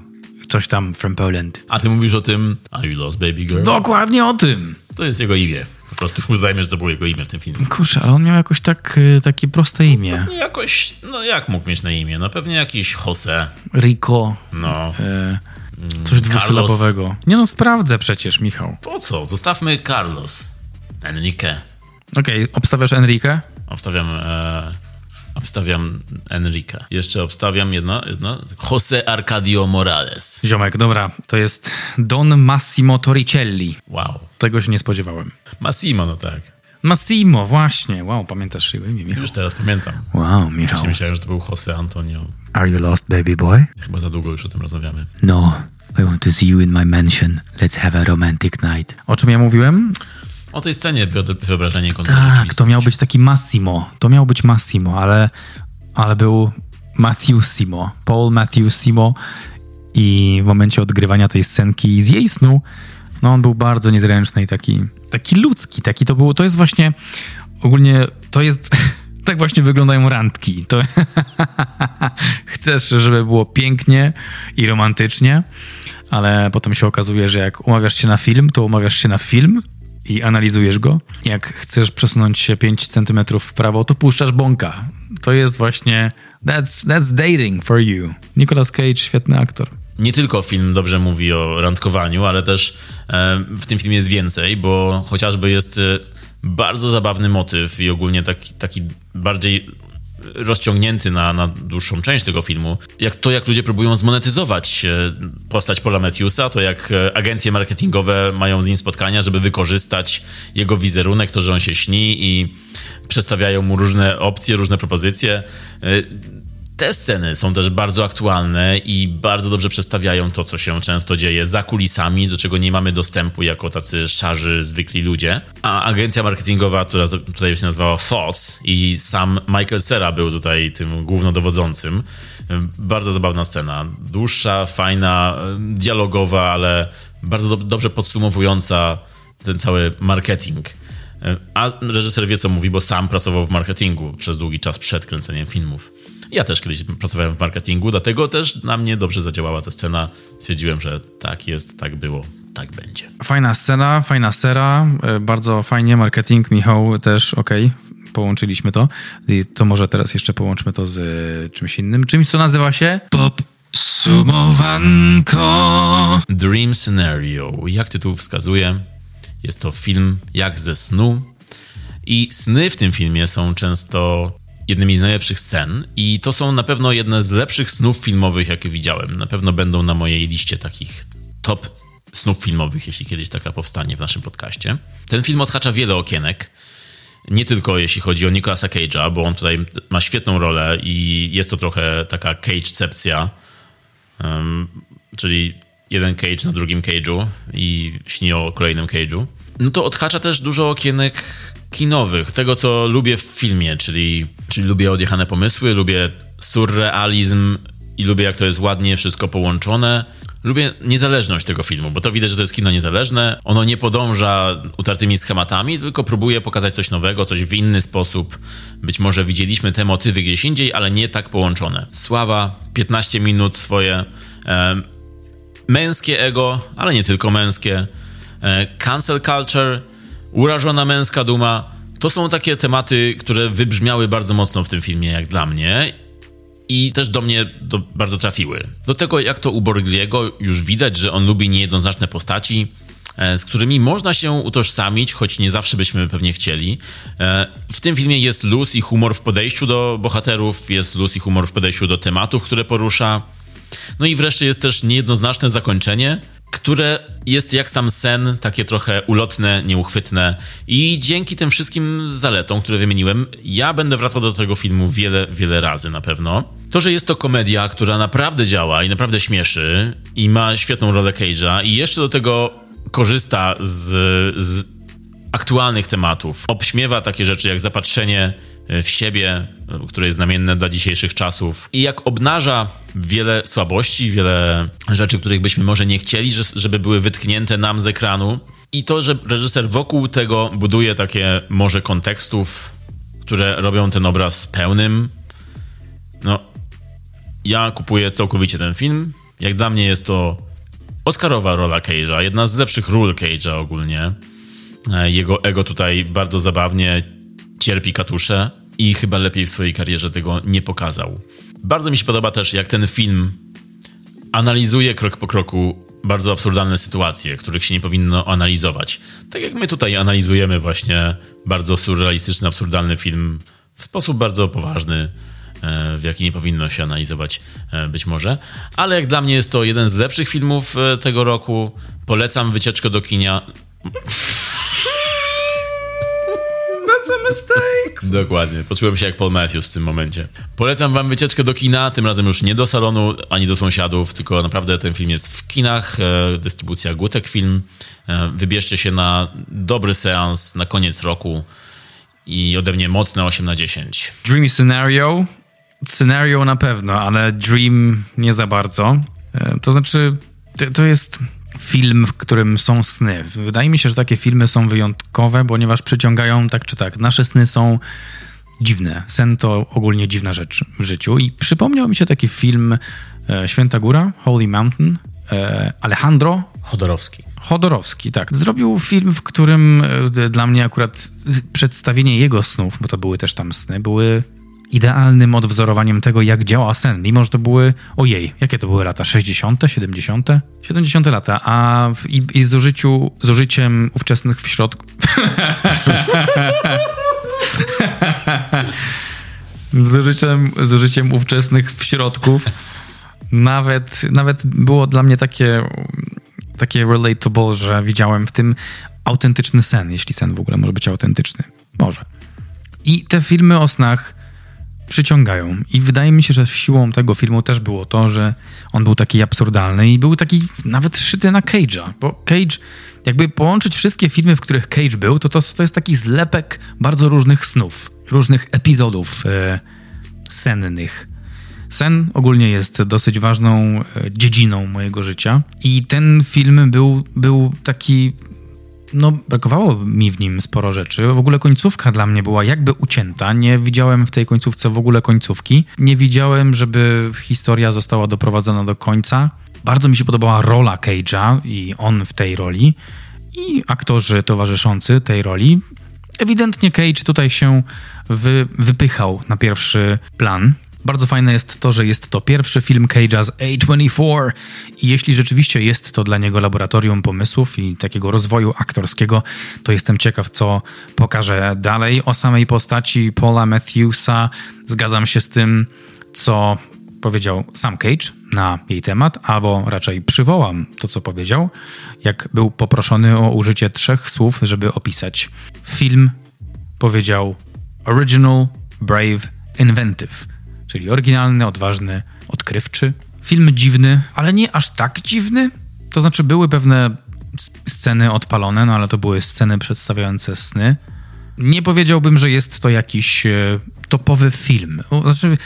Coś tam from Poland. A ty mówisz o tym you lost, baby girl? Dokładnie o tym. To jest jego imię. Po prostu uznajmy, że to było jego imię w tym filmie. Kurczę, ale on miał jakoś tak, y, takie proste imię. No jakoś, no jak mógł mieć na imię? No pewnie jakiś Jose, Rico, no. y, coś dwusylabowego. Nie no, sprawdzę przecież, Michał. Po co? Zostawmy Carlos. Enrique. Okej, obstawiasz Enrique? Obstawiam, e, obstawiam Enrique. Jeszcze obstawiam jedno, jedno. Jose Arcadio Morales. Ziomek, dobra, to jest Don Massimo Torricelli. Wow. Tego się nie spodziewałem. Massimo, no tak. Massimo, właśnie. Wow, pamiętasz jego imię, Michał? Już teraz pamiętam. Wow, Michał. Wcześniej myślałem, że to był Jose Antonio. Are you lost, baby boy? Chyba za długo już o tym rozmawiamy. No, I want to see you in my mansion. Let's have a romantic night. O czym ja mówiłem? O tej scenie wyo- wyobrażenie kontra Tak, to miał być taki Massimo. To miał być Massimo, ale, ale był Matthewsimo. Paul Matthewsimo i w momencie odgrywania tej scenki z jej snu, no on był bardzo niezręczny i taki, taki ludzki. Taki to było, to jest właśnie ogólnie, to jest... *laughs* Tak właśnie wyglądają randki. To *laughs* chcesz, żeby było pięknie i romantycznie, ale potem się okazuje, że jak umawiasz się na film, to umawiasz się na film i analizujesz go. Jak chcesz przesunąć się 5 centymetrów w prawo, to puszczasz bąka. To jest właśnie that's, that's dating for you. Nicolas Cage, świetny aktor. nie tylko film dobrze mówi o randkowaniu, ale też e, w tym filmie jest więcej, bo chociażby jest e, bardzo zabawny motyw i ogólnie taki, taki bardziej rozciągnięty na, na dłuższą część tego filmu, jak to, jak ludzie próbują zmonetyzować e, postać Paula Matthewsa, to jak e, agencje marketingowe mają z nim spotkania, żeby wykorzystać jego wizerunek, to, że on się śni i przedstawiają mu różne opcje, różne propozycje. E, te sceny są też bardzo aktualne i bardzo dobrze przedstawiają to, co się często dzieje za kulisami, do czego nie mamy dostępu jako tacy szarzy, zwykli ludzie. A agencja marketingowa, która tutaj się nazywała Fox i sam Michael Cera był tutaj tym głównodowodzącym. Bardzo zabawna scena. Dłuższa, fajna, dialogowa, ale bardzo do- dobrze podsumowująca ten cały marketing. A reżyser wie, co mówi, bo sam pracował w marketingu przez długi czas przed kręceniem filmów. Ja też kiedyś pracowałem w marketingu, dlatego też na mnie dobrze zadziałała ta scena. Stwierdziłem, że tak jest, tak było, tak będzie. Fajna scena, fajna sera, e, bardzo fajnie, marketing, Michał też, okej, połączyliśmy to. I to może teraz jeszcze połączmy to z e, czymś innym, czymś, co nazywa się Pop Sumowanko. Dream Scenario. Jak tytuł wskazuje, jest to film jak ze snu. I sny w tym filmie są często jednymi z najlepszych scen. I to są na pewno jedne z lepszych snów filmowych, jakie widziałem. Na pewno będą na mojej liście takich top snów filmowych, jeśli kiedyś taka powstanie w naszym podcaście. Ten film odhacza wiele okienek. Nie tylko jeśli chodzi o Nicolasa Cage'a, bo on tutaj ma świetną rolę i jest to trochę taka Cage-cepcja Um, czyli jeden cage na drugim cage'u i śni o kolejnym cage'u. No to odhacza też dużo okienek kinowych, tego co lubię w filmie, czyli, czyli lubię odjechane pomysły, lubię surrealizm i lubię jak to jest ładnie wszystko połączone. Lubię niezależność tego filmu, bo to widać, że to jest kino niezależne. Ono nie podąża utartymi schematami, tylko próbuje pokazać coś nowego, coś w inny sposób. Być może widzieliśmy te motywy gdzieś indziej, ale nie tak połączone. Sława, 15 minut swoje, e, męskie ego, ale nie tylko męskie, cancel culture, urażona męska duma. To są takie tematy, które wybrzmiały bardzo mocno w tym filmie, jak dla mnie i też do mnie do, bardzo trafiły. Do tego, jak to u Borgliego już widać, że on lubi niejednoznaczne postaci, e, z którymi można się utożsamić, choć nie zawsze byśmy pewnie chcieli. E, W tym filmie jest luz i humor w podejściu do bohaterów, jest luz i humor w podejściu do tematów, które porusza. No i wreszcie jest też niejednoznaczne zakończenie, które jest jak sam sen, takie trochę ulotne, nieuchwytne. I dzięki tym wszystkim zaletom, które wymieniłem, ja będę wracał do tego filmu wiele, wiele razy na pewno. To, że jest to komedia, która naprawdę działa i naprawdę śmieszy i ma świetną rolę Cage'a i jeszcze do tego korzysta z, z aktualnych tematów. Obśmiewa takie rzeczy jak zapatrzenie w siebie, e, które jest znamienne dla dzisiejszych czasów. I jak obnaża wiele słabości, wiele rzeczy, których byśmy może nie chcieli, że- żeby były wytknięte nam z ekranu. I to, że reżyser wokół tego buduje takie morze kontekstów, które robią ten obraz pełnym. No, ja kupuję całkowicie ten film. Jak dla mnie jest to Oscarowa rola Cage'a, jedna z lepszych ról Cage'a ogólnie. E, jego ego tutaj bardzo zabawnie cierpi katusze i chyba lepiej w swojej karierze tego nie pokazał. Bardzo mi się podoba też, jak ten film analizuje krok po kroku bardzo absurdalne sytuacje, których się nie powinno analizować. Tak jak my tutaj analizujemy właśnie bardzo surrealistyczny, absurdalny film w sposób bardzo poważny, e, w jaki nie powinno się analizować e, być może. Ale jak dla mnie jest to jeden z lepszych filmów e, tego roku. Polecam wycieczkę do kinia. That's a mistake. Dokładnie. Poczułem się jak Paul Matthews w tym momencie. Polecam wam wycieczkę do kina, tym razem już nie do salonu, ani do sąsiadów, tylko naprawdę ten film jest w kinach, e, dystrybucja Gutek Film. E, wybierzcie się na dobry seans na koniec roku i ode mnie mocne 8 na 10. Dream Scenario. Scenario na pewno, ale Dream nie za bardzo. E, To znaczy, to- to jest film, w którym są sny. Wydaje mi się, że takie filmy są wyjątkowe, ponieważ przyciągają tak czy tak. Nasze sny są dziwne. Sen to ogólnie dziwna rzecz w życiu. I przypomniał mi się taki film e, Święta Góra, Holy Mountain. E, Alejandro Chodorowski. Chodorowski, tak. Zrobił film, w którym e, dla mnie akurat przedstawienie jego snów, bo to były też tam sny, były idealnym odwzorowaniem tego, jak działa sen. Mimo, że to były, ojej, jakie to były lata? 60., 70., 70. lata, a w, i, i z, użyciu, z użyciem ówczesnych w środku. *laughs* z, użyciem, z użyciem ówczesnych w środków. Nawet, nawet było dla mnie takie, takie relatable, że widziałem w tym autentyczny sen, jeśli sen w ogóle może być autentyczny. Może. I te filmy o snach przyciągają. I wydaje mi się, że siłą tego filmu też było to, że on był taki absurdalny i był taki nawet szyty na Cage'a. Bo Cage, jakby połączyć wszystkie filmy, w których Cage był, to to, to jest taki zlepek bardzo różnych snów, różnych epizodów e, sennych. Sen ogólnie jest dosyć ważną e, dziedziną mojego życia i ten film był, był taki no, brakowało mi w nim sporo rzeczy. W ogóle końcówka dla mnie była jakby ucięta. Nie widziałem w tej końcówce w ogóle końcówki. Nie widziałem, żeby historia została doprowadzona do końca. Bardzo mi się podobała rola Cage'a i on w tej roli i aktorzy towarzyszący tej roli. Ewidentnie Cage tutaj się wy, wypychał na pierwszy plan. Bardzo fajne jest to, że jest to pierwszy film Cage'a z A24 i jeśli rzeczywiście jest to dla niego laboratorium pomysłów i takiego rozwoju aktorskiego, to jestem ciekaw, co pokaże dalej. O samej postaci Paula Matthewsa zgadzam się z tym, co powiedział sam Cage na jej temat, albo raczej przywołam to, co powiedział, jak był poproszony o użycie trzech słów, żeby opisać film. Powiedział original, brave, inventive, czyli oryginalny, odważny, odkrywczy. Film dziwny, ale nie aż tak dziwny. To znaczy, były pewne sceny odpalone, no ale to były sceny przedstawiające sny. Nie powiedziałbym, że jest to jakiś e, topowy film. Znaczy,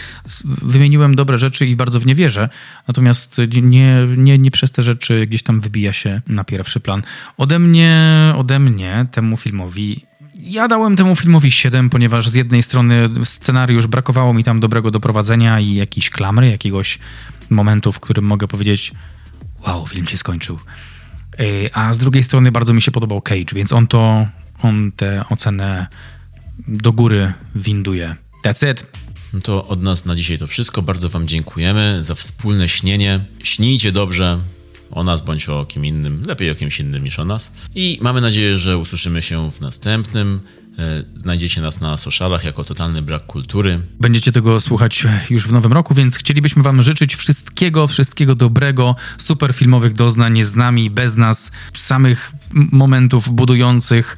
wymieniłem dobre rzeczy i bardzo w nie wierzę, natomiast nie, nie, nie przez te rzeczy gdzieś tam wybija się na pierwszy plan. Ode mnie, ode mnie temu filmowi ja dałem temu filmowi 7, ponieważ z jednej strony scenariusz brakowało mi tam dobrego doprowadzenia i jakiejś klamry, jakiegoś momentu, w którym mogę powiedzieć wow, film się skończył. Yy, A z drugiej strony bardzo mi się podobał Cage, więc on to, on tę ocenę do góry winduje. That's it. No to od nas na dzisiaj to wszystko. Bardzo Wam dziękujemy za wspólne śnienie. Śnijcie dobrze o nas bądź o kim innym, lepiej o kimś innym niż o nas. I mamy nadzieję, że usłyszymy się w następnym. E, Znajdziecie nas na socialach jako totalny brak kultury. Będziecie tego słuchać już w nowym roku, więc chcielibyśmy Wam życzyć wszystkiego, wszystkiego dobrego, super filmowych doznań z nami, bez nas, samych momentów budujących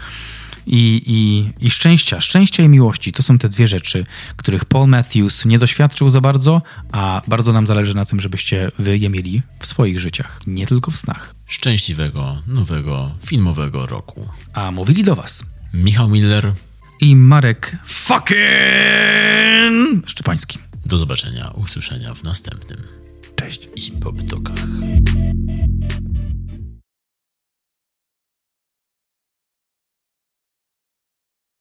i, i, i szczęścia. Szczęścia i miłości to są te dwie rzeczy, których Paul Matthews nie doświadczył za bardzo, a bardzo nam zależy na tym, żebyście Wy je mieli w swoich życiach, nie tylko w snach. Szczęśliwego, nowego, filmowego roku. A mówili do Was Michał Miller, i Marek fucking Szczepański. do zobaczenia, usłyszenia w następnym Cześć. i poptokach.